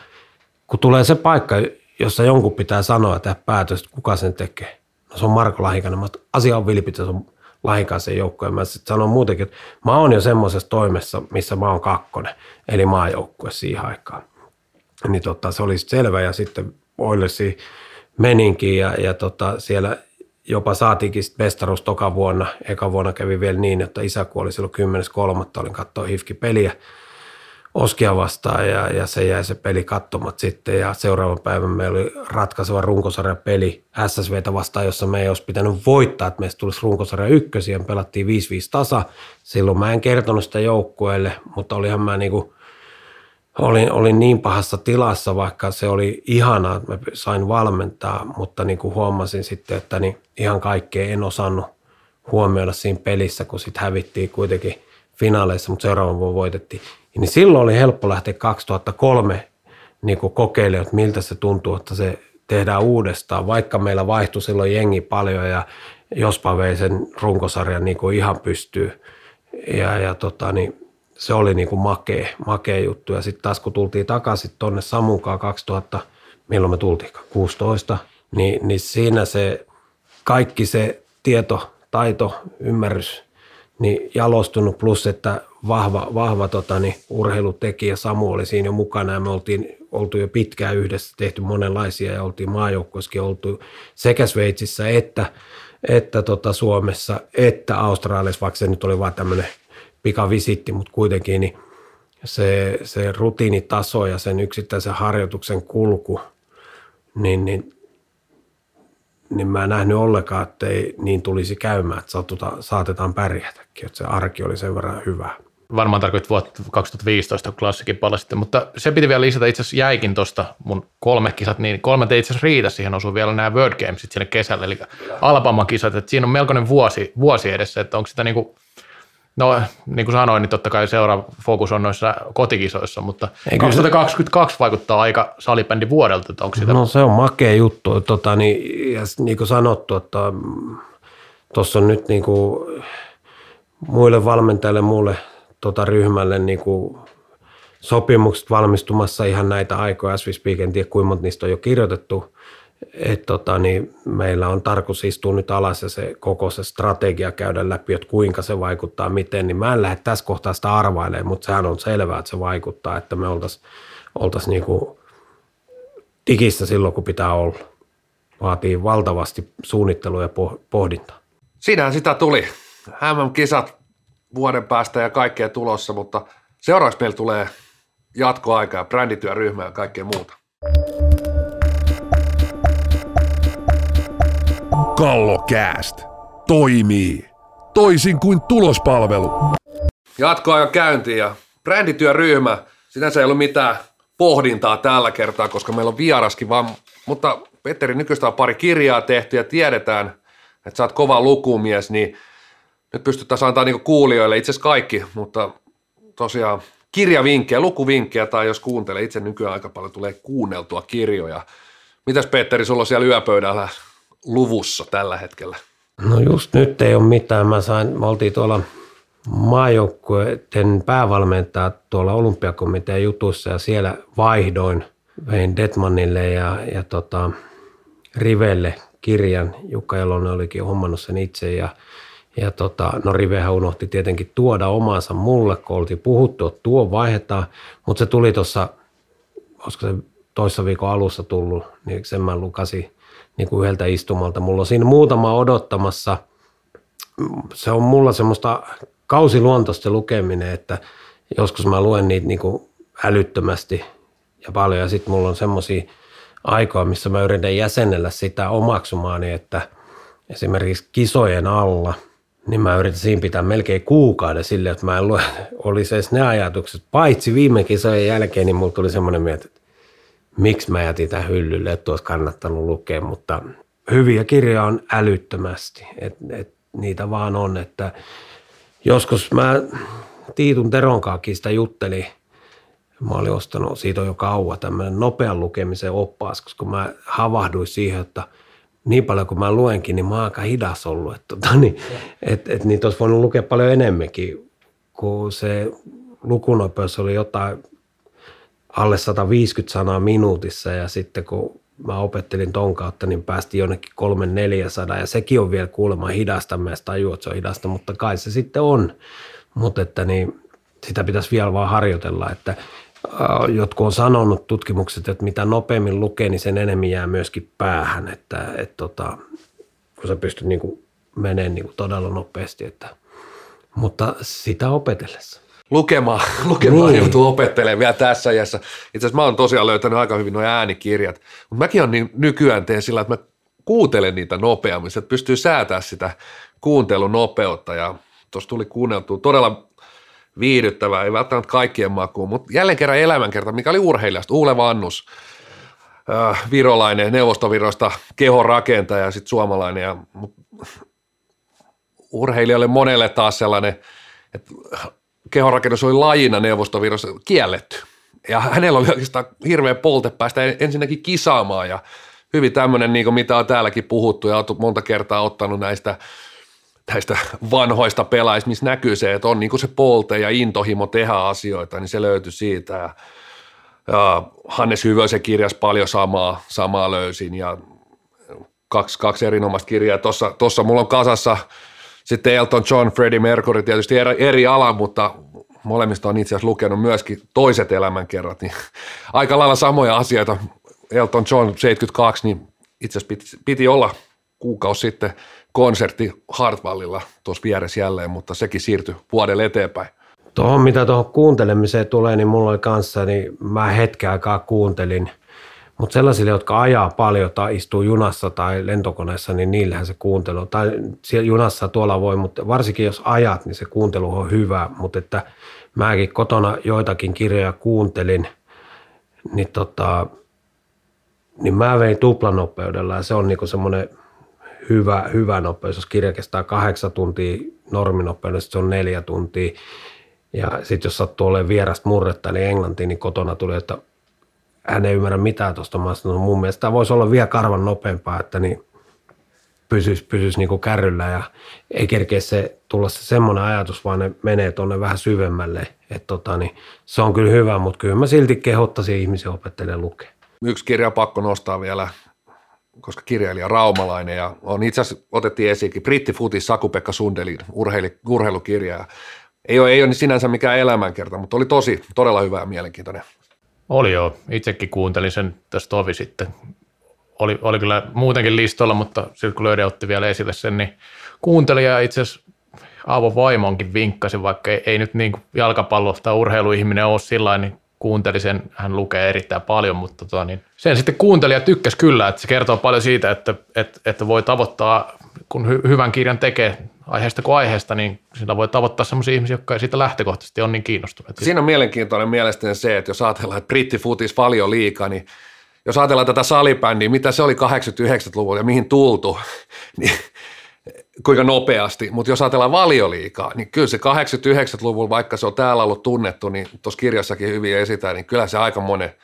kun tulee se paikka, jossa jonkun pitää sanoa että päätös, että kuka sen tekee. No se on Marko Lahikainen. Mä, asia on vilpittä, se on Lahikaisen joukkoja. Mä sitten sanon muutenkin, että mä oon jo semmoisessa toimessa, missä mä oon kakkonen, eli maajoukkue siihen aikaan. Niin tota, se oli selvä ja sitten Oilersi meninkin ja, ja tota, siellä jopa saatiinkin mestaruus toka vuonna. Eka vuonna kävi vielä niin, että isä kuoli silloin 10.3. Olin katsoa Hifki-peliä Oskia vastaan ja, ja se jäi se peli kattomat sitten ja seuraavan päivän meillä oli ratkaiseva runkosarja peli SSVtä vastaan, jossa me ei olisi pitänyt voittaa, että meistä tulisi runkosarja ykkösiä, pelattiin 5-5 tasa. Silloin mä en kertonut sitä joukkueelle, mutta olihan mä niinku, olin, olin niin pahassa tilassa, vaikka se oli ihanaa, että mä sain valmentaa, mutta niin kuin huomasin sitten, että niin ihan kaikkea en osannut huomioida siinä pelissä, kun sitten hävittiin kuitenkin finaaleissa, mutta seuraavan vuonna voitettiin. Niin silloin oli helppo lähteä 2003 niin kokeilemaan, että miltä se tuntuu, että se tehdään uudestaan, vaikka meillä vaihtui silloin jengi paljon ja jospa vei sen runkosarjan niin kuin ihan pystyy. Ja, ja tota, niin se oli niin kuin makea, makea juttu. Ja sitten taas kun tultiin takaisin tuonne Samunkaan 2000 milloin me tultiin, 16, niin, niin siinä se kaikki se tieto, taito, ymmärrys, niin jalostunut plus, että vahva, vahva tota, niin urheilutekijä Samu oli siinä jo mukana ja me oltiin oltu jo pitkään yhdessä, tehty monenlaisia ja oltiin maajoukkoissakin oltu sekä Sveitsissä että, että tota Suomessa että Australiassa, vaikka se nyt oli vain tämmöinen pikavisitti, mutta kuitenkin niin se, se rutiinitaso ja sen yksittäisen harjoituksen kulku, niin, niin, niin mä en nähnyt ollenkaan, että ei niin tulisi käymään, että saatetaan pärjätäkin, että se arki oli sen verran hyvä. Varmaan tarkoitti vuotta 2015, kun klassikin palasitte, mutta se piti vielä lisätä, itse asiassa jäikin tuosta mun kolme kisat, niin kolme ei itse asiassa riitä, siihen osuu vielä nämä World Gamesit sinne kesällä, eli Alabama kisat, että siinä on melkoinen vuosi, vuosi edessä, että onko sitä niin kuin, No, niin kuin sanoin, niin totta kai seuraava fokus on noissa kotikisoissa, mutta Eikö 2022 se... vaikuttaa aika salibändi vuodelta, onko sitä... No se on makea juttu, tota, niin, ja niin kuin sanottu, että tuossa on nyt niin kuin muille valmentajille, muille tota ryhmälle niin kuin sopimukset valmistumassa ihan näitä aikoja. As speak, en tiedä kuinka monta niistä on jo kirjoitettu. Et tota, niin meillä on tarkoitus istua nyt alas ja se koko se strategia käydä läpi, että kuinka se vaikuttaa, miten, niin mä en lähde tässä kohtaa sitä arvailemaan, mutta sehän on selvää, että se vaikuttaa, että me oltaisiin oltais niinku digissä silloin, kun pitää olla. Vaatii valtavasti suunnittelua ja pohdintaa. Siinähän sitä tuli. MM-kisat vuoden päästä ja kaikkea tulossa, mutta seuraavaksi meillä tulee jatkoaika ja brändityöryhmä ja kaikkea muuta. Kallokääst toimii toisin kuin tulospalvelu. Jatkoaika käyntiin ja brändityöryhmä, sinänsä ei ollut mitään pohdintaa tällä kertaa, koska meillä on vieraskin, vaan, mutta Petteri, nykyistä on pari kirjaa tehty ja tiedetään, että sä oot kova lukumies, niin nyt pystyttäisiin antaa niinku kuulijoille itse asiassa kaikki, mutta tosiaan kirjavinkkejä, lukuvinkkejä tai jos kuuntelee, itse nykyään aika paljon tulee kuunneltua kirjoja. Mitäs Petteri, sulla on siellä yöpöydällä luvussa tällä hetkellä? No just nyt ei ole mitään. Mä sain, me oltiin tuolla maajoukkueiden päävalmentaa tuolla olympiakomitean jutussa ja siellä vaihdoin vein Detmanille ja, ja tota, Rivelle kirjan. Jukka Jalonen olikin hommannut sen itse ja – ja tota, no Rivehän unohti tietenkin tuoda omansa mulle, kun oltiin puhuttu, että tuo vaihdetaan, mutta se tuli tuossa, olisiko se toissa viikon alussa tullut, niin sen mä lukasin niin kuin yhdeltä istumalta. Mulla on siinä muutama odottamassa. Se on mulla semmoista kausiluontoista lukeminen, että joskus mä luen niitä niin kuin älyttömästi ja paljon. Ja sitten mulla on semmoisia aikoja, missä mä yritän jäsennellä sitä omaksumaani, että esimerkiksi kisojen alla – niin mä yritin siinä pitää melkein kuukauden silleen, että mä en lue, *laughs* olisi edes ne ajatukset. Paitsi viime kisojen jälkeen, niin mulla tuli semmoinen mieto, että miksi mä jätin tämän hyllylle, että olisi kannattanut lukea, mutta hyviä kirjoja on älyttömästi, että et, niitä vaan on, että joskus mä Tiitun Teronkaakin sitä juttelin, mä olin ostanut, siitä jo kauan tämmöinen nopean lukemisen oppaas, koska mä havahduin siihen, että – niin paljon kuin mä luenkin, niin mä oon aika hidas ollut. Että, tota, niin, et, et, niitä olisi voinut lukea paljon enemmänkin, kun se lukunopeus oli jotain alle 150 sanaa minuutissa ja sitten kun mä opettelin ton kautta, niin päästi jonnekin 300 ja sekin on vielä kuulemma hidasta. Mä tajua, että se on hidasta, mutta kai se sitten on. Mutta että niin, sitä pitäisi vielä vaan harjoitella, että Äh, jotkut on sanonut tutkimukset, että mitä nopeammin lukee, niin sen enemmän jää myöskin päähän, että et tota, kun sä pystyt niin kuin menemään niin todella nopeasti, että, mutta sitä opetellessa. Lukemaan, *laughs* lukemaan niin. joutuu opettelemaan vielä tässä iässä. Itse asiassa mä oon tosiaan löytänyt aika hyvin nuo äänikirjat, mutta mäkin on niin nykyään teen sillä, että mä kuuntelen niitä nopeammin, että pystyy säätämään sitä kuuntelun nopeutta ja tuossa tuli kuunneltua todella viihdyttävää, ei välttämättä kaikkien makuun, mutta jälleen kerran elämänkerta, mikä oli urheilijasta, Uule Vannus, äh, virolainen, neuvostovirosta kehon rakentaja ja sitten suomalainen. Ja, urheilijalle monelle taas sellainen, että kehonrakennus oli lajina neuvostovirossa kielletty. Ja hänellä oli oikeastaan hirveä polte päästä ensinnäkin kisaamaan ja hyvin tämmöinen, niin mitä on täälläkin puhuttu ja monta kertaa ottanut näistä – näistä vanhoista pelaajista, missä näkyy se, että on niin se polte ja intohimo tehdä asioita, niin se löytyy siitä. Ja, ja Hannes Hyvösen kirjas paljon samaa, samaa löysin ja kaksi, kaksi erinomaista kirjaa. Tuossa, tuossa mulla on kasassa sitten Elton John, Freddie Mercury, tietysti eri, eri ala, mutta molemmista on itse asiassa lukenut myöskin toiset elämänkerrat, niin *laughs* aika lailla samoja asioita. Elton John 72, niin itse asiassa piti, piti olla kuukausi sitten konsertti Hartwallilla tuossa vieressä jälleen, mutta sekin siirtyi vuodelle eteenpäin. Tuohon mitä tuohon kuuntelemiseen tulee, niin mulla oli kanssa, niin mä hetken aikaa kuuntelin, mutta sellaisille, jotka ajaa paljon tai istuu junassa tai lentokoneessa, niin niillähän se kuuntelu, tai siellä junassa tuolla voi, mutta varsinkin jos ajat, niin se kuuntelu on hyvä, mutta että mäkin kotona joitakin kirjoja kuuntelin, niin tota, niin mä vein tuplanopeudella ja se on niinku semmoinen hyvä, hyvä nopeus. Jos kirja kestää kahdeksan tuntia norminopeudessa, se on neljä tuntia. Ja sitten jos sattuu olemaan vierasta murretta, niin englantiin, niin kotona tuli, että hän ei ymmärrä mitään tuosta. Mä sanoin, mun mielestä tämä voisi olla vielä karvan nopeampaa, että niin pysyisi, pysyisi niin kuin kärryllä ja ei kerkeä se tulla se semmoinen ajatus, vaan ne menee tuonne vähän syvemmälle. Että tota, niin se on kyllä hyvä, mutta kyllä mä silti kehottaisin ihmisiä opettelemaan lukea. Yksi kirja pakko nostaa vielä, koska kirjailija Raumalainen ja on itse asiassa otettiin esiinkin Futis Saku-Pekka Sundelin urheilukirja. Ei ole, ei ole sinänsä mikään elämänkerta, mutta oli tosi, todella hyvä ja mielenkiintoinen. Oli joo, itsekin kuuntelin sen tästä tovi sitten. Oli, oli kyllä muutenkin listolla, mutta sitten kun Löydä otti vielä esille sen, niin kuuntelin ja itse asiassa Aavo Vaimonkin vinkkasi, vaikka ei, ei nyt niin jalkapallo tai urheiluihminen ole sillä niin kuunteli sen, hän lukee erittäin paljon, mutta tota, niin sen sitten kuunteli ja tykkäsi kyllä, että se kertoo paljon siitä, että, että, että voi tavoittaa, kun hy, hyvän kirjan tekee aiheesta kuin aiheesta, niin sillä voi tavoittaa sellaisia ihmisiä, jotka ei siitä lähtökohtaisesti on niin kiinnostuneet. Siinä on mielenkiintoinen mielestäni se, että jos ajatellaan, että brittifutis paljon liikaa, niin jos ajatellaan tätä salibändiä, mitä se oli 89-luvulla ja mihin tultu, *laughs* niin kuinka nopeasti, mutta jos ajatellaan valioliikaa, niin kyllä se 89-luvulla, vaikka se on täällä ollut tunnettu, niin tuossa kirjassakin hyvin esitään, niin kyllä se aika monen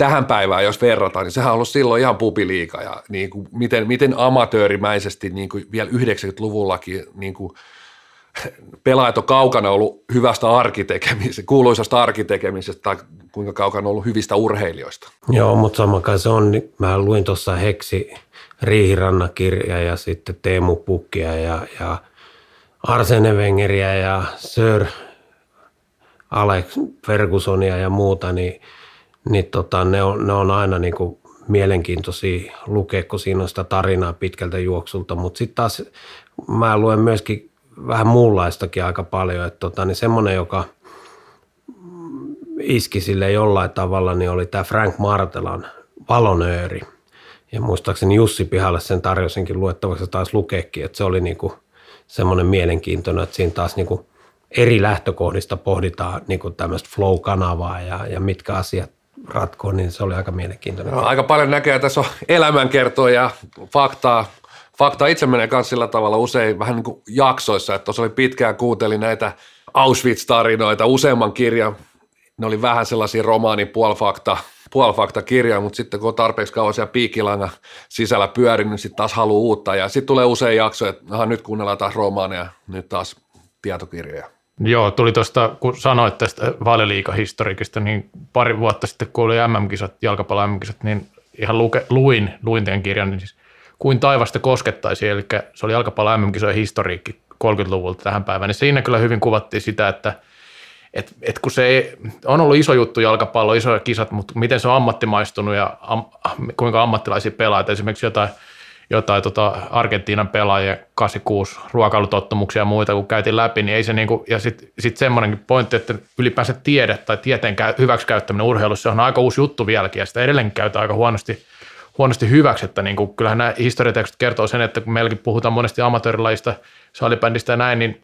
tähän päivään, jos verrataan, niin sehän on ollut silloin ihan pupiliika ja niin kuin miten, miten amatöörimäisesti niin kuin vielä 90-luvullakin niin kuin *laughs* pelaajat on kaukana ollut hyvästä arkitekemisestä, kuuluisasta arkitekemisestä tai kuinka kaukana ollut hyvistä urheilijoista. Joo, mutta sama kai se on, niin mä luin tuossa Heksi Riihirannakirja ja sitten Teemu Pukkia ja, ja Arsene Wengeriä ja Sir Alex Fergusonia ja muuta, niin, niin tota, ne, on, ne on aina niin kuin mielenkiintoisia lukea, kun siinä on sitä tarinaa pitkältä juoksulta, mutta sitten taas mä luen myöskin vähän muunlaistakin aika paljon, että tota, niin semmoinen, joka iski sille jollain tavalla, niin oli tämä Frank Martelan Valonööri – ja muistaakseni Jussi Pihalle sen tarjosinkin luettavaksi taas lukeekin, että se oli niinku semmoinen mielenkiintoinen, että siinä taas niinku eri lähtökohdista pohditaan niinku tämmöistä flow-kanavaa ja, ja mitkä asiat ratkoon, niin se oli aika mielenkiintoinen. No, aika paljon näkee, tässä on elämänkertoja ja faktaa. Fakta itse menee myös sillä tavalla usein vähän niin kuin jaksoissa, että tuossa oli pitkään kuuntelin näitä Auschwitz-tarinoita, useamman kirjan. Ne oli vähän sellaisia romaanin puolfakta puolifakta kirja, mutta sitten kun on tarpeeksi kauan siellä piikilanga sisällä pyörinyt, niin sitten taas haluaa uutta. Ja sitten tulee usein jakso, että aha, nyt kuunnellaan taas romaaneja, nyt taas tietokirjoja. Joo, tuli tuosta, kun sanoit tästä vaaliliikahistorikista, niin pari vuotta sitten, kun oli MM-kisat, jalkapallo MM-kisat, niin ihan luke, luin, luin teidän kirjan, niin siis kuin taivasta koskettaisi, eli se oli jalkapallo MM-kisojen historiikki 30-luvulta tähän päivään, niin siinä kyllä hyvin kuvattiin sitä, että – et, et kun se on ollut iso juttu jalkapallo, isoja kisat, mutta miten se on ammattimaistunut ja am, kuinka ammattilaisia pelaajia, esimerkiksi jotain, jotain tota Argentiinan pelaajia, 86 ruokailutottumuksia ja muita, kun käytiin läpi, niin ei se niinku, ja sitten sit semmoinenkin pointti, että ylipäänsä tiede tai tieteen hyväksikäyttäminen urheilussa on aika uusi juttu vieläkin, ja sitä edelleen käytetään aika huonosti, huonosti hyväksi, että niin kuin, kyllähän nämä historiatekstit kertoo sen, että kun meilläkin puhutaan monesti amatöörilajista, salibändistä ja näin, niin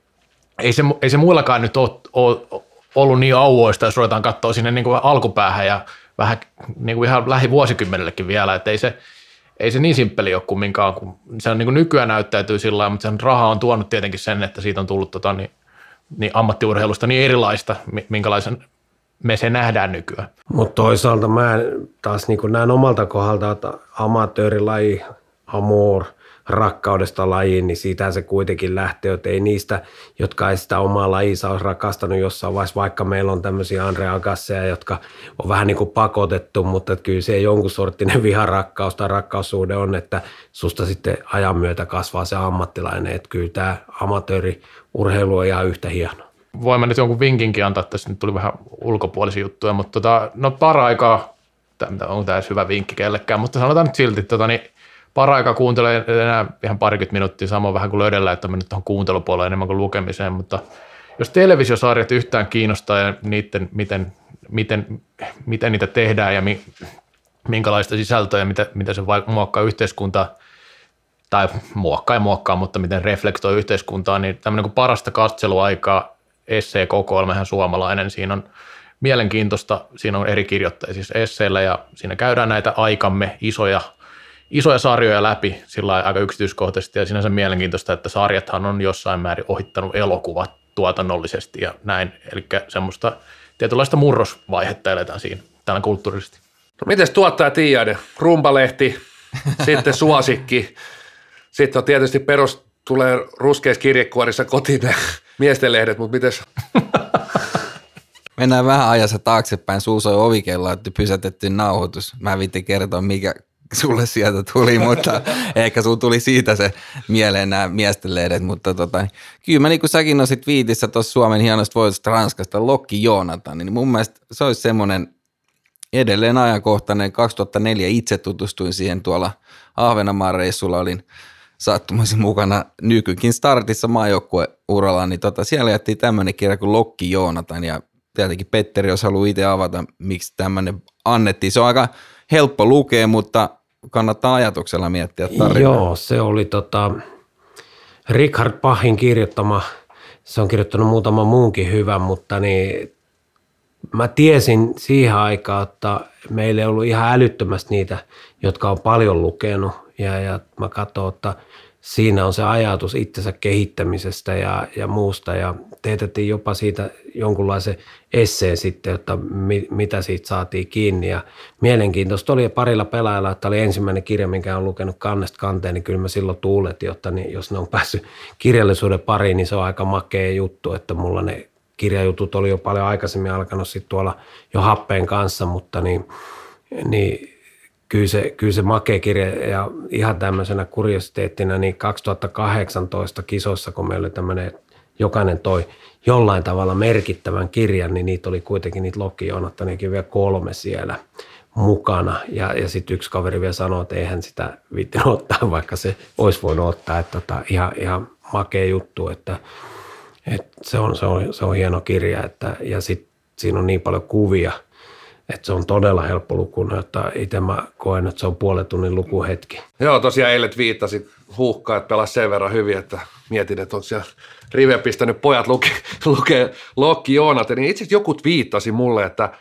ei se, ei se muillakaan nyt ole, ole, ollut niin auoista, jos ruvetaan katsoa sinne niin kuin alkupäähän ja vähän niin kuin ihan lähivuosikymmenellekin vielä, että ei se, ei se niin simppeli ole kumminkaan, kun se on niin kuin nykyään näyttäytyy sillä lailla, mutta sen raha on tuonut tietenkin sen, että siitä on tullut tota, niin, niin ammattiurheilusta niin erilaista, minkälaisen me se nähdään nykyään. Mutta toisaalta mä taas niin näen omalta kohdalta, että amatöörilaji, amor, rakkaudesta lajiin, niin siitä se kuitenkin lähtee, että ei niistä, jotka ei sitä omaa lajinsa olisi rakastanut jossain vaiheessa, vaikka meillä on tämmöisiä Andre Agasseja, jotka on vähän niin kuin pakotettu, mutta että kyllä se jonkun sorttinen *laughs* viharakkaus tai rakkaussuhde on, että susta sitten ajan myötä kasvaa se ammattilainen, että kyllä tämä amatööriurheilu on ihan yhtä hieno. Voin mä nyt jonkun vinkinkin antaa, tässä nyt tuli vähän ulkopuolisia juttuja, mutta tota, no para-aikaa, onko tämä hyvä vinkki kellekään, mutta sanotaan nyt silti, tota, niin para-aika kuuntelee enää ihan parikymmentä minuuttia, samoin vähän kuin löydellä, että on mennyt tuohon kuuntelupuoleen enemmän kuin lukemiseen, mutta jos televisiosarjat yhtään kiinnostaa ja niiden, miten, miten, miten niitä tehdään ja mi, minkälaista sisältöä ja mitä, mitä se muokkaa yhteiskuntaa, tai muokkaa ja muokkaa, mutta miten reflektoi yhteiskuntaa, niin tämmöinen kuin parasta katseluaikaa, esseekokoelmahan suomalainen, siinä on mielenkiintoista, siinä on eri kirjoittajia siis esseillä ja siinä käydään näitä aikamme isoja isoja sarjoja läpi sillä aika yksityiskohtaisesti ja sinänsä mielenkiintoista, että sarjathan on jossain määrin ohittanut elokuvat tuotannollisesti ja näin. Eli semmoista tietynlaista murrosvaihetta eletään siinä tällä kulttuurisesti. No miten tuottaja Tiiainen? Rumpalehti, *laughs* sitten suosikki, sitten on tietysti perus, tulee ruskeissa kirjekuorissa kotiin ne *laughs* miesten lehdet, mutta miten *laughs* Mennään vähän ajassa taaksepäin. Suusoi ovikello, että pysätetty nauhoitus. Mä en kertoa, mikä sulle sieltä tuli, *laughs* mutta ehkä sulla tuli siitä se mieleen nämä miesten lehdet, mutta tota, kyllä mä niin kuin säkin nosit viitissä tuossa Suomen hienosta voitosta Ranskasta, Lokki Joonatan, niin mun mielestä se olisi semmoinen edelleen ajankohtainen. 2004 itse tutustuin siihen tuolla Ahvenanmaan reissulla, olin sattumaisin mukana nykykin startissa maajoukkueuralla, niin tota, siellä jättiin tämmöinen kirja kuin Lokki Joonatan ja tietenkin Petteri, jos haluaa itse avata, miksi tämmöinen annettiin. Se on aika helppo lukea, mutta kannattaa ajatuksella miettiä tarinaa. Joo, se oli tota, Richard Pahin kirjoittama, se on kirjoittanut muutama muunkin hyvän, mutta niin, mä tiesin siihen aikaan, että meillä ei ollut ihan älyttömästi niitä, jotka on paljon lukenut. Ja, ja mä katsoin, että siinä on se ajatus itsensä kehittämisestä ja, ja muusta ja teetettiin jopa siitä jonkunlaisen esseen sitten, että mi, mitä siitä saatiin kiinni. Ja mielenkiintoista oli parilla pelaajalla, että oli ensimmäinen kirja, minkä on lukenut kannesta kanteen, niin kyllä mä silloin tuuletin, että niin, jos ne on päässyt kirjallisuuden pariin, niin se on aika makea juttu, että mulla ne kirjajutut oli jo paljon aikaisemmin alkanut sitten tuolla jo happeen kanssa, mutta niin, niin kyllä se, kyllä se makea kirja ja ihan tämmöisenä kuriositeettina, niin 2018 kisoissa, kun meillä oli tämmöinen, jokainen toi jollain tavalla merkittävän kirjan, niin niitä oli kuitenkin niitä Lokki Joonattaniakin vielä kolme siellä mukana. Ja, ja sitten yksi kaveri vielä sanoi, että eihän sitä viitti ottaa, *laughs* vaikka se olisi voinut ottaa. Että tota, ihan, ihan makea juttu, että, että se, on, se, on, se on hieno kirja. Että, ja sitten siinä on niin paljon kuvia – että se on todella helppo luku, että itse mä koen, että se on puolen tunnin lukuhetki. Joo, tosiaan eilen viittasit huhkaa, että pelasi sen verran hyvin, että mietin, että on siellä riveä pistänyt pojat luke, lukee Lokki Joonat, niin itse joku viittasi mulle, että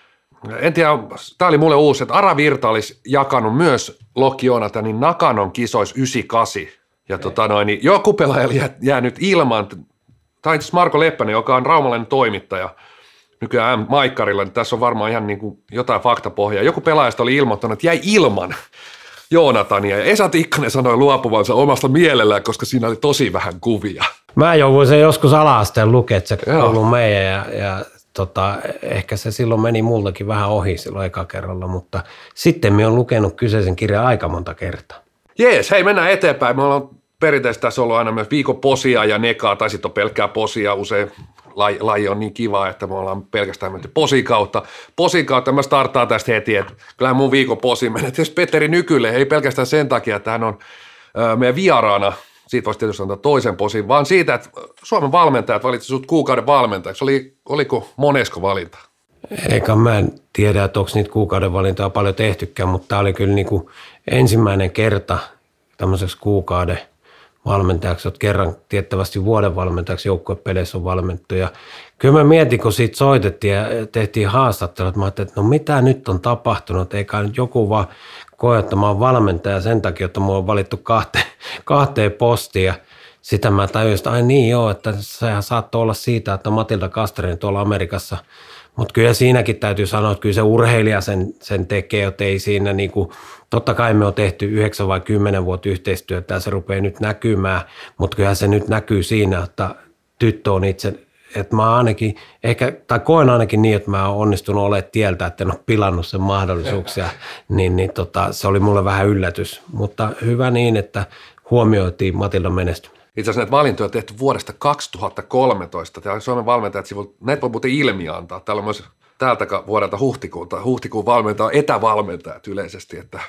en tiedä, tämä oli mulle uusi, että Ara Virta olisi jakanut myös Lokki niin Nakanon kisois 98. Ja tota noin, niin joku pelaaja oli jäänyt ilman, tai Marko Leppänen, joka on raumalainen toimittaja – nykyään Maikkarilla, niin tässä on varmaan ihan niin kuin jotain faktapohjaa. Joku pelaajasta oli ilmoittanut, että jäi ilman Joonatania. Ja Esa Tikkanen sanoi luopuvansa omasta mielellään, koska siinä oli tosi vähän kuvia. Mä jouduin sen joskus ala-asteen lukea, että se kuuluu meidän ja, ja tota, ehkä se silloin meni multakin vähän ohi silloin eka kerralla, mutta sitten me on lukenut kyseisen kirjan aika monta kertaa. Jees, hei mennään eteenpäin. Me ollaan perinteisesti tässä ollut aina myös viikon posia ja nekaa, tai sitten on pelkkää posia usein laji, laji on niin kiva, että me ollaan pelkästään menty posin kautta. Posin kautta mä startaan tästä heti, että kyllähän mun viikon posi menee. Jos Petteri Nykylle ei pelkästään sen takia, että hän on meidän vieraana, siitä voisi tietysti antaa toisen posin, vaan siitä, että Suomen valmentajat valitsivat sut kuukauden valmentajaksi. Oli, oliko monesko valinta? Eikä mä en tiedä, että onko niitä kuukauden valintaa paljon tehtykään, mutta tämä oli kyllä niin kuin ensimmäinen kerta tämmöiseksi kuukauden – valmentajaksi, olet kerran tiettävästi vuoden valmentajaksi joukkuepeleissä on valmentu. Ja kyllä mä mietin, kun siitä soitettiin ja tehtiin haastattelut, mä ajattelin, että no mitä nyt on tapahtunut, eikä nyt joku vaan koe, että mä oon valmentaja sen takia, että mulla on valittu kahteen, *laughs* kahteen postia. Sitä mä tajusin, että ai niin joo, että sehän saattoi olla siitä, että Matilda Kasterin tuolla Amerikassa Mutta kyllä siinäkin täytyy sanoa, että kyllä se urheilija sen, sen tekee, että ei siinä niin kuin, totta kai me on tehty yhdeksän vai kymmenen vuotta yhteistyötä ja se rupeaa nyt näkymään, mutta kyllä se nyt näkyy siinä, että tyttö on itse, että mä ainakin, ehkä, tai koen ainakin niin, että mä oon onnistunut olemaan tieltä, että en ole pilannut sen mahdollisuuksia, niin, niin tota, se oli mulle vähän yllätys, mutta hyvä niin, että huomioitiin Matilda menestyminen. Itse asiassa näitä valintoja on tehty vuodesta 2013. Täällä Suomen valmentajat sivulta, näitä voi muuten ilmi antaa. Täällä on myös täältä vuodelta huhtikuuta, huhtikuun valmentaja, etävalmentajat yleisesti, että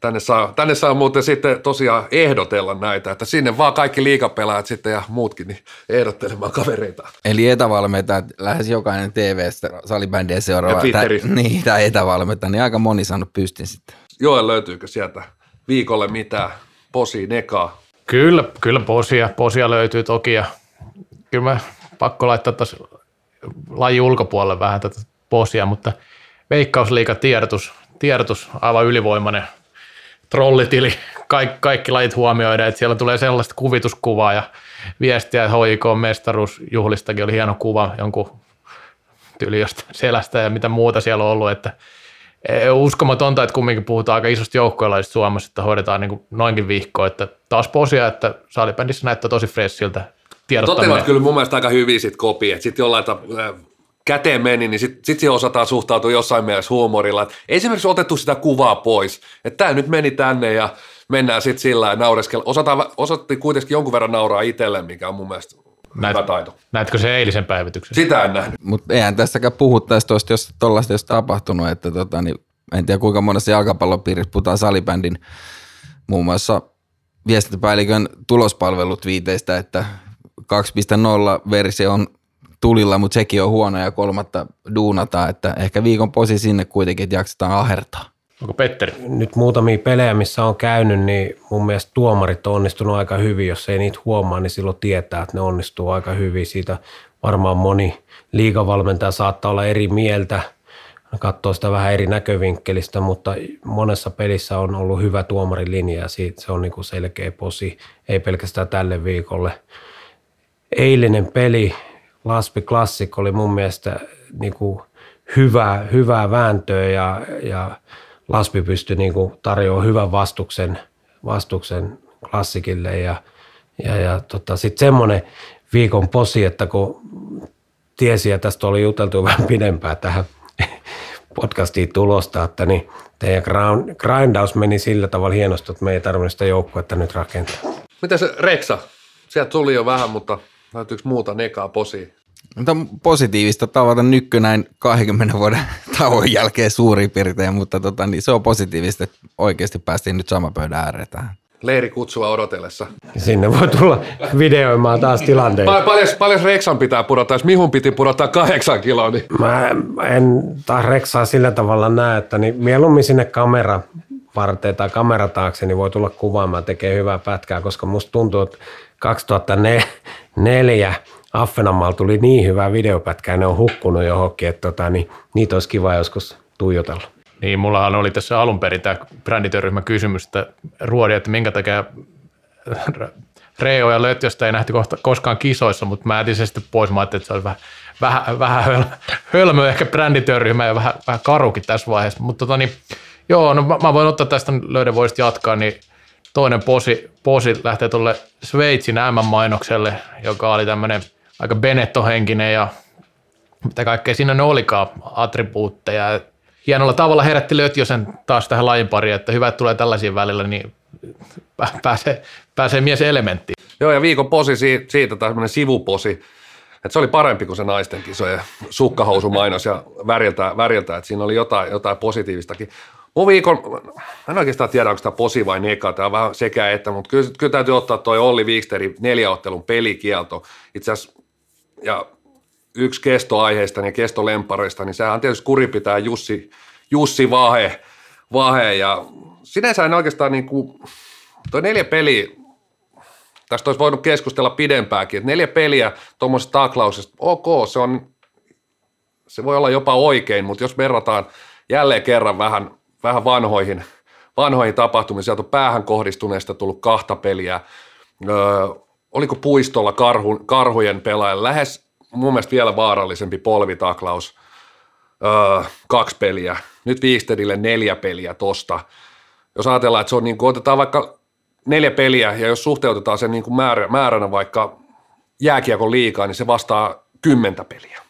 tänne saa, tänne saa muuten sitten tosiaan ehdotella näitä, että sinne vaan kaikki liikapelaajat sitten ja muutkin niin ehdottelemaan kavereita. Eli etävalmentajat, lähes jokainen TV-stä salibändiä seuraava. Ja Twitterissä. Tää, *laughs* niin, tämä etävalmentaja, niin aika moni saanut pystin sitten. Joo, löytyykö sieltä viikolle mitä? Posi, Neka, Kyllä, kyllä posia, posia löytyy toki ja kyllä mä pakko laittaa tuossa laji ulkopuolelle vähän tätä posia, mutta Veikkausliiga tiedotus, tiedotus aivan ylivoimainen trollitili, kaikki, kaikki lajit huomioidaan, että siellä tulee sellaista kuvituskuvaa ja viestiä, että HIK mestaruusjuhlistakin oli hieno kuva jonkun jostain selästä ja mitä muuta siellä on ollut, että uskomatonta, että kumminkin puhutaan aika isosta joukkoilaisista Suomessa, että hoidetaan niin noinkin vihkoa, että taas posia, että salibändissä näyttää tosi freshiltä tiedottaminen. Toteavat kyllä mun mielestä aika hyvin sit kopi, että sitten jollain ta- käteen meni, niin sitten sit siihen osataan suhtautua jossain mielessä huumorilla. Et esimerkiksi otettu sitä kuvaa pois, että tämä nyt meni tänne ja mennään sitten sillä ja naureskella. Osataan, osattiin kuitenkin jonkun verran nauraa itselle, mikä on mun mielestä Näet, hyvä taito. Näetkö se eilisen päivityksen? Sitä en nähnyt. Mutta eihän tässäkään puhuttaisi tuosta, jos tuollaista olisi tapahtunut, että tota, niin, en tiedä kuinka monessa jalkapallopiirissä puhutaan salibändin muun muassa viestintäpäällikön tulospalvelut viiteistä, että 2.0 versio on tulilla, mutta sekin on huono ja kolmatta duunata, että ehkä viikon posi sinne kuitenkin, että jaksetaan ahertaa. Onko Petteri? Nyt muutamia pelejä, missä on käynyt, niin mun mielestä tuomarit on onnistunut aika hyvin. Jos ei niitä huomaa, niin silloin tietää, että ne onnistuu aika hyvin. Siitä varmaan moni liikavalmentaja saattaa olla eri mieltä, katsoo sitä vähän eri näkövinkkelistä, mutta monessa pelissä on ollut hyvä tuomarilinja ja siitä se on niin kuin selkeä posi, ei pelkästään tälle viikolle. Eilinen peli, Laspi Classic, oli mun mielestä niin kuin hyvää, hyvää vääntöä ja, ja Laspi pystyi niin kuin tarjoamaan hyvän vastuksen, vastuksen klassikille ja, ja, ja tota, sitten semmoinen viikon posi, että kun tiesi ja tästä oli juteltu vähän *laughs* pidempään tähän podcastiin tulosta, että niin teidän grindaus meni sillä tavalla hienosti, että me ei tarvinnut sitä joukkuetta nyt rakentaa. Mitä se Reksa? Sieltä tuli jo vähän, mutta löytyykö muuta nekaa posia? Mutta positiivista tavata nykkö näin 20 vuoden *laughs* tauon jälkeen suurin piirtein, mutta tota, niin se on positiivista, että oikeasti päästiin nyt sama pöydän ääreen tähän. Leiri kutsua odotellessa. Sinne voi tulla videoimaan taas tilanteita. Pa- paljon, paljon Reksan pitää pudottaa, jos Mihun piti pudottaa kahdeksan kiloa. Niin... Mä en taas Reksaa sillä tavalla näe, että niin mieluummin sinne kamera varteen tai kamera taakse, niin voi tulla kuvaamaan, tekee hyvää pätkää, koska musta tuntuu, että 2004 Affenanmaalla tuli niin hyvää videopätkää, ne on hukkunut johonkin, että tota, niin, niitä olisi kiva joskus tuijotella. Niin, mullahan oli tässä alun perin tämä brändityöryhmä kysymys, että ruodi, että minkä takia Reo ja Lötjöstä ei nähty koskaan kisoissa, mutta mä jätin sen sitten pois. Mä ajattelin, että se oli vähän, vähän, vähän hölmö ehkä brändityöryhmä ja vähän, vähän karukin tässä vaiheessa. Mutta tota, niin, joo, no mä, mä voin ottaa tästä löydä voisit jatkaa, niin toinen posi, posi lähtee tuolle Sveitsin M-mainokselle, joka oli tämmöinen aika Benetto-henkinen ja mitä kaikkea siinä ne olikaan, attribuutteja. Hienolla tavalla herätti Lötjösen taas tähän lajin pariin, että hyvä, että tulee tällaisia välillä, niin pääsee, pääsee mies elementtiin. Joo, ja viikon posi siitä, siitä tai semmoinen sivuposi, että se oli parempi kuin se naisten kisojen sukkahousumainos ja väriltä, väriltä että siinä oli jotain, jotain positiivistakin. Mun viikon, en oikeastaan tiedä, onko tämä posi vai neka, tämä on vähän sekä että, mutta kyllä, kyllä täytyy ottaa toi Olli Wiksterin neljäottelun pelikielto. Itse asiassa, ja yksi kestoaiheista ja kestolempareista, niin sehän tietysti kuri pitää Jussi, Jussi Vahe, Vahe, ja sinänsä en oikeastaan niin kuin, toi neljä peliä, tästä olisi voinut keskustella pidempäänkin, että neljä peliä tuommoisesta taklausesta, ok, se on, se voi olla jopa oikein, mutta jos verrataan jälleen kerran vähän vähän vanhoihin, vanhoihin tapahtumiin. Sieltä on päähän kohdistuneesta tullut kahta peliä. Öö, oliko puistolla karhu, karhujen pelaaja lähes mun mielestä vielä vaarallisempi polvitaklaus öö, kaksi peliä, nyt Viikstedille neljä peliä tosta. Jos ajatellaan, että se on niin kuin, otetaan vaikka neljä peliä, ja jos suhteutetaan sen niin kuin määrä, määränä vaikka jääkiekon liikaa, niin se vastaa kymmentä peliä.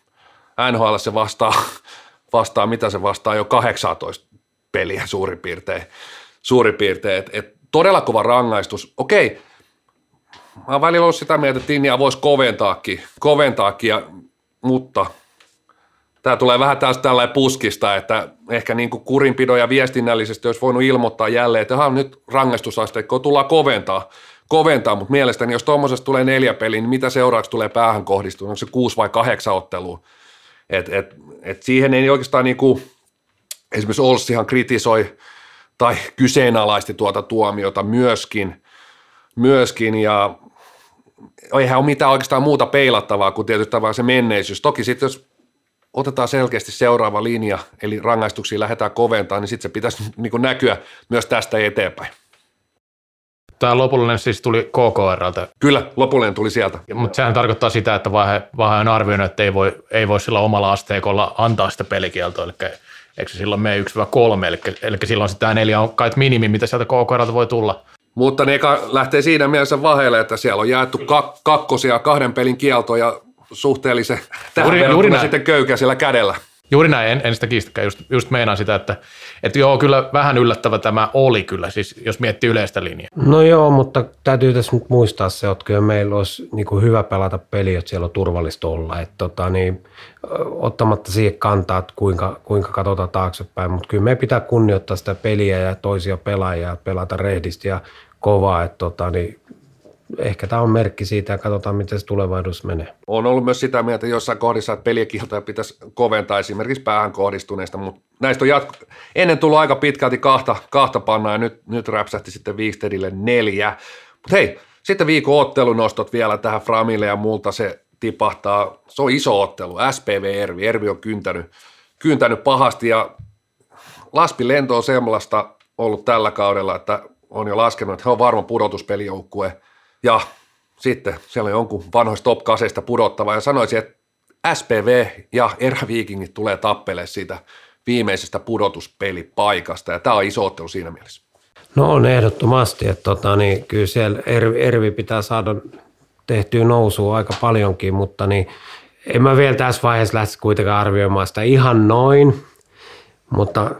NHL se vastaa, *laughs* vastaa, mitä se vastaa, jo 18 peliä suurin piirtein. Suurin piirtein, että et todella kova rangaistus. Okei, mä oon välillä ollut sitä mieltä, että Tinnia voisi koventaakin, koventaakin ja, mutta tämä tulee vähän taas tällainen puskista, että ehkä niin kuin kurinpidon ja viestinnällisesti olisi voinut ilmoittaa jälleen, että nyt rangaistusasteikkoa tullaan koventaa, koventaa, mutta mielestäni jos tuommoisesta tulee neljä peliä, niin mitä seuraavaksi tulee päähän kohdistua, onko se kuusi vai kahdeksan ottelua? Et, et, et siihen ei oikeastaan niin kuin, esimerkiksi Olssihan kritisoi tai kyseenalaisti tuota tuomiota myöskin, myöskin ja eihän ole mitään oikeastaan muuta peilattavaa kuin tietysti vaan se menneisyys. Toki sitten jos otetaan selkeästi seuraava linja, eli rangaistuksia lähdetään koventamaan, niin sitten se pitäisi *laughs* niin näkyä myös tästä eteenpäin. Tämä lopullinen siis tuli KKRltä. Kyllä, lopullinen tuli sieltä. Mutta sehän tarkoittaa sitä, että vaihe, vaihe on arvioinut, että ei voi, ei voi sillä omalla asteikolla antaa sitä pelikieltoa, eli eikö se silloin mene 1-3, eli, eli silloin sitä neljä on kai minimi, mitä sieltä KKRlta voi tulla. Mutta ne lähtee siinä mielessä vaiheelle, että siellä on jaettu kak- kakkosia kahden pelin kielto ja suhteellisen tähän juuri, juuri sitten köykä siellä kädellä. Juuri näin, en, en sitä kiistäkään, just, just meinaan sitä, että, että joo, kyllä vähän yllättävä tämä oli kyllä, siis jos miettii yleistä linjaa. No joo, mutta täytyy tässä nyt muistaa se, että kyllä meillä olisi niin kuin hyvä pelata peli, että siellä on turvallista olla, että tota, niin, ottamatta siihen kantaa, että kuinka, kuinka katsotaan taaksepäin, mutta kyllä me pitää kunnioittaa sitä peliä ja toisia pelaajia, pelata rehdisti ja kovaa, että tota, niin ehkä tämä on merkki siitä ja katsotaan, miten se tulevaisuudessa menee. On ollut myös sitä mieltä jossain kohdissa, että pelikieltoja pitäisi koventaa esimerkiksi päähän kohdistuneista, mutta näistä on jatko... ennen tullut aika pitkälti kahta, kahta pannaa ja nyt, nyt räpsähti sitten Viikstedille neljä. Mutta hei, sitten viikon ottelunostot vielä tähän Framille ja multa se tipahtaa. Se on iso ottelu, SPV Ervi. Ervi on kyntänyt, kyntänyt pahasti ja Laspi lento on semmoista ollut tällä kaudella, että on jo laskenut, että he on varma pudotuspelijoukkue – ja sitten siellä on jonkun vanhoista top kaseista pudottava ja sanoisin, että SPV ja Eräviikingit tulee tappelemaan siitä viimeisestä pudotuspelipaikasta ja tämä on iso ottelu siinä mielessä. No on ehdottomasti, että tota, niin kyllä siellä Ervi, Ervi pitää saada tehtyä nousua aika paljonkin, mutta niin en mä vielä tässä vaiheessa lähtisi kuitenkaan arvioimaan sitä ihan noin, mutta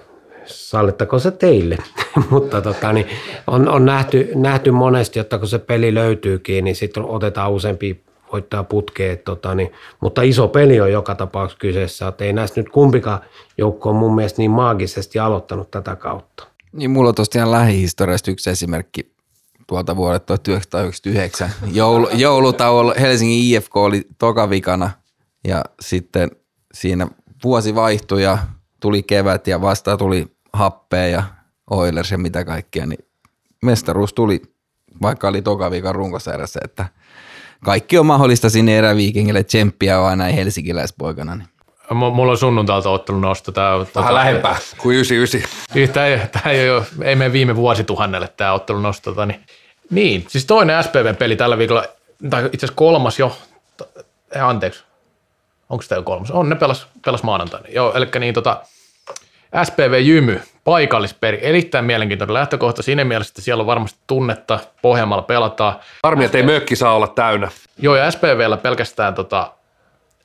sallittako se teille? *laughs* Mutta tota, niin on, on nähty, nähty, monesti, että kun se peli löytyykin, niin sitten otetaan useampi voittaa putkeen. Tota, niin, mutta iso peli on joka tapauksessa kyseessä. Että ei näistä nyt kumpikaan joukko on mun mielestä niin maagisesti aloittanut tätä kautta. Niin mulla on tosiaan lähihistoriasta yksi esimerkki tuolta vuodelta 1999. Joulu, joulutauolla Helsingin IFK oli tokavikana ja sitten siinä vuosi vaihtui ja tuli kevät ja vasta tuli happea ja Oilers ja mitä kaikkea, niin mestaruus tuli, vaikka oli toka viikon runkosarjassa, että kaikki on mahdollista sinne eräviikingille, tsemppiä on aina helsinkiläispoikana. Niin. Mulla on sunnuntailta ottelu nosto. Tää, Vähän tota, lähempää kuin 99. Tämä ei, ei, ole, ei mene viime vuosituhannelle tämä ottelu nosto. Tota, niin. niin, siis toinen SPV-peli tällä viikolla, tai itse asiassa kolmas jo, ei, anteeksi, onko tämä jo kolmas? On, ne pelas, pelas maanantaina. Joo, eli niin tota, SPV Jymy, paikallisperi, erittäin mielenkiintoinen lähtökohta siinä mielessä, että siellä on varmasti tunnetta, Pohjanmaalla pelataan. Harmi, että ei mökki saa olla täynnä. Joo, ja SPVllä pelkästään tota,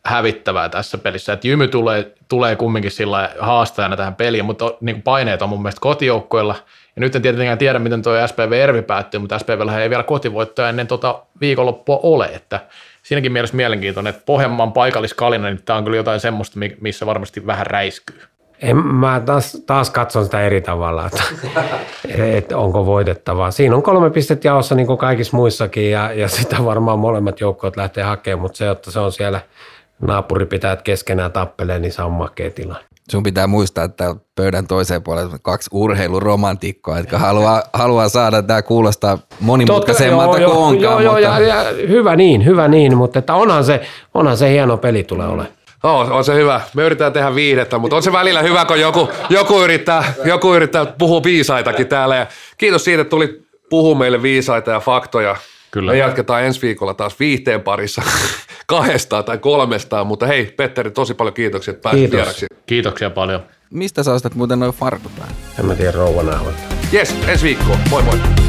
hävittävää tässä pelissä, että Jymy tulee, tulee kumminkin sillä haastajana tähän peliin, mutta niin kuin paineet on mun mielestä kotijoukkoilla, ja nyt en tietenkään tiedä, miten tuo SPV Ervi päättyy, mutta SPV ei vielä kotivoittoja ennen tota viikonloppua ole, että siinäkin mielessä mielenkiintoinen, että Pohjanmaan paikalliskalina, niin tämä on kyllä jotain semmoista, missä varmasti vähän räiskyy. En, mä taas, taas katson sitä eri tavalla, että, *laughs* että onko voitettavaa. Siinä on kolme pistettä jaossa niin kuin kaikissa muissakin ja, ja sitä varmaan molemmat joukkoot lähtee hakemaan, mutta se, että se on siellä naapuri pitää keskenään tappelee, niin se on makea tilanne. Sun pitää muistaa, että pöydän toiseen puolelle kaksi urheiluromantikkoa, jotka haluaa, haluaa saada tämä kuulostaa monimutkaisemmalta kuin onkaan. Joo, joo, mutta... ja, ja, hyvä niin, hyvä niin, mutta että onhan, se, onhan se hieno peli tulee olemaan. On, on se hyvä. Me yritetään tehdä viihdettä, mutta on se välillä hyvä, kun joku, joku, yrittää, joku yrittää puhua viisaitakin täällä. Ja kiitos siitä, että tuli puhua meille viisaita ja faktoja. Kyllä. Me jatketaan ensi viikolla taas viihteen parissa. *laughs* kahdestaan tai kolmestaan, mutta hei Petteri, tosi paljon kiitoksia, että pääsit Kiitos. vieraksi. Kiitoksia paljon. Mistä sä ostat muuten noin farkut? En mä tiedä rouvanauhoista. Jes, ensi viikkoon. Moi moi.